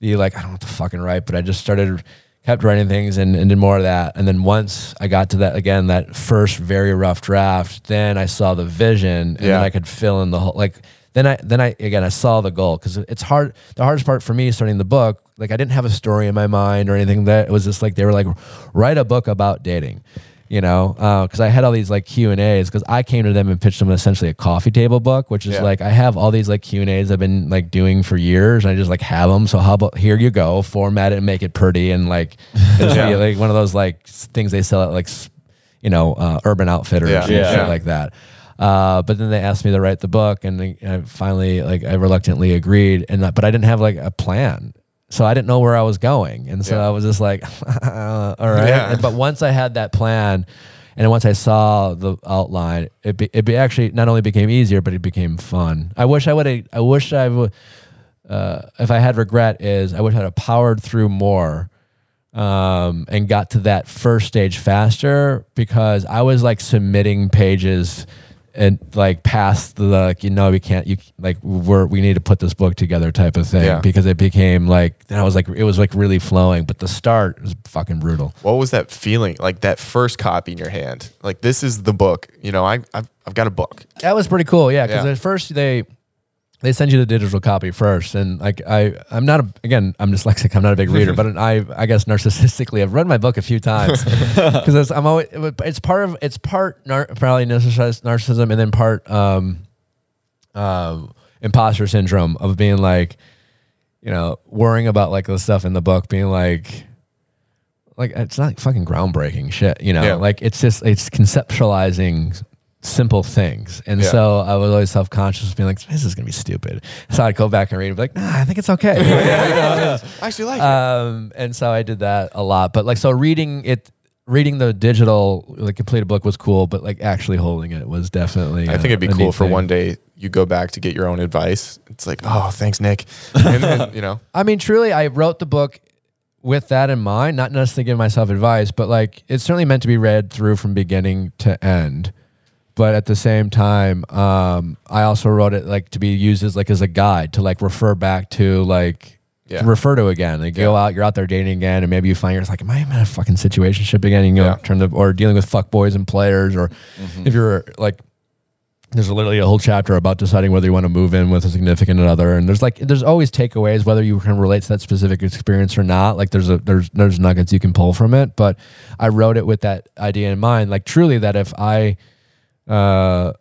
the like I don't know what to fucking write, but I just started kept writing things and, and did more of that. And then once I got to that again, that first very rough draft, then I saw the vision and Yeah. then I could fill in the whole like then I then I again I saw the goal because it's hard. The hardest part for me starting the book, like I didn't have a story in my mind or anything. That it was just like they were like write a book about dating, you know, because I had all these like Q and A's because I came to them and pitched them essentially a coffee table book, which is Yeah. like I have all these like Q and A's I've been like doing for years, and I just like have them. So how about here you go, format it and make it pretty, and like Yeah. like one of those like things they sell at like you know uh, Urban Outfitters Yeah. and shit like that. Uh, but then they asked me to write the book, and I I finally like I reluctantly agreed, and that- but I didn't have like a plan, so I didn't know where I was going, and so Yeah. I was just like, all right. Yeah. But once I had that plan, and once I saw the outline, it be, it be actually not only became easier, but it became fun. I wish I would have. I wish I would. Uh, if I had regret, is I wish I would have powered through more um, and got to that first stage faster because I was like submitting pages and like past the like you know we can't you like we're we need to put this book together type of thing Yeah. because it became like then I was like it was like really flowing but the start was fucking brutal. What was that feeling? Like that first copy in your hand. Like this is the book. You know, I I've, I've got a book. That was pretty cool, yeah. Because Yeah. at first they they send you the digital copy first, and like I I'm not a, again I'm dyslexic. I'm not a big reader, but I I guess narcissistically I've read my book a few times because I'm always it's part of it's part nar- probably narciss- narcissism and then part um um imposter syndrome of being like you know worrying about like the stuff in the book being like like it's not fucking groundbreaking shit you know Yeah. like it's just it's conceptualizing simple things and Yeah. so i was always self-conscious of being like this is gonna be stupid so i'd go back and read and be like nah i think it's okay I actually like it. um, and so I did that a lot. But like, so reading it, reading the digital, like completed book was cool, but like actually holding it was definitely. I a- think it'd be cool for thing. one day you go back to get your own advice. It's like, oh, thanks, Nick. And then, you know, I mean, truly, I wrote the book with that in mind, not necessarily giving myself advice, but like it's certainly meant to be read through from beginning to end. But at the same time, um, I also wrote it like to be used as like as a guide to like refer back to like Yeah. to refer to again. Like go out, you're out there dating again, and maybe you find yourself like, am I in a fucking situationship again? And you go Yeah. turn to or dealing with fuck boys and players, or if you're like there's literally a whole chapter about deciding whether you want to move in with a significant other and there's like there's always takeaways whether you can relate to that specific experience or not like there's a there's there's nuggets you can pull from it but i wrote it with that idea in mind like truly that if i uh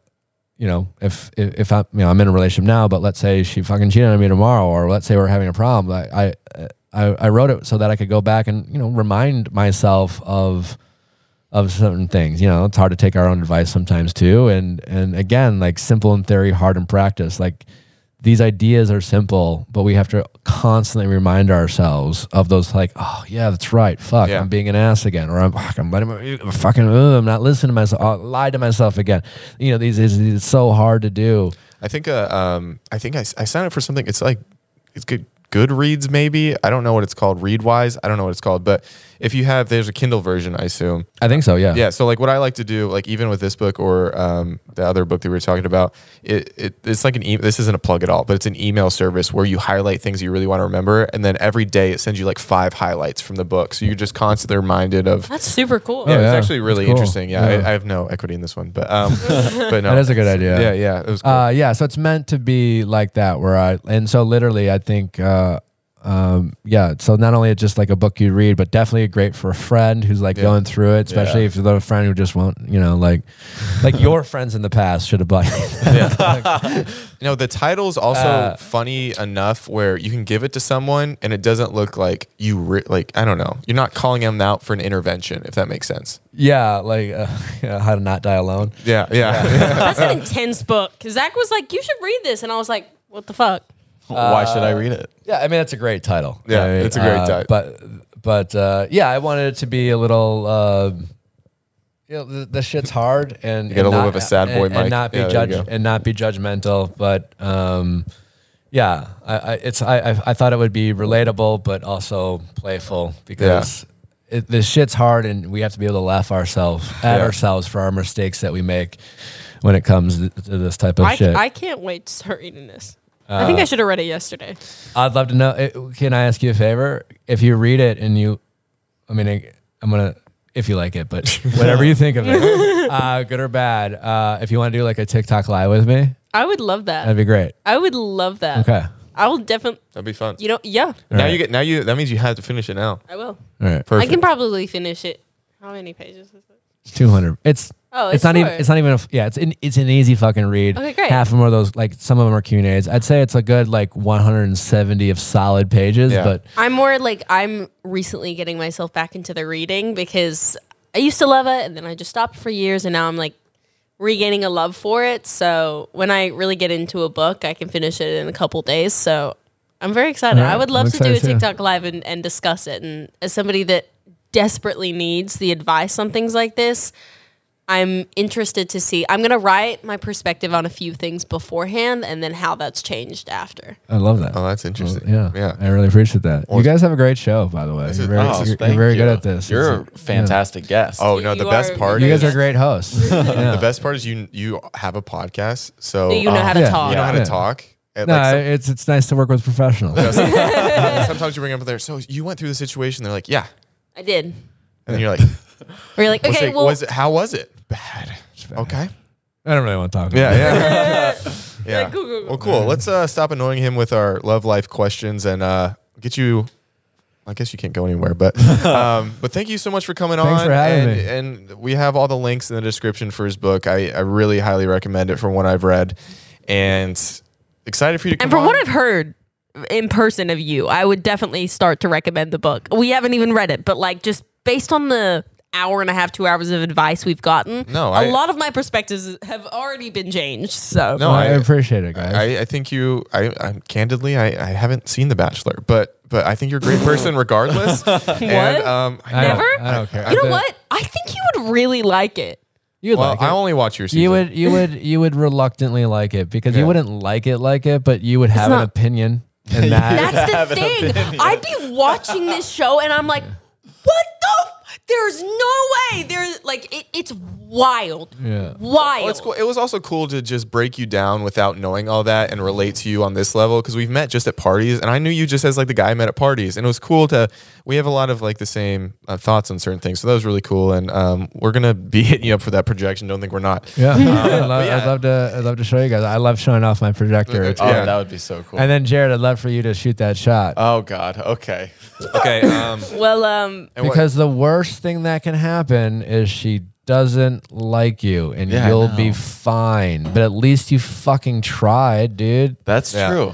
you know if if, if i'm you know i'm in a relationship now but let's say she fucking cheated on me tomorrow or let's say we're having a problem like i i i wrote it so that i could go back and you know remind myself of of certain things. You know, it's hard to take our own advice sometimes too. And and again, like simple in theory, hard in practice. Like these ideas are simple, but we have to constantly remind ourselves of those. Like, oh yeah, that's right. Fuck, Yeah. I'm being an ass again, or I'm, fuck, I'm letting my, I'm fucking, ugh, I'm not listening to myself. I lied to myself again. You know, these is it's so hard to do. I think, uh, um, I think I, I signed up for something. It's like, it's good. Goodreads, maybe. I don't know what it's called. Readwise. I don't know what it's called. But if you have, there's a Kindle version, I assume. I think so. Yeah. Yeah. So like what I like to do, like even with this book or um, the other book that we were talking about, it, it it's like an e- this isn't a plug at all, but it's an email service where you highlight things you really want to remember, and then every day it sends you like five highlights from the book, so you're just constantly reminded of. That's super cool. Yeah, Yeah, it's actually really cool. interesting. Yeah, Yeah. I, I have no equity in this one, but um, but no, That is a good idea. Yeah, yeah, it was cool. Uh, yeah, so it's meant to be like that, where I and so literally, I think, uh, um, yeah. So not only it's just like a book you read, but definitely great for a friend who's like Yeah. going through it, especially Yeah. if you're a friend who just won't, you know, like, like your friends in the past should have bought. you know, the title's also Uh, funny enough where you can give it to someone and it doesn't look like you re- like I don't know, you're not calling them out for an intervention, if that makes sense. yeah, like uh, yeah, how to not die alone. Yeah, yeah. That's an intense book. Because Zach was like, you should read this. And I was like, what the fuck? Why should I read it? Yeah, I mean that's a great title. Yeah, I mean, it's a great uh, title. But but uh, yeah, I wanted it to be a little. Uh, you know, the, the shit's hard, and You get a and little not- bit of a sad boy and, and not be Yeah, judge and not be judgmental. But um, yeah, I, I it's I, I I thought it would be relatable, but also playful because it, this shit's hard, and we have to be able to laugh ourselves at Yeah. ourselves for our mistakes that we make when it comes to, to this type of I, shit. I can't wait to start reading this. I think I should have read it yesterday. I'd love to know. eh, Can I ask you a favor? If you read it and you, I mean, I- I'm gonna if you like it, but whatever you think of it, uh, good or bad. Uh, if you want to do like a TikTok live with me, I would love that. that'd be great. I would love that. Okay. I will definitely. That'd be fun. You know, yeah, now right. you get now you that means you have to finish it now. I will. All right. Perfect. I can probably finish it. How many pages is it? It's 200. It's Oh, it's, it's not even it's not even a, f- yeah it's an, it's an easy fucking read. Okay, great. Half of them are those like some of them are Q and A's. I'd say it's a good like 170 of solid pages, Yeah. but I'm more like I'm recently getting myself back into the reading because I used to love it and then I just stopped for years and now I'm like regaining a love for it. So when I really get into a book, I can finish it in a couple days. So I'm very excited. All right, I would love I'm to do a too. TikTok live and, and discuss it. And as somebody that desperately needs the advice on things like this, I'm interested to see. I'm going to write my perspective on a few things beforehand and then how that's changed after. I love that. Oh, that's interesting. yeah, Yeah. I really appreciate that. Well, you guys have a great show, by the way. You're is- very, oh, you're, you're Thank very you. good at this. You're a It's- fantastic guest. Oh You- no, the you best are part You guys are great hosts. Yeah. the best part is you you have a podcast, so You know um, how to Yeah. talk. You know how Yeah. to talk. And, No, like, some- it's it's nice to work with professionals. sometimes you bring up there. So you went through the situation. They're like, yeah, I did. and then you're like, Where you're like, was okay, it, well, was it, how was it? Bad. Okay. I don't really want to talk. Yeah, About yeah, yeah. Yeah, cool, cool, cool. Well, cool. Let's uh, stop annoying him with our love life questions and uh, get you. I guess you can't go anywhere, but um, but thank you so much for coming Thanks on. for having and, me. and we have all the links in the description for his book. I, I really highly recommend it from what I've read, and excited for you to come. and from on. what I've heard in person of you, I would definitely start to recommend the book. We haven't even read it, but like just based on the hour and a half, two hours of advice we've gotten, No, a I- lot of my perspectives have already been changed. So No, No, I, I- appreciate it, guys. I, I think you. I, I candidly, I, I haven't seen The Bachelor, but but I think you're a great person regardless. And um, I I don't- Never? I don't care. you know I bet- what? I think you would really like it. You'd Well, like I only watch your season. You would you would you would reluctantly like it because Yeah. you wouldn't like it like it, but you would have an not- opinion. And that That's the thing. I'd be watching this show and I'm like, what the? There's no way. There's like it, it's wild. Yeah. Wild. Well, it's cool. It was also cool to just break you down without knowing all that and relate to you on this level because we've met just at parties, and I knew you just as like the guy I met at parties, and it was cool to. We have a lot of like the same uh, thoughts on certain things, so that was really cool. And um, we're gonna be hitting you up for that projection. Don't think we're not. yeah, I'd, love, yeah. I'd love to. I'd love to show you guys. I love showing off my projector. Uh, Oh, Yeah. that would be so cool. And then Jared, I'd love for you to shoot that shot oh God. Okay. Okay. Um, well, um, and what- because the worst thing that can happen is she doesn't like you, and Yeah, I you'll be know. fine. But at least you fucking tried, dude. That's Yeah. true.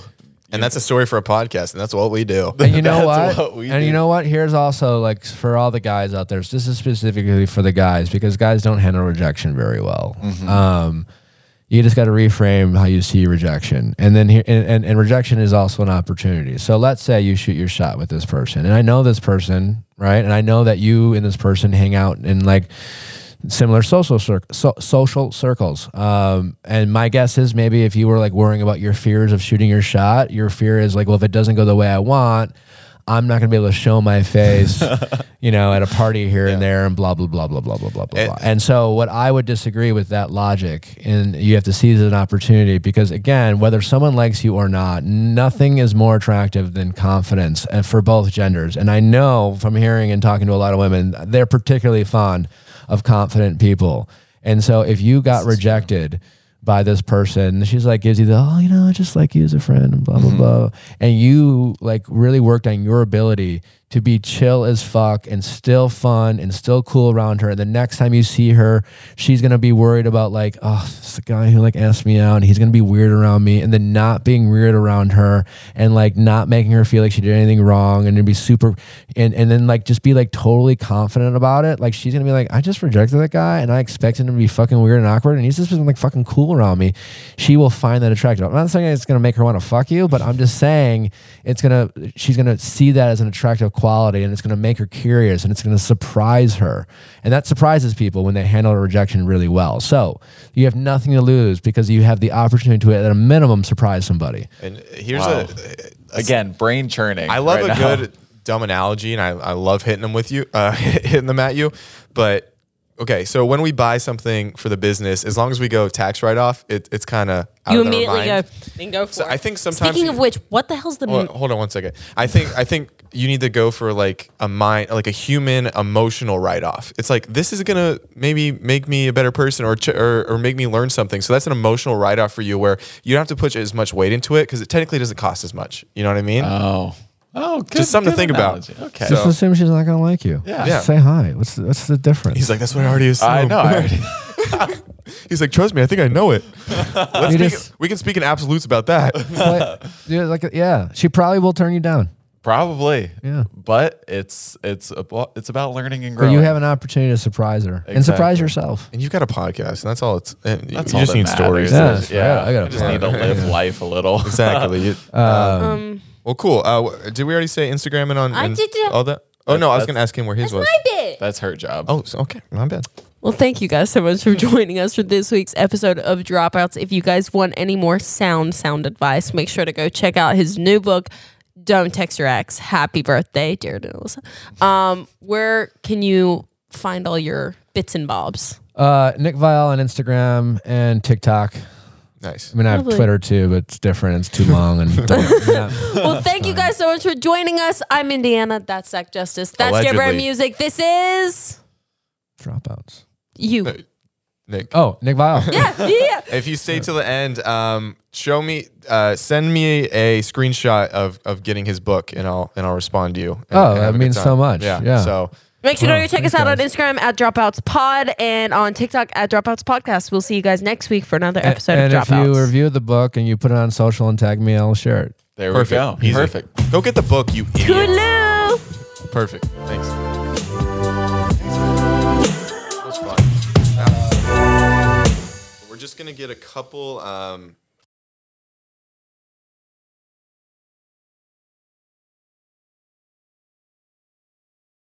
and that's a story for a podcast, and that's what we do. And you know That's what? what we and you do. know what? Here's also like for all the guys out there. This is specifically for the guys because guys don't handle rejection very well. Mm-hmm. Um, you just got to reframe how you see rejection, and then here and, and, and rejection is also an opportunity. So let's say you shoot your shot with this person, and I know this person, right? And I know that you and this person hang out and like similar social cir- so, social circles. Um, and my guess is maybe if you were like worrying about your fears of shooting your shot, your fear is like, well, if it doesn't go the way I want, I'm not going to be able to show my face, you know, at a party here yeah. and there and blah, blah, blah, blah, blah, blah, blah, blah. And so, what I would disagree with that logic, and you have to seize an opportunity because, again, whether someone likes you or not, nothing is more attractive than confidence and for both genders. And I know from hearing and talking to a lot of women, they're particularly fond of confident people. And so, if you got rejected by this person. She's like gives you the oh you know I just like you as a friend and blah blah blah. And you like really worked on your ability to be chill as fuck and still fun and still cool around her. And the next time you see her, she's gonna be worried about like oh this the guy who like asked me out and he's gonna be weird around me and then not being weird around her and like not making her feel like she did anything wrong and then be super and and then like just be like totally confident about it. Like she's gonna be like I just rejected that guy and I expect him to be fucking weird and awkward and he's just been like fucking cool around me. She will find that attractive. I'm not saying it's gonna make her want to fuck you, but I'm just saying it's gonna she's gonna see that as an attractive quality and it's going to make her curious and it's going to surprise her. And that surprises people when they handle a rejection really well. So you have nothing to lose because you have the opportunity to, at a minimum, surprise somebody. And here's Wow. a Again, brain churning. I love right a now. good dumb analogy, and I, I love hitting them with you, uh, hitting them at you. But okay, so when we buy something for the business, as long as we go tax write off, it, it's kind of You immediately go and go for So it. I think sometimes Speaking of which, what the hell's the Hold, hold on one second. I think I think you need to go for like a mind, like a human emotional write off. It's like this is gonna maybe make me a better person or ch- or, or make me learn something. So that's an emotional write off for you, where you don't have to put as much weight into it because it technically doesn't cost as much. You know what I mean? Oh. Oh, good, Just something to good think about. Okay. Just So- assume she's not going to like you. Yeah. Just Yeah. Say hi. What's the, what's the difference? He's like, that's what I already assumed. I know. I already, He's like, trust me, I think I know it. Let's You speak, just- we can speak in absolutes about that. But, yeah, like, yeah, she probably will turn you down. Probably. Yeah. But it's it's about, it's about learning and growing. But growing. you have an opportunity to surprise her and surprise yourself. and you've got a podcast, and that's all. It's and you- That's you all just that need stories. matters. Yeah, Yeah, I got just need to live life a little. Exactly. You- um, well, cool. Uh, did we already say Instagram and on I and did, yeah. all that? Oh no, I was going to ask him where his was. my bit. That's her job. Oh, so, okay, my bad. Well, thank you guys so much for joining us for this week's episode of Dropouts. If you guys want any more sound sound advice, make sure to go check out his new book, Don't Text Your Ex. Happy birthday, dear and Alyssa. Um, where can you find all your bits and bobs? Uh, Nick Viall on Instagram and TikTok. Nice. I mean, I have Lovely. Twitter too, but it's different. It's too long. And yeah. Well, thank you guys so much for joining us. I'm Indiana. That's Zach Justice. That's Allegedly. Music. This is dropouts. you. Nick. Oh, Nick Viall. Yeah, yeah. If you stay till the end, um, show me, uh, send me a screenshot of, of getting his book, and I'll and I'll respond to you. and- Oh, and that a good means time. so much. Yeah. Yeah. So Make sure to Oh, go check us thanks, out on. Instagram at Dropouts Pod and on TikTok at Dropouts Podcast. We'll see you guys next week for another And, episode and of if you review the book and you put it on social and tag me, I'll share it. there perfect. we go. Easy. Perfect. Go get the book, you idiot. Toodaloo! Perfect. Thanks. Just gonna get a couple. Um,